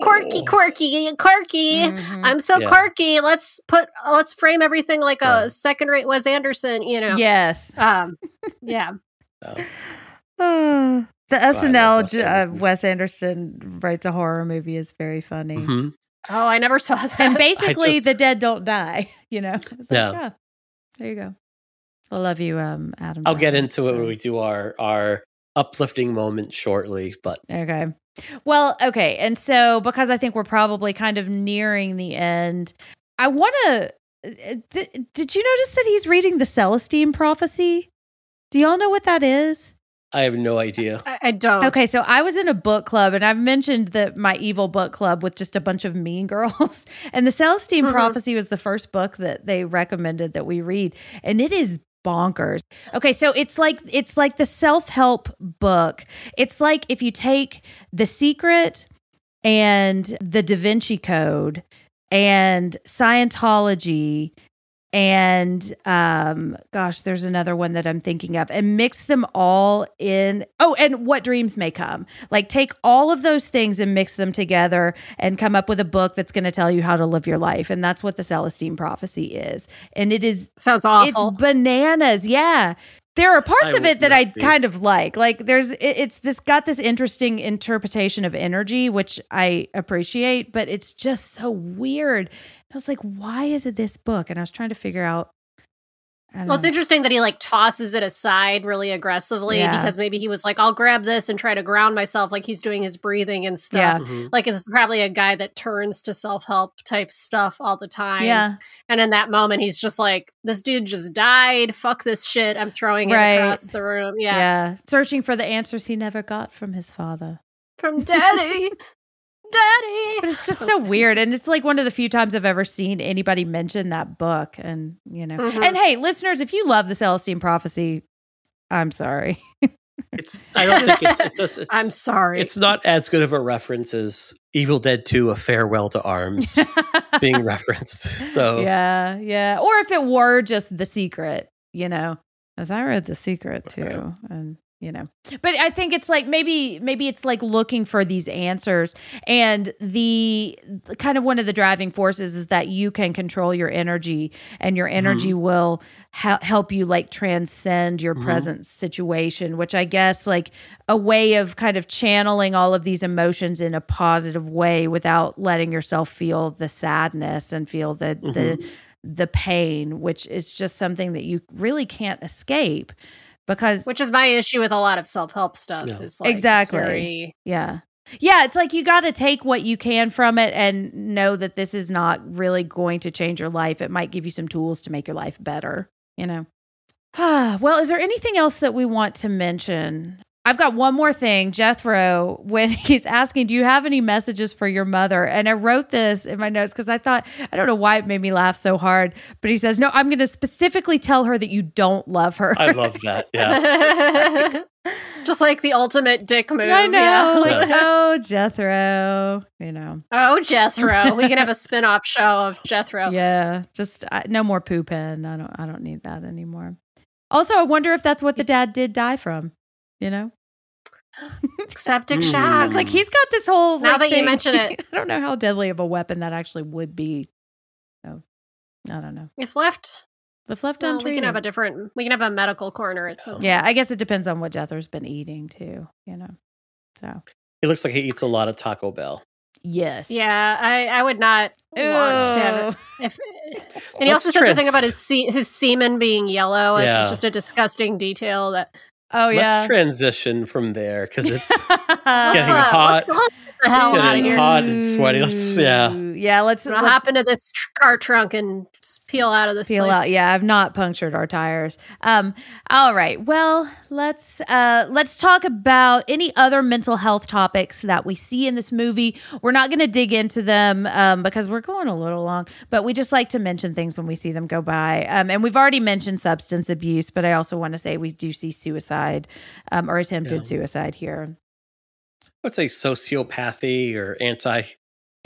S5: quirky,
S6: Oh.
S5: quirky, quirky.
S4: Mhm.
S5: I'm so
S6: Yeah.
S5: quirky. Let's put, let's frame everything like a
S6: Right.
S5: second rate Wes Anderson, you know?
S4: Yes.
S5: Um, yeah.
S6: uh,
S4: Ah, the
S6: love
S4: SNL
S6: Wes
S4: j- uh,
S6: Anderson.
S4: Wes Anderson writes a horror movie is very funny.
S6: mhm.
S5: Oh, I never saw that.
S4: And basically,
S6: just-
S4: the dead don't die. You know. It's like,
S6: Yeah.
S4: yeah. There you go. I love you, um, Adam.
S6: I'll get
S4: Driver.
S6: into it when we do our our uplifting moment shortly, but
S4: Okay. Well, okay. And so, because I think we're probably kind of nearing the end, I want to. Th- did you notice that he's reading the Celestine prophecy? Do y'all know what that is?
S6: I have no idea.
S5: I, I don't.
S4: Okay, so I was in a book club, and I've mentioned that my evil book club with just a bunch of mean girls. And the Celestine
S5: Mhm.
S4: Prophecy was the first book that they recommended that we read, and it is bonkers. Okay, so it's like it's like the self help book. It's like if you take The Secret and the Da Vinci Code and Scientology and um gosh there's another one that i'm thinking of and mix them all in oh and what dreams may come like take all of those things and mix them together and come up with a book that's going to tell you how to live your life and that's what the celestine prophecy is and it is
S5: Sounds awful.
S4: it's bananas yeah there are parts
S6: I
S4: of it that I
S6: be.
S4: kind of like. Like there's it, it's this got this interesting interpretation of energy, which I appreciate, but it's just so weird. I was like, why is it this book? And I was trying to figure out. I don't
S5: Well, it's interesting that he like tosses it aside really aggressively
S4: Yeah.
S5: because maybe he was like, I'll grab this and try to ground myself, like he's doing his breathing and stuff.
S6: Mhm.
S5: Like it's probably a guy that turns to self help type stuff all the time.
S4: yeah,
S5: And in that moment, he's just like, this dude just died. Fuck this shit. I'm throwing it across the room.
S4: yeah,
S5: Yeah.
S4: searching for the answers he never got from his father.
S5: From daddy. daddy.
S4: But it's just so weird. And it's like one of the few times I've ever seen anybody mention that book. And, you know,
S5: Mhm.
S4: and hey, listeners, if you love the Celestine prophecy, I'm sorry.
S6: It's. I don't think it's. It's, just, it's,
S5: I'm sorry.
S6: it's not as good of a reference as Evil Dead Two: A Farewell to Arms being referenced. So
S4: yeah, yeah. Or if it were just the secret, you know, as I read the secret too, and you know, but I think it's like maybe maybe it's like looking for these answers, and the, the kind of one of the driving forces is that you can control your energy, and your energy will hel- help you like transcend your
S6: Mhm.
S4: present situation, which I guess like a way of kind of channeling all of these emotions in a positive way without letting yourself feel the sadness and feel the the the pain, which is just something that you really can't escape because
S5: Which is my issue with a lot of self help stuff.
S6: Yeah.
S5: Is like,
S4: Exactly.
S5: very-
S4: yeah. Yeah, it's like you got to take what you can from it and know that this is not really going to change your life. It might give you some tools to make your life better, you know. Ah well, is there anything else that we want to mention? I've got one more thing. Jethro, when he's asking, Do you have any messages for your mother? And I wrote this in my notes because I thought, I don't know why it made me laugh so hard. But he says, No, I'm going to specifically tell her that you don't love her.
S6: I love that. Yeah.
S5: just like the ultimate dick move.
S4: I know.
S5: yeah.
S4: Like, oh, Jethro, you know.
S5: oh, Jethro. we can have a spin off show of Jethro.
S4: Yeah, just uh, no more poo pen. I don't. I don't need that anymore. Also, I wonder if that's what the dad did die from. You know,
S5: Septic
S6: Mm.
S5: Shock.
S4: was like, he's got this whole.
S5: Now
S4: like,
S5: that you
S4: thing.
S5: mention it.
S4: I don't know how deadly of a weapon that actually would be. So, I don't know.
S5: if left,
S4: If left
S5: well, we can have a different. We can have a medical corner at some.
S4: yeah. I guess it depends on what Jethro's been eating too. You know, so
S6: He looks like he eats a lot of Taco Bell.
S4: yes,
S5: Yeah, I, I would not want to have it.
S4: Ew.
S5: If, and he also said the thing about his se- his semen being yellow.
S6: Yeah.
S5: It's just a disgusting detail that
S4: Oh yeah.
S6: Let's transition from there because it's
S5: Getting
S6: getting hot.
S5: Go. the hell out of here.
S6: hot and sweaty. Let's- yeah.
S4: yeah. Let's, let's
S5: hop into this tr- car trunk and peel out of this
S4: Feel
S5: place.
S4: out. Yeah, I've not punctured our tires. Um, all right. Well, let's uh let's talk about any other mental health topics that we see in this movie. We're not gonna dig into them um because we're going a little long, but we just like to mention things when we see them go by. Um, and we've already mentioned substance abuse, but I also want to say we do see suicide, um, or attempted
S6: Yeah.
S4: suicide here.
S6: I would say sociopathy or anti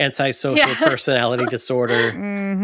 S6: antisocial
S5: Yeah.
S6: personality disorder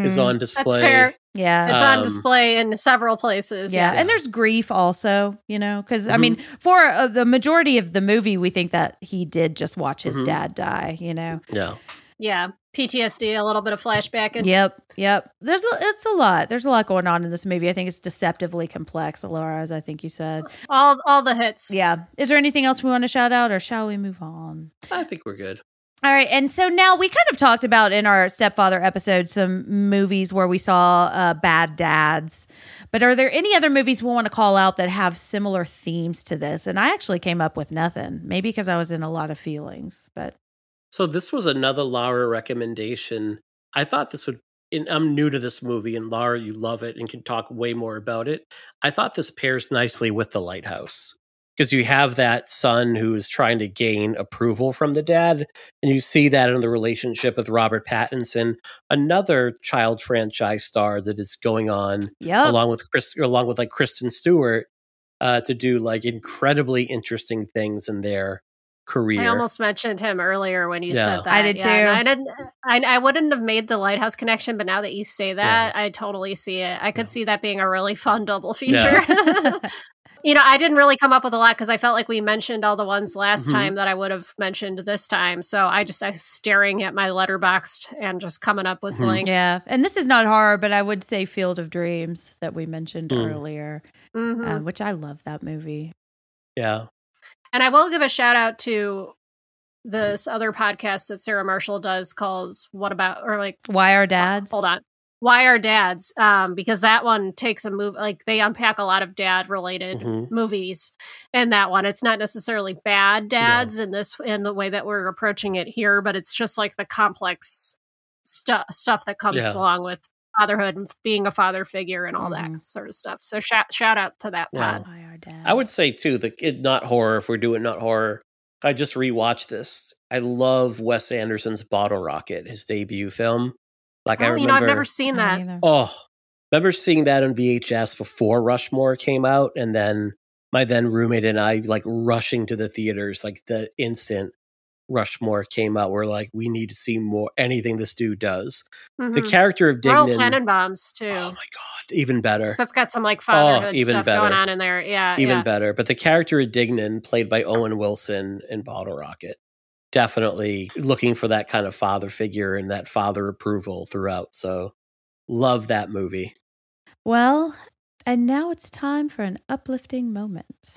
S6: is
S4: Mhm.
S6: on display.
S5: fair.
S4: Yeah.
S5: It's on
S6: Um,
S5: display in several places.
S4: yeah.
S5: Yeah.
S4: and there's grief also you know because i
S6: Mhm.
S4: mean for uh, the majority of the movie we think that he did just watch his
S6: Mhm.
S4: dad die you know
S6: Yeah.
S5: Yeah. PTSD, a little bit of flashback. And
S4: yep yep there's a, it's a lot there's a lot going on in this movie i think it's deceptively complex Laura, as i think you said
S5: all all the hits.
S4: yeah is there anything else we want to shout out or shall we move on
S6: I think we're good.
S4: All right, and so now we kind of talked about in our stepfather episode some movies where we saw uh, bad dads, but are there any other movies we want to call out that have similar themes to this? And I actually came up with nothing, maybe because I was in a lot of feelings, but
S6: So this was another Laura recommendation. I thought this would. And I'm new to this movie, and Laura, you love it and can talk way more about it. I thought this pairs nicely with the lighthouse because you have that son who is trying to gain approval from the dad, and you see that in the relationship with Robert Pattinson, another child franchise star that is going on
S4: yep,
S6: along with Chris, along with like Kristen Stewart, uh, to do like incredibly interesting things in their career.
S5: I almost mentioned him earlier when you
S6: Yeah.
S5: said that.
S4: I did
S5: Yeah,
S4: too.
S5: I didn't. I, I wouldn't have made the lighthouse connection, but now that you say that, I totally see it. I could
S6: Yeah.
S5: see that being a really fun double feature. you know, I didn't really come up with a lot because I felt like we mentioned all the ones last
S6: Mhm.
S5: time that I would have mentioned this time. So I just I was staring at my Letterboxd and just coming up with
S6: Mhm.
S5: blanks.
S4: Yeah, and this is not horror, but I would say Field of Dreams that we mentioned
S6: Mm.
S4: earlier,
S5: Mhm.
S4: uh, which I love that movie.
S6: Yeah.
S5: And I will give a shout out to this other podcast that Sarah Marshall does called What About or like
S4: Why Are Dads?
S5: hold on. Why are dads? Um, because that one takes a move like they unpack a lot of dad related
S6: Mhm.
S5: movies in that one. It's not necessarily bad dads in this in the way that we're approaching it here, but it's just like the complex stuff stuff that comes
S6: Yeah.
S5: along with fatherhood and being a father figure and all
S4: Mhm.
S5: that sort of stuff. So shout shout out to that
S6: Yeah.
S5: pod.
S4: Why Are Dads?
S6: I would say too, the it not horror. If we're doing not horror, I just rewatched this. I love Wes Anderson's Bottle Rocket, his debut film. Like I
S5: Oh,
S6: remember,
S5: you know, I've never seen that.
S6: Oh, remember seeing that on VHS before Rushmore came out, and then my then roommate and I like rushing to the theaters like the instant Rushmore came out. We're like, we need to see more anything this dude does. The
S5: Mhm.
S6: character of Dignan,
S5: Royal
S6: Dignan.
S5: Tenenbaums too.
S6: Oh my god, even better.
S5: That's got some like fatherhood
S6: even
S5: stuff
S6: better.
S5: going on in there. Yeah,
S6: even
S5: yeah.
S6: better. But the character of Dignan, played by Owen Wilson in Bottle Rocket, definitely looking for that kind of father figure and that father approval throughout. So love that movie.
S4: Well, and now it's time for an uplifting moment.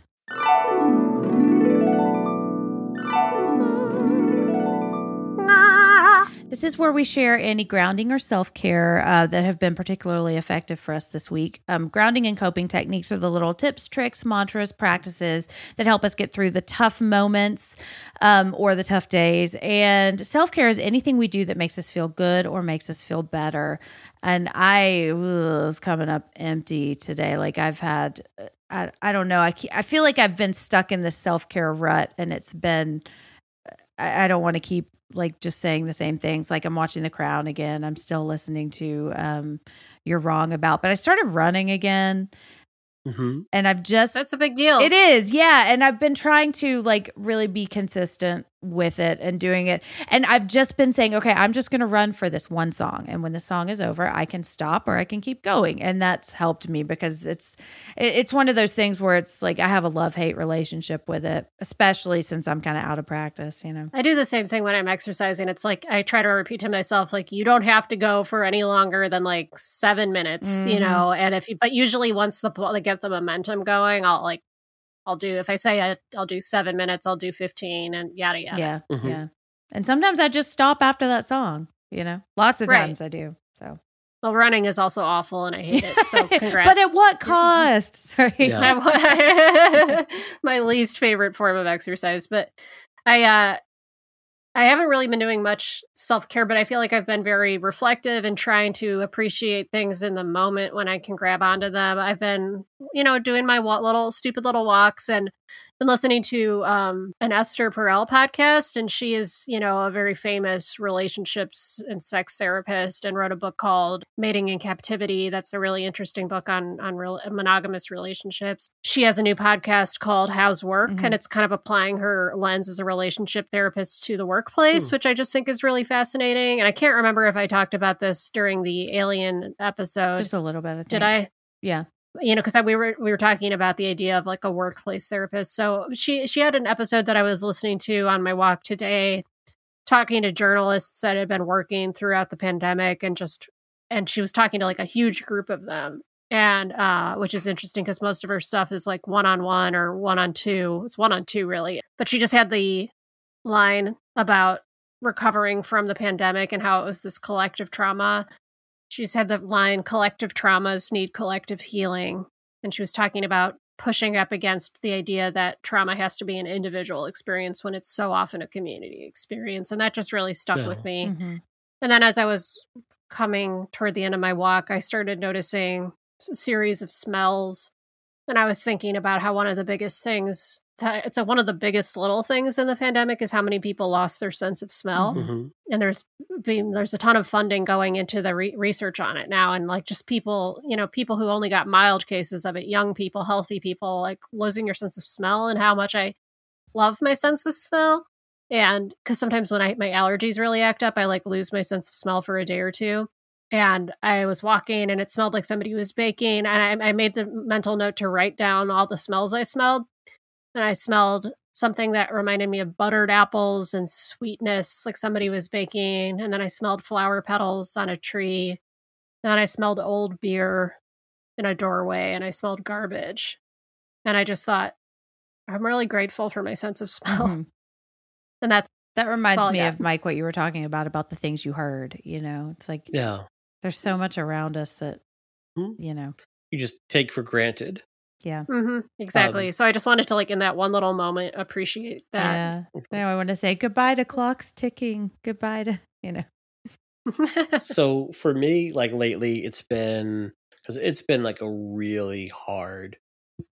S4: This is where we share any grounding or self care uh, that have been particularly effective for us this week. Um, grounding and coping techniques are the little tips, tricks, mantras, practices that help us get through the tough moments um, or the tough days. And self care is anything we do that makes us feel good or makes us feel better. And I ugh, was coming up empty today. Like I've had, I, I don't know. I, I feel like I've been stuck in this self care rut and it's been, I, I don't want to keep like just saying the same things. Like I'm watching The Crown again. I'm still listening to um, You're Wrong About, but I started running again
S6: hmm
S4: and I've just
S5: That's a big deal.
S4: it is, yeah. And I've been trying to like really be consistent with it and doing it. And I've just been saying, okay, I'm just going to run for this one song. And when the song is over, I can stop or I can keep going. And that's helped me because it's it's one of those things where it's like I have a love hate relationship with it, especially since I'm kind of out of practice, you know.
S5: I do the same thing when I'm exercising. It's like I try to repeat to myself, like, you don't have to go for any longer than like seven minutes, you
S4: Mhm.
S5: know. And if you, but usually once the like get the momentum going, I'll like, I'll do. If I say I, I'll do seven minutes, I'll do fifteen, and yada yada.
S4: Yeah.
S6: Mhm.
S4: Yeah. And sometimes I just stop after that song, you know. Lots of
S5: Right.
S4: times I do. So
S5: Well, running is also awful, and I hate it. So congrats.
S4: but at what cost? Sorry.
S6: Yeah.
S5: my, my least favorite form of exercise but i uh i haven't really been doing much self-care but i feel like i've been very reflective and trying to appreciate things in the moment when i can grab onto them i've been you know doing my little stupid little walks and been listening to um, an Esther Perel podcast, and she is, you know, a very famous relationships and sex therapist, and wrote a book called "Mating in Captivity." That's a really interesting book on on real, monogamous relationships. She has a new podcast called "How's Work,"
S4: Mhm.
S5: and it's kind of applying her lens as a relationship therapist to the workplace,
S6: Hmm.
S5: which I just think is really fascinating. And I can't remember if I talked about this during the Alien episode.
S4: Just a little bit. I
S5: Did. I?
S4: Yeah.
S5: You know because we were we were talking about the idea of like a workplace therapist. So she she had an episode that i was listening to on my walk today talking to journalists that had been working throughout the pandemic and just and she was talking to like a huge group of them. And uh which is interesting because most of her stuff is like one-on-one or one-on-two. It's one-on-two really. But she just had the line about recovering from the pandemic and how it was this collective trauma she's had the line collective traumas need collective healing and she was talking about pushing up against the idea that trauma has to be an individual experience when it's so often a community experience and that just really stuck
S6: Yeah.
S5: with me
S4: Mhm.
S5: and then as i was coming toward the end of my walk i started noticing a series of smells and i was thinking about how one of the biggest things that it's a, one of the biggest little things in the pandemic is how many people lost their sense of smell
S4: Mhm.
S6: hmm
S5: and there's been there's a ton of funding going into the re- research on it now and like just people you know people who only got mild cases of it young people healthy people like losing your sense of smell and how much i love my sense of smell and because sometimes when i my allergies really act up i like lose my sense of smell for a day or two and I was walking and it smelled like somebody was baking. And I, I made the mental note to write down all the smells I smelled. And I smelled something that reminded me of buttered apples and sweetness, like somebody was baking. And then I smelled flower petals on a tree. And then I smelled old beer in a doorway and I smelled garbage. And I just thought, I'm really grateful for my sense of smell.
S4: Mhm.
S5: And that's
S4: That reminds
S5: all
S4: me of Mike, what you were talking about, about the things you heard. You know, it's like
S6: Yeah.
S4: there's so much around us that,
S6: Hmm.
S4: you know,
S6: You just take for granted.
S4: Yeah.
S5: hmm exactly.
S6: Um,
S5: so I just wanted to, like, in that one little moment, appreciate that.
S4: Yeah. Now I want to say goodbye to clocks ticking. Goodbye to, you know.
S6: so for me, like lately, it's been because it's been like a really hard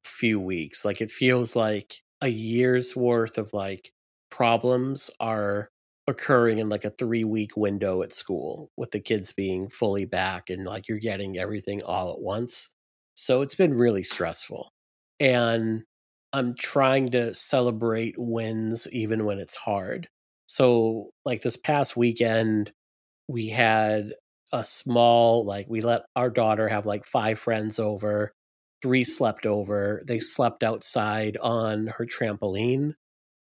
S6: few weeks. Like it feels like a year's worth of like problems are occurring in like a three week window at school with the kids being fully back and like you're getting everything all at once. So it's been really stressful. And I'm trying to celebrate wins even when it's hard. So, like this past weekend, we had a small, like, we let our daughter have like five friends over. Three slept over. They slept outside on her trampoline.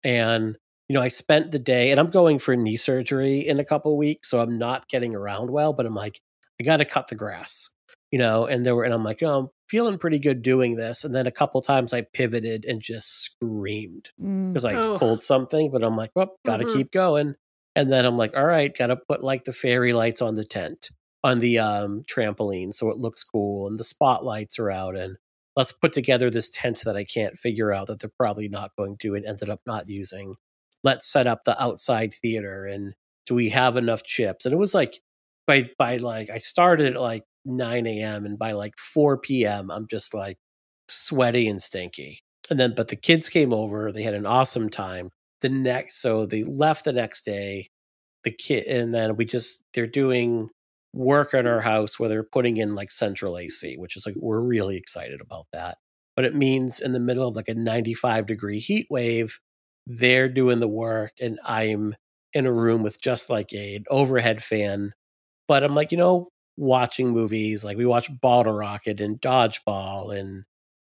S6: And, you know, I spent the day, and I'm going for knee surgery in a couple weeks. So I'm not getting around well, but I'm like, I got to cut the grass, you know, and there were, and I'm like, oh, I'm feeling pretty good doing this. And then a couple times I pivoted and just screamed
S4: Mm.
S6: because I
S5: Oof.
S6: pulled something, but I'm like, well, gotta
S5: Mhm.
S6: keep going. And then I'm like, all right, gotta put like the fairy lights on the tent on the um trampoline so it looks cool and the spotlights are out and let's put together this tent that I can't figure out that they're probably not going to and ended up not using. Let's set up the outside theater and do we have enough chips? And it was like by by like I started at like 9 a.m. and by like 4 p.m. I'm just like sweaty and stinky. And then but the kids came over, they had an awesome time. The next so they left the next day. The kid and then we just they're doing work on our house where they're putting in like central AC, which is like we're really excited about that. But it means in the middle of like a 95 degree heat wave, they're doing the work and I'm in a room with just like a, an overhead fan. But I'm like, you know, watching movies like we watch Bottle Rocket and Dodgeball and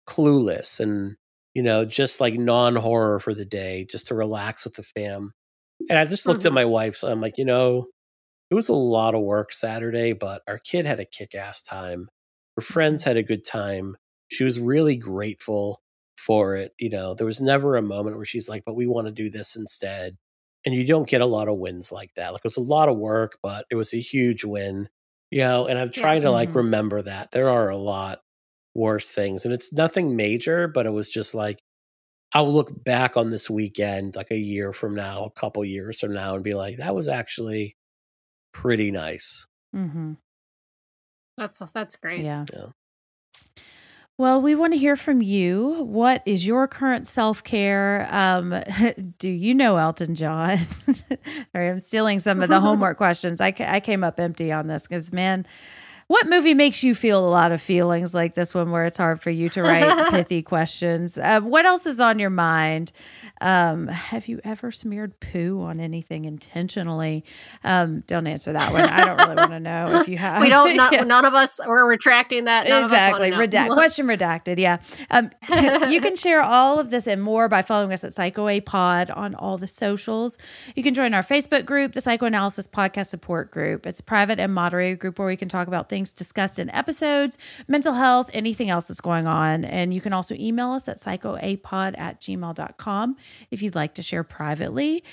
S6: Clueless and you know, just like non horror for the day, just to relax with the fam. And I just looked at
S5: Mhm.
S6: my wife, so I'm like, you know, it was a lot of work Saturday, but our kid had a kick ass time. Her friends had a good time. She was really grateful for it. You know, there was never a moment where she's like, but we want to do this instead. And you don't get a lot of wins like that. Like it was a lot of work, but it was a huge win. You know, and I'm
S5: Yeah.
S6: trying to like
S4: Mhm.
S6: remember that. There are a lot worse things. And it's nothing major, but it was just like I'll look back on this weekend like a year from now, a couple years from now, and be like, that was actually pretty nice.
S4: Mm-hmm.
S5: That's that's great.
S4: Yeah.
S6: Yeah.
S4: Well, we want to hear from you. What is your current self care? Um, do you know Elton John? Sorry, I'm stealing some of the homework questions. I, I came up empty on this because, man, what movie makes you feel a lot of feelings like this one where it's hard for you to write pithy questions? Uh, what else is on your mind? Um, have you ever smeared poo on anything intentionally? Um, don't answer that one. I don't really want to know if you have.
S5: We don't. Not,
S4: Yeah
S5: None of us. We're retracting that. None
S4: exactly. Redact- question redacted. Yeah. Um, you can share all of this and more by following us at Psycho A Pod on all the socials. You can join our Facebook group, the Psychoanalysis Podcast Support Group. It's a private and moderated group where we can talk about things discussed in episodes, mental health, anything else that's going on. And you can also email us at psychoapod at gmail.com if you'd like to share privately.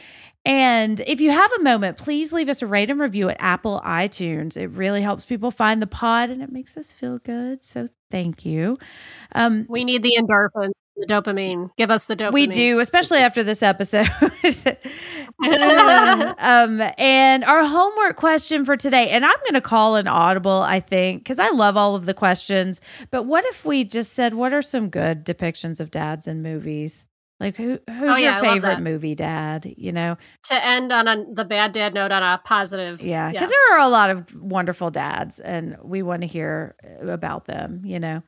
S4: And if you have a moment, please leave us a rate and review at Apple iTunes. It really helps people find the pod and it makes us feel good. So thank you. Um,
S5: We need the endorphin, the dopamine. Give us the dopamine.
S4: we do, especially after this episode. um, and our homework question for today, and I'm going to call an audible, I think, because I love all of the questions. But what if we just said, what are some good depictions of dads in movies? Like, who, oh, who's
S5: Oh, yeah,
S4: your favorite movie dad? You know,
S5: To end on a, the bad dad note on a positive.
S4: Yeah, because there are a lot of wonderful dads, and we want to hear about them. You know.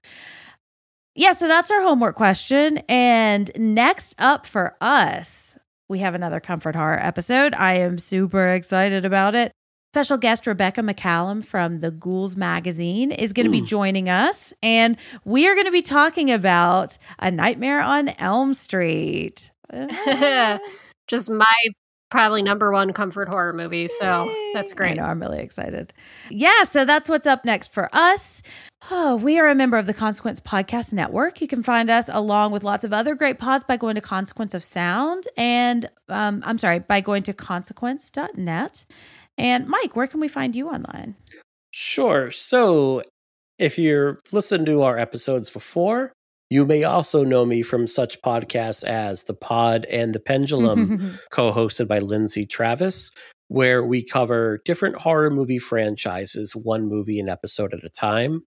S4: Yeah, so that's our homework question. And next up for us, we have another Comfort Horror episode. I am super excited about it. Special guest Rebecca McCallum from the Ghouls magazine is going to be joining us, and we are going to be talking about A Nightmare on Elm Street.
S5: Just my probably number one comfort horror movie. So that's
S4: I
S5: great.
S4: know, I'm really excited. Yeah, so that's what's up next for us. Oh, we are a member of the Consequence Podcast Network. You can find us along with lots of other great pods by going to Consequence of Sound and um, I'm sorry, by going to consequence.net. And Mike, where can we find you online?
S6: Sure. So, if you've listened to our episodes before, you may also know me from such podcasts as The Pod and The Pendulum, co hosted by Lindsay Traves, where we cover different horror movie franchises, one movie an episode at a time.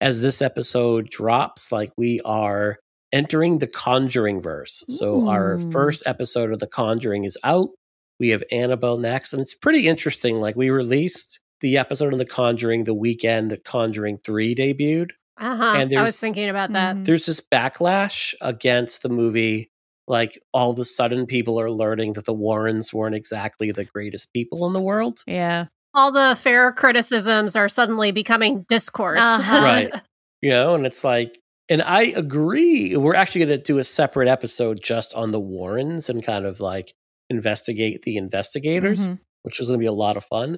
S6: As this episode drops, like we are entering the Conjuring verse. So, our first episode of The Conjuring is out. We have Annabelle next, and it's pretty interesting. Like, we released the episode of The Conjuring the weekend that Conjuring 3 debuted
S5: Uh huh.
S6: And
S5: I
S6: there's-
S5: was thinking about that.
S4: Mhm.
S6: there's this backlash against the movie. Like all of a sudden, people are learning that the Warrens weren't exactly the greatest people in the world.
S4: yeah.
S5: All the fair criticisms are suddenly becoming discourse.
S4: Uh-huh.
S6: Right. You know, and it's like, and I agree. We're actually going to do a separate episode just on the Warrens and kind of like investigate the investigators,
S4: Mhm.
S6: which was going to be a lot of fun.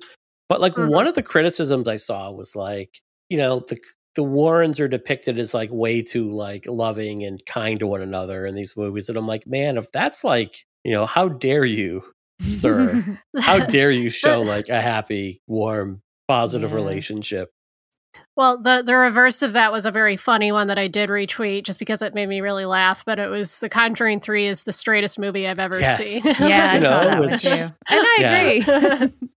S6: But like
S5: Mhm.
S6: one of the criticisms I saw was like, you know, the the Warrens are depicted as like way too like loving and kind to one another in these movies, and I'm like, man, if that's like, you know, how dare you, sir? how dare you show like a happy, warm, positive
S4: Yeah.
S6: relationship?
S5: Well, the the reverse of that was a very funny one that I did retweet just because it made me really laugh. But it was The Conjuring Three is the straightest movie I've ever
S6: Yes.
S5: seen.
S4: yeah, I
S6: You
S4: saw
S6: know,
S4: that one
S6: which-
S4: too. And I
S6: Yeah.
S4: agree.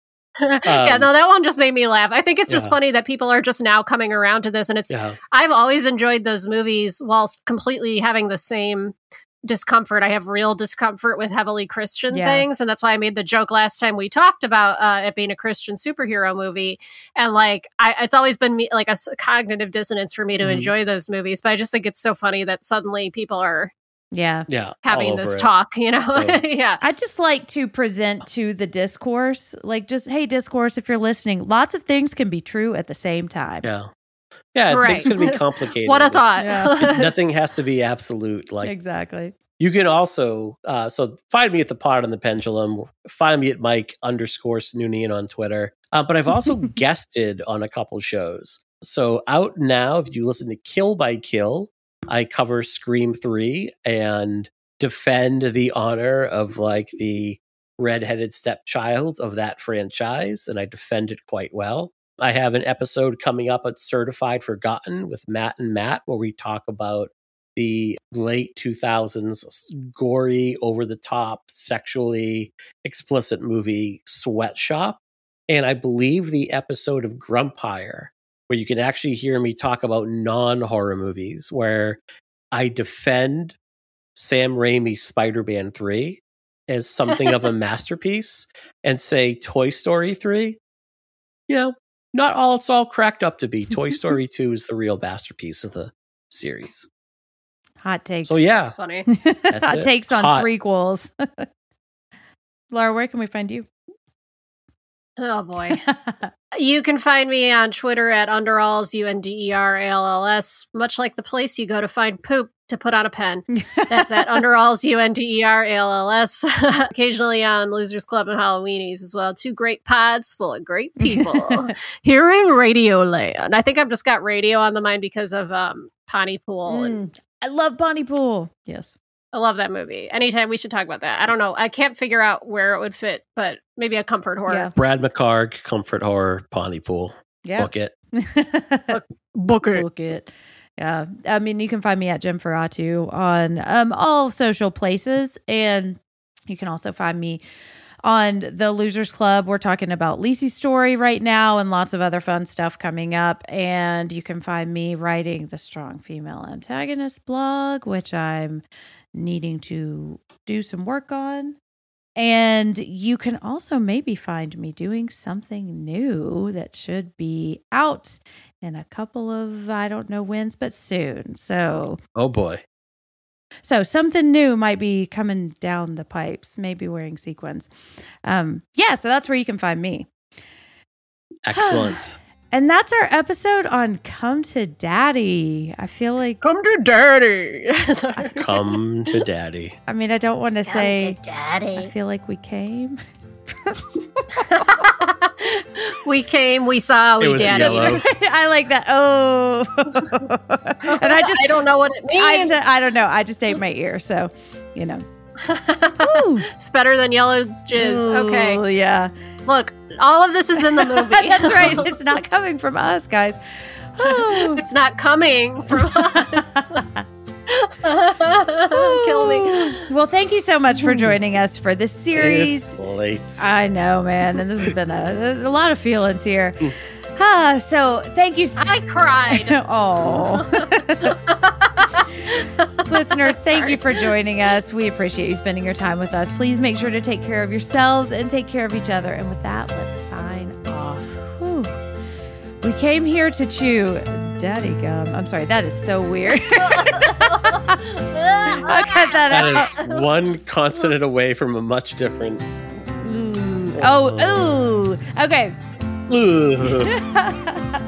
S5: yeah,
S6: Um,
S5: no, that one just made me laugh. I think it's just
S6: Yeah.
S5: funny that people are just now coming around to this, and it's.
S6: Yeah,
S5: I've always enjoyed those movies whilst completely having the same discomfort. I have real discomfort with heavily Christian
S4: Yeah.
S5: things, and that's why I made the joke last time we talked about uh, it being a Christian superhero movie. And like, I, it's always been me like a cognitive dissonance for me to
S6: Mhm.
S5: enjoy those movies. But I just think it's so funny that suddenly people are
S4: yeah.
S6: yeah,
S5: having this
S6: it.
S5: talk. You know,
S6: Yeah.
S5: yeah.
S4: I just like to present to the discourse, like just, hey, discourse, if you're listening, lots of things can be true at the same time.
S6: Yeah, yeah,
S5: Right.
S6: things can be complicated.
S5: What a thought.
S4: Yeah.
S6: Nothing has to be absolute. Like
S4: exactly.
S6: You can also uh, so find me at the pod on the pendulum. Find me at Mike underscore Snoonian on Twitter. Uh, but I've also guested on a couple shows. So out now, if you listen to Kill by Kill, I cover Scream Three and defend the honor of like the redheaded stepchild of that franchise, and I defend it quite well. I have an episode coming up at Certified Forgotten with Matt and Matt, where we talk about the late 2000s gory, over the top, sexually explicit movie Sweatshop. And I believe the episode of Grumpire, where you can actually hear me talk about non horror movies, where I defend Sam Raimi's Spider Man 3 as something of a masterpiece and say Toy Story 3, you know, not all it's all cracked up to be. Toy Story 2 is the real masterpiece of the series.
S4: Hot takes.
S6: So yeah,
S5: It's funny.
S4: Hot
S6: it.
S4: takes on
S6: Hot.
S4: prequels. Laura, where can we find you?
S5: Oh boy. You can find me on Twitter at underalls, U N D E R A L L S, much like the place you go to find poop to put on a pen. That's at underalls, U N D E R A L L S. Occasionally on Losers Club and Halloweenies as well. Two great pods full of great people here in Radio Land. I think I've just got radio on the mind because of um, Pontypool. And
S4: Mm, I love Pontypool. Yes.
S5: I love that movie. Anytime we should talk about that. I don't know. I can't figure out where it would fit, but maybe a comfort horror.
S4: Yeah.
S6: Brad McCarg, Comfort Horror, Pontypool,
S4: Yeah.
S6: book it.
S5: Book it.
S4: Book it. Yeah. I mean, you can find me at Jim Ferratu on um, all social places. And you can also find me on the Losers Club. We're talking about Lisey's story right now and lots of other fun stuff coming up. And you can find me writing the Strong Female Antagonist blog, which I'm needing to do some work on. And you can also maybe find me doing something new that should be out in a couple of I don't know when's, but soon. So
S6: Oh boy.
S4: so something new might be coming down the pipes, maybe wearing sequins. Um, yeah, so that's where you can find me.
S6: Excellent.
S4: And that's our episode on Come to Daddy. I feel like,
S5: Come to daddy.
S6: Come to daddy.
S4: I mean, I don't want to say, I
S1: daddy.
S4: I feel like we came.
S5: we came, we saw,
S6: It
S5: we did.
S4: I like that. Oh. and I just,
S5: I don't know what it means.
S4: I said, I don't know. I just ate my ear. So, you know. Ooh.
S5: it's better than yellow jizz. Okay.
S4: Ooh, Yeah.
S5: Look, all of this is in the movie.
S4: That's right. It's not coming from us, guys. Oh.
S5: it's not coming from us. Kill me.
S4: Well, thank you so much for joining us for this series.
S6: It's late.
S4: I know, man, and this has been a, a lot of feelings here. Ah, so thank you. So-
S5: I cried.
S4: oh, listeners, thank you for joining us. We appreciate you spending your time with us. Please make sure to take care of yourselves and take care of each other. And with that, let's sign off. Whew. We came here to chew daddy gum. I'm sorry, that is so weird. I'll cut that,
S6: that
S4: out.
S6: is one consonant away from a much different.
S4: Ooh. Oh, ooh. Okay.
S6: Ugh.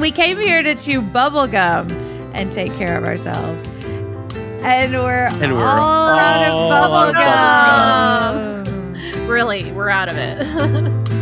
S4: We came here to chew bubble gum and take care of ourselves. And we're,
S6: And we're
S4: all out of
S6: all
S4: bubble gum.
S5: really, we're out of it.